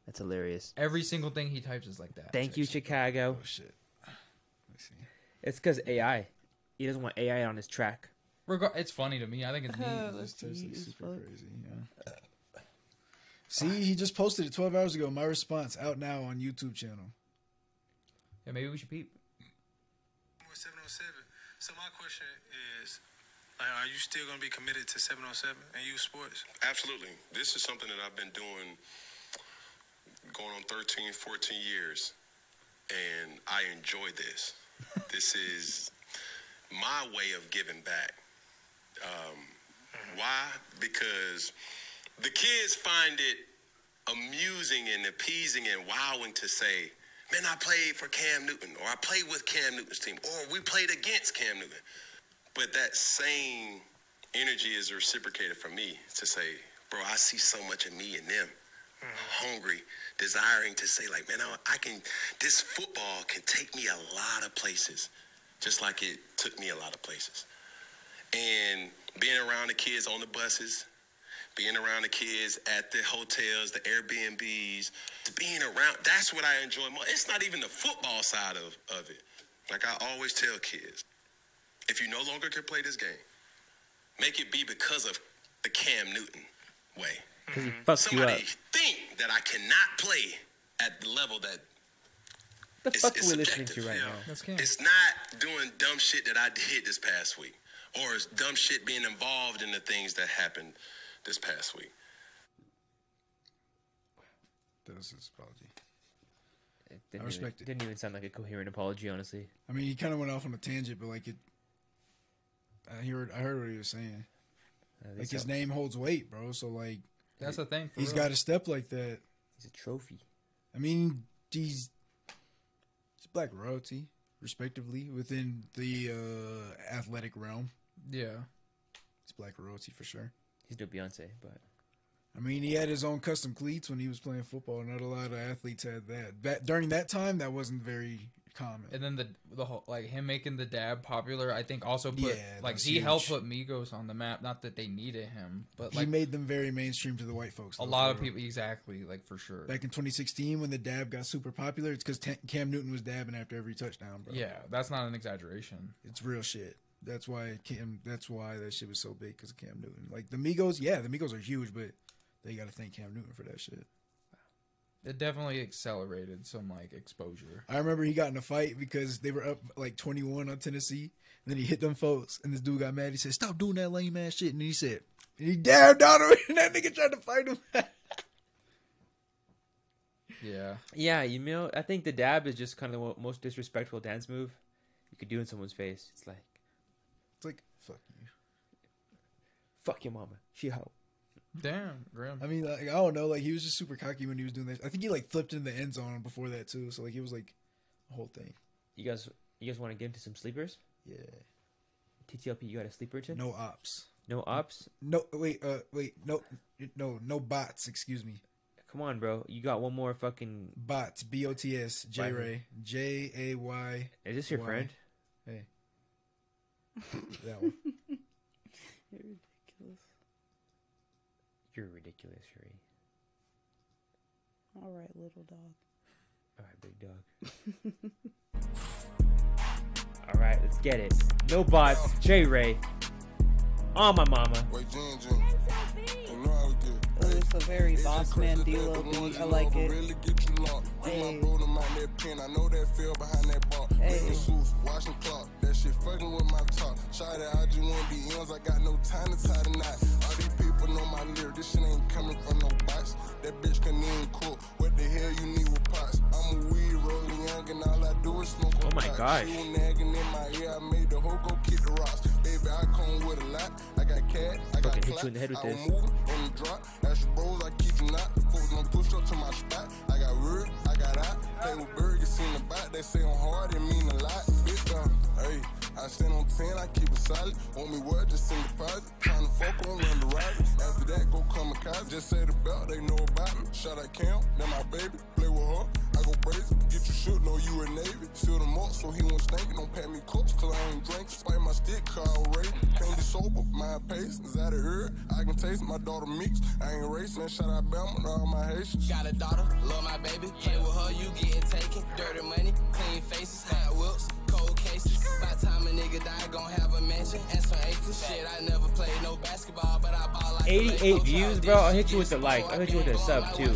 [SPEAKER 1] that's hilarious.
[SPEAKER 4] Every single thing he types is like that.
[SPEAKER 1] Thank you, Chicago.
[SPEAKER 2] Oh shit. Let me see.
[SPEAKER 1] It's because AI. He doesn't want AI on his track.
[SPEAKER 4] Reg- it's funny to me. I think it's neat.
[SPEAKER 2] This text
[SPEAKER 3] neat
[SPEAKER 2] is super
[SPEAKER 3] fuck.
[SPEAKER 2] crazy. Yeah. See, he just posted it 12 hours ago. My response out now on YouTube channel.
[SPEAKER 4] Yeah, maybe we should peep.
[SPEAKER 5] 707. So my question is, like, are you still going to be committed to 707 and youth sports?
[SPEAKER 6] Absolutely. This is something that I've been doing going on 13, 14 years. And I enjoy this. this is my way of giving back. Um, why? Because the kids find it amusing and appeasing and wowing to say, man, I played for Cam Newton, or I played with Cam Newton's team, or we played against Cam Newton. But that same energy is reciprocated from me to say, bro, I see so much of me in them. Hungry, desiring to say, like, man, I, I can, this football can take me a lot of places, just like it took me a lot of places. And being around the kids on the buses, being around the kids at the hotels, the Airbnbs, being around. That's what I enjoy more. It's not even the football side of, of it. Like I always tell kids, if you no longer can play this game, make it be because of the Cam Newton way.
[SPEAKER 1] Because he fucks you up.
[SPEAKER 6] Somebody think that I cannot play at the level that
[SPEAKER 1] The
[SPEAKER 6] it's,
[SPEAKER 1] fuck
[SPEAKER 6] it's
[SPEAKER 1] are we listening to
[SPEAKER 6] subjective,
[SPEAKER 1] right
[SPEAKER 6] you know?
[SPEAKER 1] now?
[SPEAKER 6] It's not doing dumb shit that I did this past week, or it's dumb shit being involved in the things that happened this past week.
[SPEAKER 2] That was his apology.
[SPEAKER 1] It didn't
[SPEAKER 2] I respect
[SPEAKER 1] even,
[SPEAKER 2] it.
[SPEAKER 1] Didn't even sound like a coherent apology, honestly.
[SPEAKER 2] I mean, he kind of went off on a tangent, but like it, I heard, I heard what he was saying.
[SPEAKER 1] Uh,
[SPEAKER 2] Like his
[SPEAKER 1] out-
[SPEAKER 2] name holds weight, bro. So like
[SPEAKER 4] That's the thing. For
[SPEAKER 2] he's
[SPEAKER 4] real.
[SPEAKER 2] got a step like that.
[SPEAKER 1] He's a trophy.
[SPEAKER 2] I mean, he's he's black royalty, respectively, within the uh, athletic realm.
[SPEAKER 4] Yeah.
[SPEAKER 2] it's black royalty for sure.
[SPEAKER 1] He's no Beyonce, but
[SPEAKER 2] I mean, he had his own custom cleats when he was playing football. Not a lot of athletes had that. That during that time, that wasn't very common.
[SPEAKER 4] And then the the whole like him making the dab popular, I think also put
[SPEAKER 2] Yeah,
[SPEAKER 4] like he helped
[SPEAKER 2] huge.
[SPEAKER 4] put Migos on the map. Not that they needed him, but like, he
[SPEAKER 2] made them very mainstream to the white folks.
[SPEAKER 4] a lot of people exactly like for sure.
[SPEAKER 2] Back in 2016, when the dab got super popular, it's because Cam Newton was dabbing after every touchdown, bro.
[SPEAKER 4] yeah, that's not an exaggeration.
[SPEAKER 2] it's real shit. That's why Cam. That's why that shit was so big because of Cam Newton. Like the Migos, yeah, the Migos are huge, but they got to thank Cam Newton for that shit.
[SPEAKER 4] It definitely accelerated some like exposure.
[SPEAKER 2] I remember he got in a fight because they were up like 21 on Tennessee, and then he hit them folks, and this dude got mad. He said, "Stop doing that lame ass shit," and he said, and he dabbed on him, and that nigga tried to fight him.
[SPEAKER 4] Yeah,
[SPEAKER 1] yeah, you know, I think the dab is just kind of the most disrespectful dance move you could do in someone's face. It's like,
[SPEAKER 2] it's like fuck you.
[SPEAKER 1] fuck your mama, she hoe.
[SPEAKER 4] Damn, Grim.
[SPEAKER 2] I mean, like, I don't know. Like he was just super cocky when he was doing that. I think he like flipped in the end zone before that too. So like it was like a whole thing.
[SPEAKER 1] You guys, you guys want to get into some sleepers?
[SPEAKER 2] Yeah.
[SPEAKER 1] TTLP, you got a sleeper tip?
[SPEAKER 2] No ops.
[SPEAKER 1] No ops?
[SPEAKER 2] No wait. Uh wait. No no no bots. Excuse me.
[SPEAKER 1] Come on, bro. You got one more fucking.
[SPEAKER 2] Bots. B O T S. J Ray. J A Y.
[SPEAKER 1] Is this your friend?
[SPEAKER 2] Hey. That one.
[SPEAKER 3] You're ridiculous.
[SPEAKER 1] You're.
[SPEAKER 3] All right, little dog.
[SPEAKER 1] All right, big dog. All right, let's get it. No bots. J Ray. On my mama.
[SPEAKER 7] Wait, Jen, Jen. You know how we get.
[SPEAKER 3] Oh, it's a very
[SPEAKER 7] It's
[SPEAKER 3] boss man deal
[SPEAKER 7] the
[SPEAKER 3] beat.
[SPEAKER 7] ones
[SPEAKER 3] I like it.
[SPEAKER 7] Really get you locked. With
[SPEAKER 3] Hey.
[SPEAKER 7] my bro to my that pen. I know that feel behind that bar.
[SPEAKER 3] Hey.
[SPEAKER 7] Suits, washing clock. That shit fucking with my top. Shot I just want the. I got no time to tie the knot. People know my lyric. This shit ain't coming from no box. That bitch can even cook. What the hell you need with pots? I'm a weed rolling young and all I do is smoke
[SPEAKER 1] Oh my god.
[SPEAKER 7] She nagging in my ear. I made the hoe go kick the rocks. Baby, I come with a lot. I got cat. I got
[SPEAKER 1] Fucking hit you in the head with
[SPEAKER 7] I
[SPEAKER 1] this.
[SPEAKER 7] moving in the drop. That's your bros, I keep you not. Folks don't push up to my spot. I got word, I got out. Play with burgers, seen the back. They say I'm hard, it mean a lot. Bitch, uh, hey, I stand on 10, I keep it solid. Want me what? Just send deposit. Tryna fuck on, run the ride. After that, go come kamikaze. Just say the belt, they know about me. Shout out Cam, that my baby. Play with her, I go brazen. Get you shoot, know you a Navy. Fill them up so he won't stink. Don't pat me cups, cause I ain't drink. Spike my stick, car rate. Can't be sober, my pace. Is that a herb? I can taste my daughter mix. I ain't racing, shout out Bama, to all my Haitians.
[SPEAKER 8] Got a daughter, love my baby. Play with her, you getting taken. Dirty money, clean faces, hot whips, cold cases. By the time a nigga die, gon' have a mansion and some acres. Shit, I never played no basketball, but I ball like
[SPEAKER 1] 88 views, bro. I'll hit you with the like. I'll hit you with a sub, too.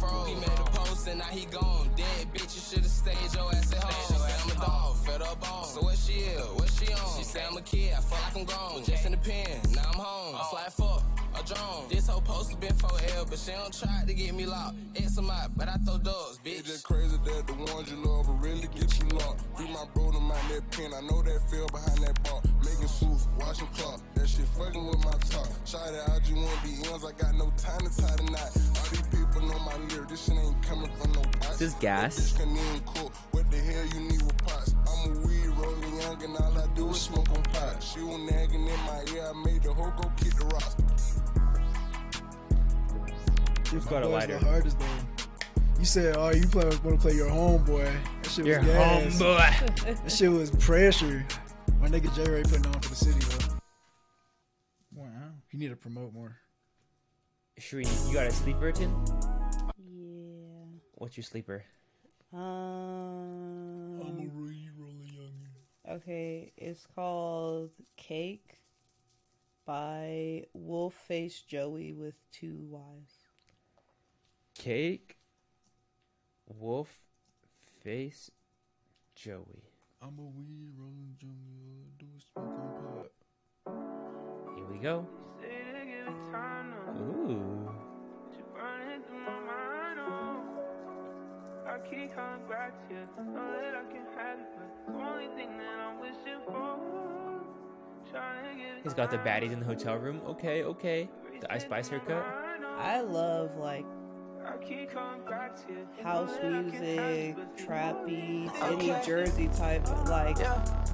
[SPEAKER 8] Froze. He made a post and now he gone. Dead bitch, you should've stayed your ass at home. She say I'm a dog, fed up on. So what she is? What she on? She say I'm a kid, I feel like I'm grown. Just in the pen, now I'm home. Oh. I fly fuck. A drone. This whole post has been 4L, but she don't try to get me locked. It's a mop, but I throw dogs, bitch.
[SPEAKER 7] It's just crazy that the ones you love will really get you locked. Free my bro to my that pen. I know that feel behind that bar. Making suits, watching clock. That shit fucking with my top. Shot it, I just want the ends. I got no time to tie the knot. All these people know my lyric. This shit ain't coming from no box.
[SPEAKER 1] This is gas.
[SPEAKER 7] That bitch can even cook. What the hell you need with pots? I'm a weed rolling young and all I do is smoke on pot. She was nagging in my ear. I made the hoe go kick the rocks.
[SPEAKER 1] Who's got a lighter?
[SPEAKER 2] The hardest though. You said, "Oh, you play want to play your homeboy." That shit was
[SPEAKER 1] Your
[SPEAKER 2] gas.
[SPEAKER 1] homeboy.
[SPEAKER 2] That shit was pressure. My nigga J Ray putting on for the city though.
[SPEAKER 4] Wow.
[SPEAKER 2] He need to promote more.
[SPEAKER 1] Sherrie, you got a sleeper, Tin?
[SPEAKER 3] Yeah.
[SPEAKER 1] What's your sleeper?
[SPEAKER 3] Um.
[SPEAKER 2] re rolling young.
[SPEAKER 3] Okay, it's called Cake by Wolf Face Joey with two Y's.
[SPEAKER 1] Cake, Wolf, Face, Joey.
[SPEAKER 2] I'm a weed rolling junior. Do a smoke on pot.
[SPEAKER 1] Here we go. Ooh. Oh.
[SPEAKER 9] I keep coming back to you. Know that I can have it, but the only thing that I'm wishing for. Trying to get
[SPEAKER 1] He's got the baddies in the hotel room. Okay, okay. The Ice Spice haircut.
[SPEAKER 3] I love like house music, trappy, any Jersey type, like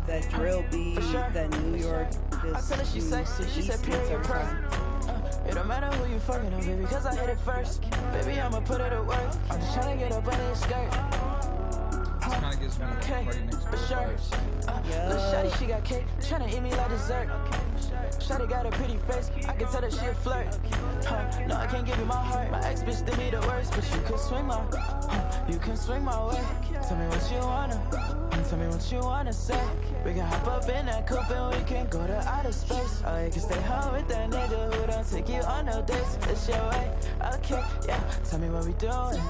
[SPEAKER 3] that drill beat, that New York.
[SPEAKER 10] I
[SPEAKER 3] Just
[SPEAKER 10] tell her she's sexy, she said
[SPEAKER 3] beats beats
[SPEAKER 10] period
[SPEAKER 3] every
[SPEAKER 10] per.
[SPEAKER 3] time.
[SPEAKER 10] Uh, it don't matter who you fucking on, baby, cause I hit it first. Baby, I'ma put it to work. I'm just tryna get up under your skirt.
[SPEAKER 4] This kind of gives me
[SPEAKER 10] Okay,
[SPEAKER 4] party next
[SPEAKER 10] for sure.
[SPEAKER 4] vibes.
[SPEAKER 10] Uh, Lil' shawty, she got cake, tryna eat me like dessert. Shawty got a pretty face, I can tell that she a flirt. Huh, no, I can't give you my heart. My ex bitch did me the worst, but you can swing my, huh, you can swing my way. Tell me what you wanna, and tell me what you wanna say. We can hop up in that coupe and we can go to outer space. Or you can stay home with that nigga who don't take you on no dates. It's your way, okay, yeah. Tell me what we doing,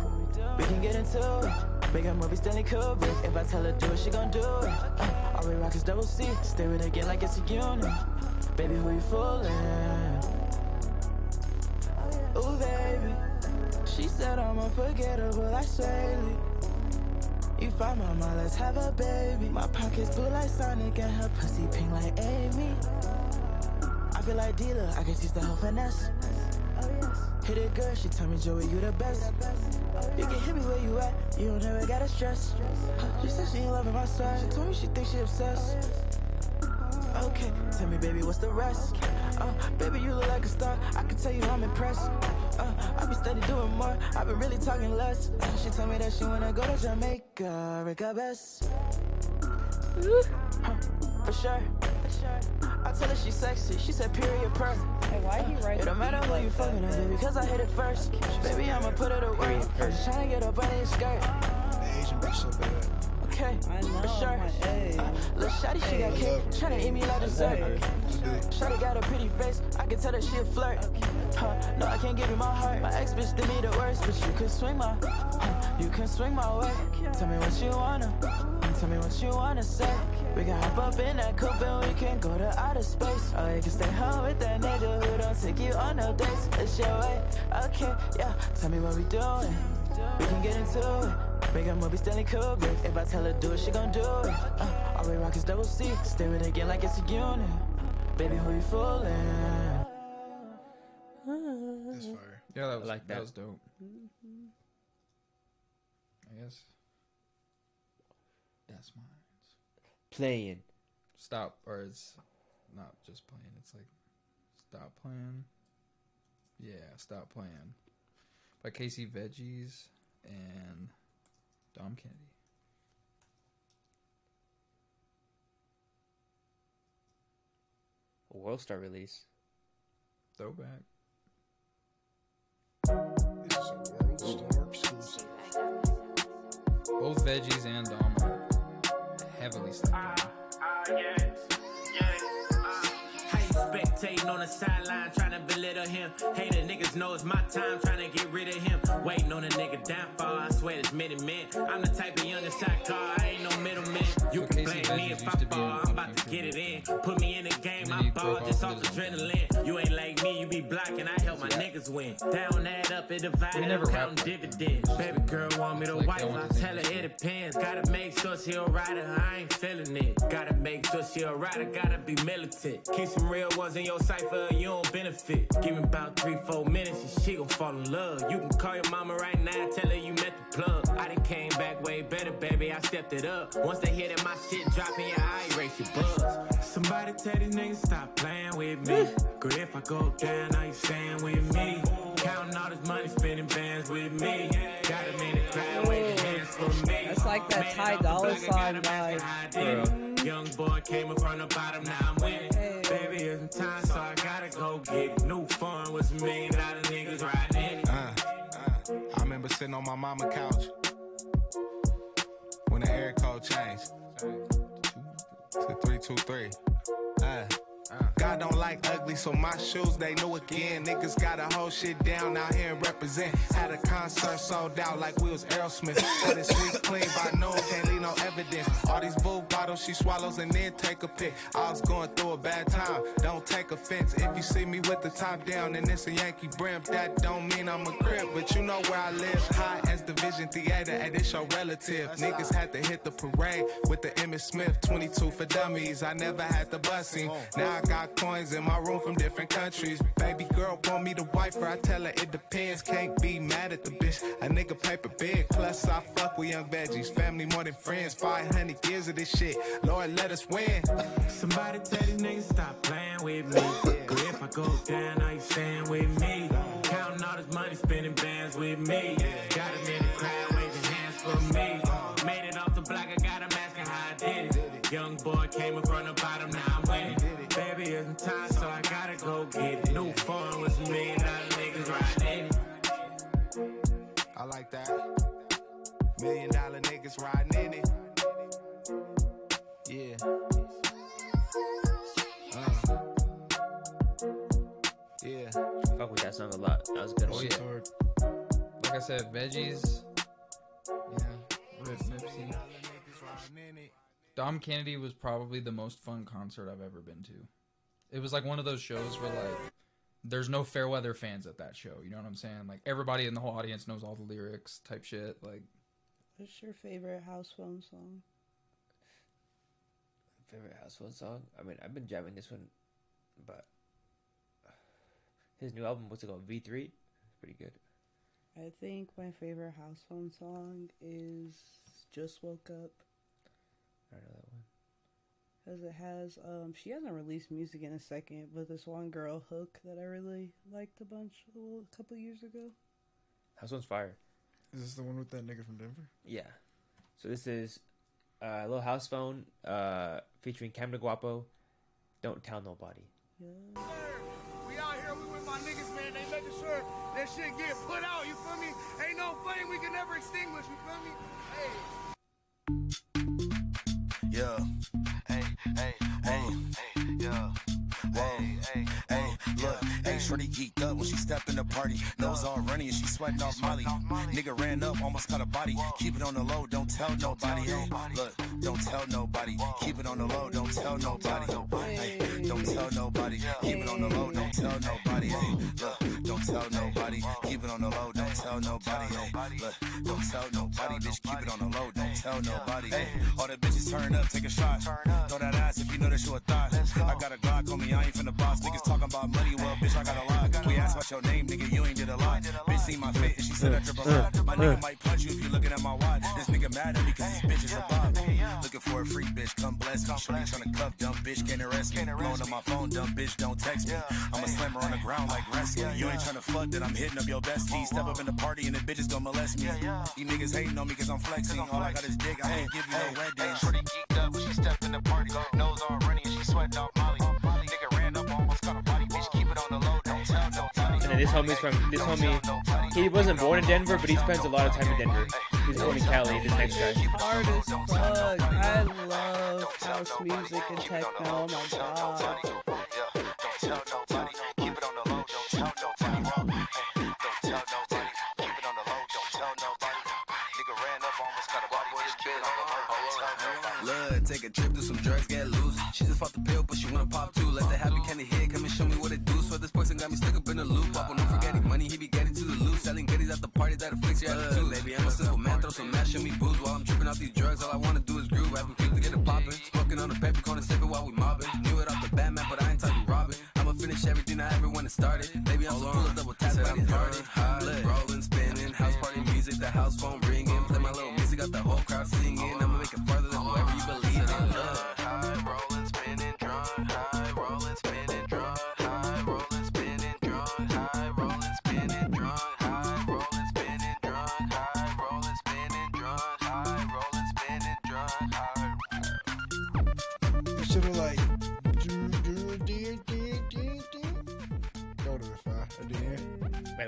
[SPEAKER 10] we can get into it. Make a movie Stanley Kubrick. If I tell her do it, she gon' do it. Uh, all we rock is double C. Stay with it again like it's a unit. Baby, who you fooling? Ooh, baby. She said I'm unforgettable like Swae Lee. You find my mama, let's have a baby. My pockets blue like Sonic and her pussy pink like Amy. I feel like dealer, I can teach the whole finesse. Hit it good, she tell me Joey, you the best. You can hit me where you at, you don't ever gotta stress. She said she ain't loving my side, she told me she thinks she obsessed. Okay, tell me, baby, what's the rest? Uh, baby, you look like a star. I can tell you I'm impressed. Uh, I be steady doing more. I been really talking less. Uh, she told me that she wanna go to Jamaica, Rica Best. Huh, for sure. For sure. I tell her she's sexy. She said period per.
[SPEAKER 3] Hey, why he write
[SPEAKER 10] It don't matter who you fucking on, baby, cause I hit it first. Baby, I'ma put it away. work. I'm just tryna get up under your skirt.
[SPEAKER 2] The Asian bitch so bad.
[SPEAKER 10] Okay, for sure.
[SPEAKER 3] my- hey.
[SPEAKER 10] Uh, Lil' shawty, she got cake, tryna eat me like dessert. Shawty got a pretty face, I can tell that she a flirt. Huh, no, I can't give you my heart. My ex bitch did me the worst, but you can swing my, huh, you can swing my way. Tell me what you wanna, tell me what you wanna say. We can hop up in that coupe and we can go to outer space. Or you can stay home with that nigga who don't take you on no dates. It's your way, okay, yeah. Tell me what we doing, we can get into it. Make a movie Stanley Kubrick. If I tell her do it, she gon' do it. Uh, all we rock is double C. Stay with it again like it's a unit. Baby, who you fooling?
[SPEAKER 2] That's fire.
[SPEAKER 4] Yeah, that was
[SPEAKER 1] like
[SPEAKER 4] that.
[SPEAKER 1] that.
[SPEAKER 4] was dope. I guess that's mine.
[SPEAKER 1] Playing.
[SPEAKER 4] Stop, or it's not just playing. It's like stop playing. Yeah, stop playing. By Casey Veggies and Dom Kennedy.
[SPEAKER 1] A World Star release.
[SPEAKER 4] Throwback.
[SPEAKER 2] This is a world star exclusive.
[SPEAKER 4] Both Veggies and Dom are heavily slept on.
[SPEAKER 11] Spectating on the sideline, trying to belittle him? Hater niggas know it's my time, trying to get rid of him. Waiting on a nigga downfall, I swear there's many men. I'm the type of youngest shot call, I ain't no middleman. You
[SPEAKER 4] So
[SPEAKER 11] can blame me if I fall, I'm about to get it in. Put me in the game, I ball just
[SPEAKER 4] off
[SPEAKER 11] off
[SPEAKER 4] with his
[SPEAKER 11] adrenaline. You ain't like me, you be blocking, I help my niggas win. Down, add up, it divided,
[SPEAKER 4] We
[SPEAKER 11] I'm
[SPEAKER 4] never
[SPEAKER 11] counting
[SPEAKER 4] that.
[SPEAKER 11] dividends. Baby girl want me to
[SPEAKER 4] Like,
[SPEAKER 11] wife, I tell her it depends. Gotta make sure she a rider, I ain't feeling it. Gotta make sure she a rider, gotta be militant. Keep some real ones in your cipher, you don't benefit. Give me about three, four minutes and she gon' fall in love. You can call your mama right now, tell her you met the plug. I done came back way better, baby, I stepped it up. Once they hear that my shit dropping, your eye erase your buzz. Somebody tell these niggas stop playing with me. Girl, if I go down, are you staying with me? Counting all this money, spending bands with me. Got a minute, crowd, wave your hands for me.
[SPEAKER 3] It's like that
[SPEAKER 11] Man,
[SPEAKER 3] Ty
[SPEAKER 11] off the
[SPEAKER 3] Dolla
[SPEAKER 11] block, I got
[SPEAKER 3] Sign
[SPEAKER 11] a
[SPEAKER 3] vibe.
[SPEAKER 11] I did. Young boy came up from the bottom, now I'm winning. Baby, it's time, million dollar niggas riding in it.
[SPEAKER 12] Uh, uh, I remember sitting on my mama couch when the air code changed to three two three. Uh, God don't like ugly, so my shoes they new again. Niggas got a whole shit down out here and represent. Had a concert sold out like we was Aerosmith. Said it's sweet clean by noon, can't leave no evidence. All these boo bottles she swallows and then take a pic. I was going through a bad time, don't take offense. If you see me with the top down and it's a Yankee brim, that don't mean I'm a crip. But you know where I live, high as Division Theater, and it's your relative. Niggas had to hit the parade with the Emmitt Smith 22 for dummies. I never had the busing. Now I got coins in my room from different countries. Baby girl want me to wife her, I tell her it depends. Can't be mad at the bitch. A nigga paper big, plus I fuck with young veggies. Family more than friends, 500 years of this shit. Lord, let us win.
[SPEAKER 11] Somebody tell these niggas stop playing with me. But if I go down, are you staying with me? Counting all this money, spending bands with me. Got
[SPEAKER 12] that
[SPEAKER 1] song a lot. That was a good
[SPEAKER 4] Oh,
[SPEAKER 1] one.
[SPEAKER 4] yeah. Like I said, veggies. Yeah. Rip Nipsey. Dom Kennedy was probably the most fun concert I've ever been to. It was like one of those shows where like there's no fair weather fans at that show. You know what I'm saying? Like everybody in the whole audience knows all the lyrics type shit. Like
[SPEAKER 3] What's your favorite house phone song?
[SPEAKER 1] Favorite household song? I mean, I've been jamming this one, but his new album, what's it called? V three, pretty good.
[SPEAKER 3] I think my favorite house phone song is "Just Woke Up"
[SPEAKER 1] I know that one.
[SPEAKER 3] because it has. Um, she hasn't released music in a second, but this one girl Hook that I really liked a bunch a, little, a couple years ago.
[SPEAKER 1] House one's fire.
[SPEAKER 2] Is this the one with that nigga from Denver?
[SPEAKER 1] Yeah. So this is uh, a little house phone uh, featuring Cam Guapo. Don't tell nobody.
[SPEAKER 3] Yeah.
[SPEAKER 13] My niggas, man. They making sure that shit get put out, you feel me? Ain't no flame we can never extinguish, you feel me? Hey.
[SPEAKER 14] Yeah. Hey, hey, hey, yeah. Shorty geeked up when she stepped in the party. Nose all runny and she sweating off Molly. Nigga ran up, almost caught a body. Keep it on the low, don't tell nobody. Hey, look, don't tell nobody. Keep it on the low, don't tell nobody. Hey, don't tell nobody. Keep it on the low, don't tell nobody. Hey, look, don't tell nobody. Keep it on the low, don't tell nobody. Hey, look, don't tell nobody. Bitch, keep it on the low, don't tell nobody. Hey, all the bitches turn up, take a shot. Throw that ass if you know that you a thought. I got a Glock on me, I ain't finna boss. Niggas talking about money, well, bitch, I got a lot. We asked about your name, nigga, you ain't did a lot. Bitch seen my fit, and she said I drip a lot. My nigga might punch you if you looking at my watch. This nigga mad at me cause this bitch is a bop. Looking for a freak bitch, come bless me. Shorty tryna cuff, dumb bitch, can't arrest me. Blowing up my phone, dumb bitch, don't text me. I'm a slammer on the ground like wrestling. You ain't trying to fuck that I'm hitting up your bestie. Step up in the party and the bitches gon' molest me. You niggas hating on me cause I'm flexing. All I got is dick, I ain't give you no wedding. Shorty geeked up when she stepped in the party. Nose all running and she sweating off Molly. Nigga ran up, almost caught a body. Bitch, keep it on the low, don't tell nobody.
[SPEAKER 1] And then this homie's from this homie. He wasn't born in Denver, but he spends a lot of time in Denver. He's born in Cali. This next guy.
[SPEAKER 3] Hard as fuck. I love house music and techno. Oh my god.
[SPEAKER 14] Take a trip, do some drugs, get loose. She just fought the pill, but she wanna pop too. Let the happy candy hit, come and show me what it do. So this person got me stuck up in a loop. Pop on no forgetting money, he be getting to the loot. Selling goodies at the party that afflicts your uh, attitude. Baby, I'm a simple man, throw some mash, show me booze. While I'm tripping off these drugs, all I wanna do is groove. Quick to get it poppin'. Smoking on the peppercorn and sipping while we mobbing. Knew it off the bat, man, but I ain't talking robbing. I'ma finish everything I ever wanna started. Baby, I'm so full of double tap, I'm party. High, rolling, spinning, house party music, the house phone ringing. Play my little music, got the whole crowd singing.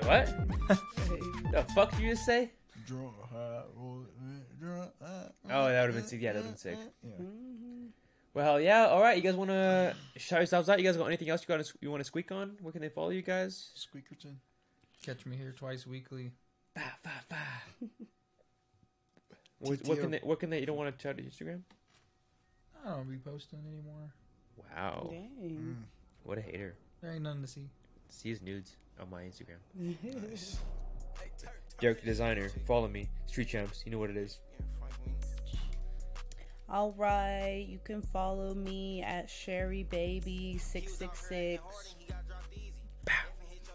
[SPEAKER 1] What? the fuck did you just say?
[SPEAKER 2] Drunk, high, roll, drunk, high,
[SPEAKER 1] Oh, that would have been sick. Yeah, that would have been sick.
[SPEAKER 2] Yeah. Mm-hmm.
[SPEAKER 1] Well, yeah. All right, you guys want to shout yourselves out? You guys got anything else you got? You want to squeak on? Where can they follow you guys?
[SPEAKER 2] Squeakerton.
[SPEAKER 4] Catch me here twice weekly.
[SPEAKER 1] What, what can they? What can they? You don't want to shout to Instagram?
[SPEAKER 4] I don't be posting anymore.
[SPEAKER 1] Wow.
[SPEAKER 3] Dang.
[SPEAKER 1] What a hater.
[SPEAKER 4] There ain't nothing to see.
[SPEAKER 1] See his nudes on my Instagram. Deryk the designer. Follow me. Street champs. You know what it is.
[SPEAKER 3] All right, you can follow me at Sherrie Baby six six six.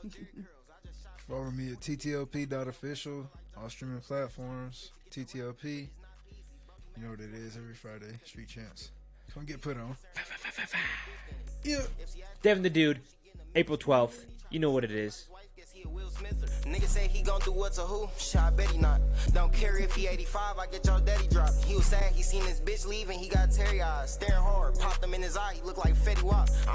[SPEAKER 2] Follow me at ttlp.official, all streaming platforms, TTLP. You know what it is every Friday, Street Champs. Come get put on. Yeah.
[SPEAKER 1] Devin the dude. April twelfth. You know what it is.
[SPEAKER 15] Say he gon' do what to who? Not. Don't care if he 85, I get your daddy drop. He was sad, he seen his bitch leaving, he got teary eyes. Staring hard, popped him in his eye, he look like Fetty Wap.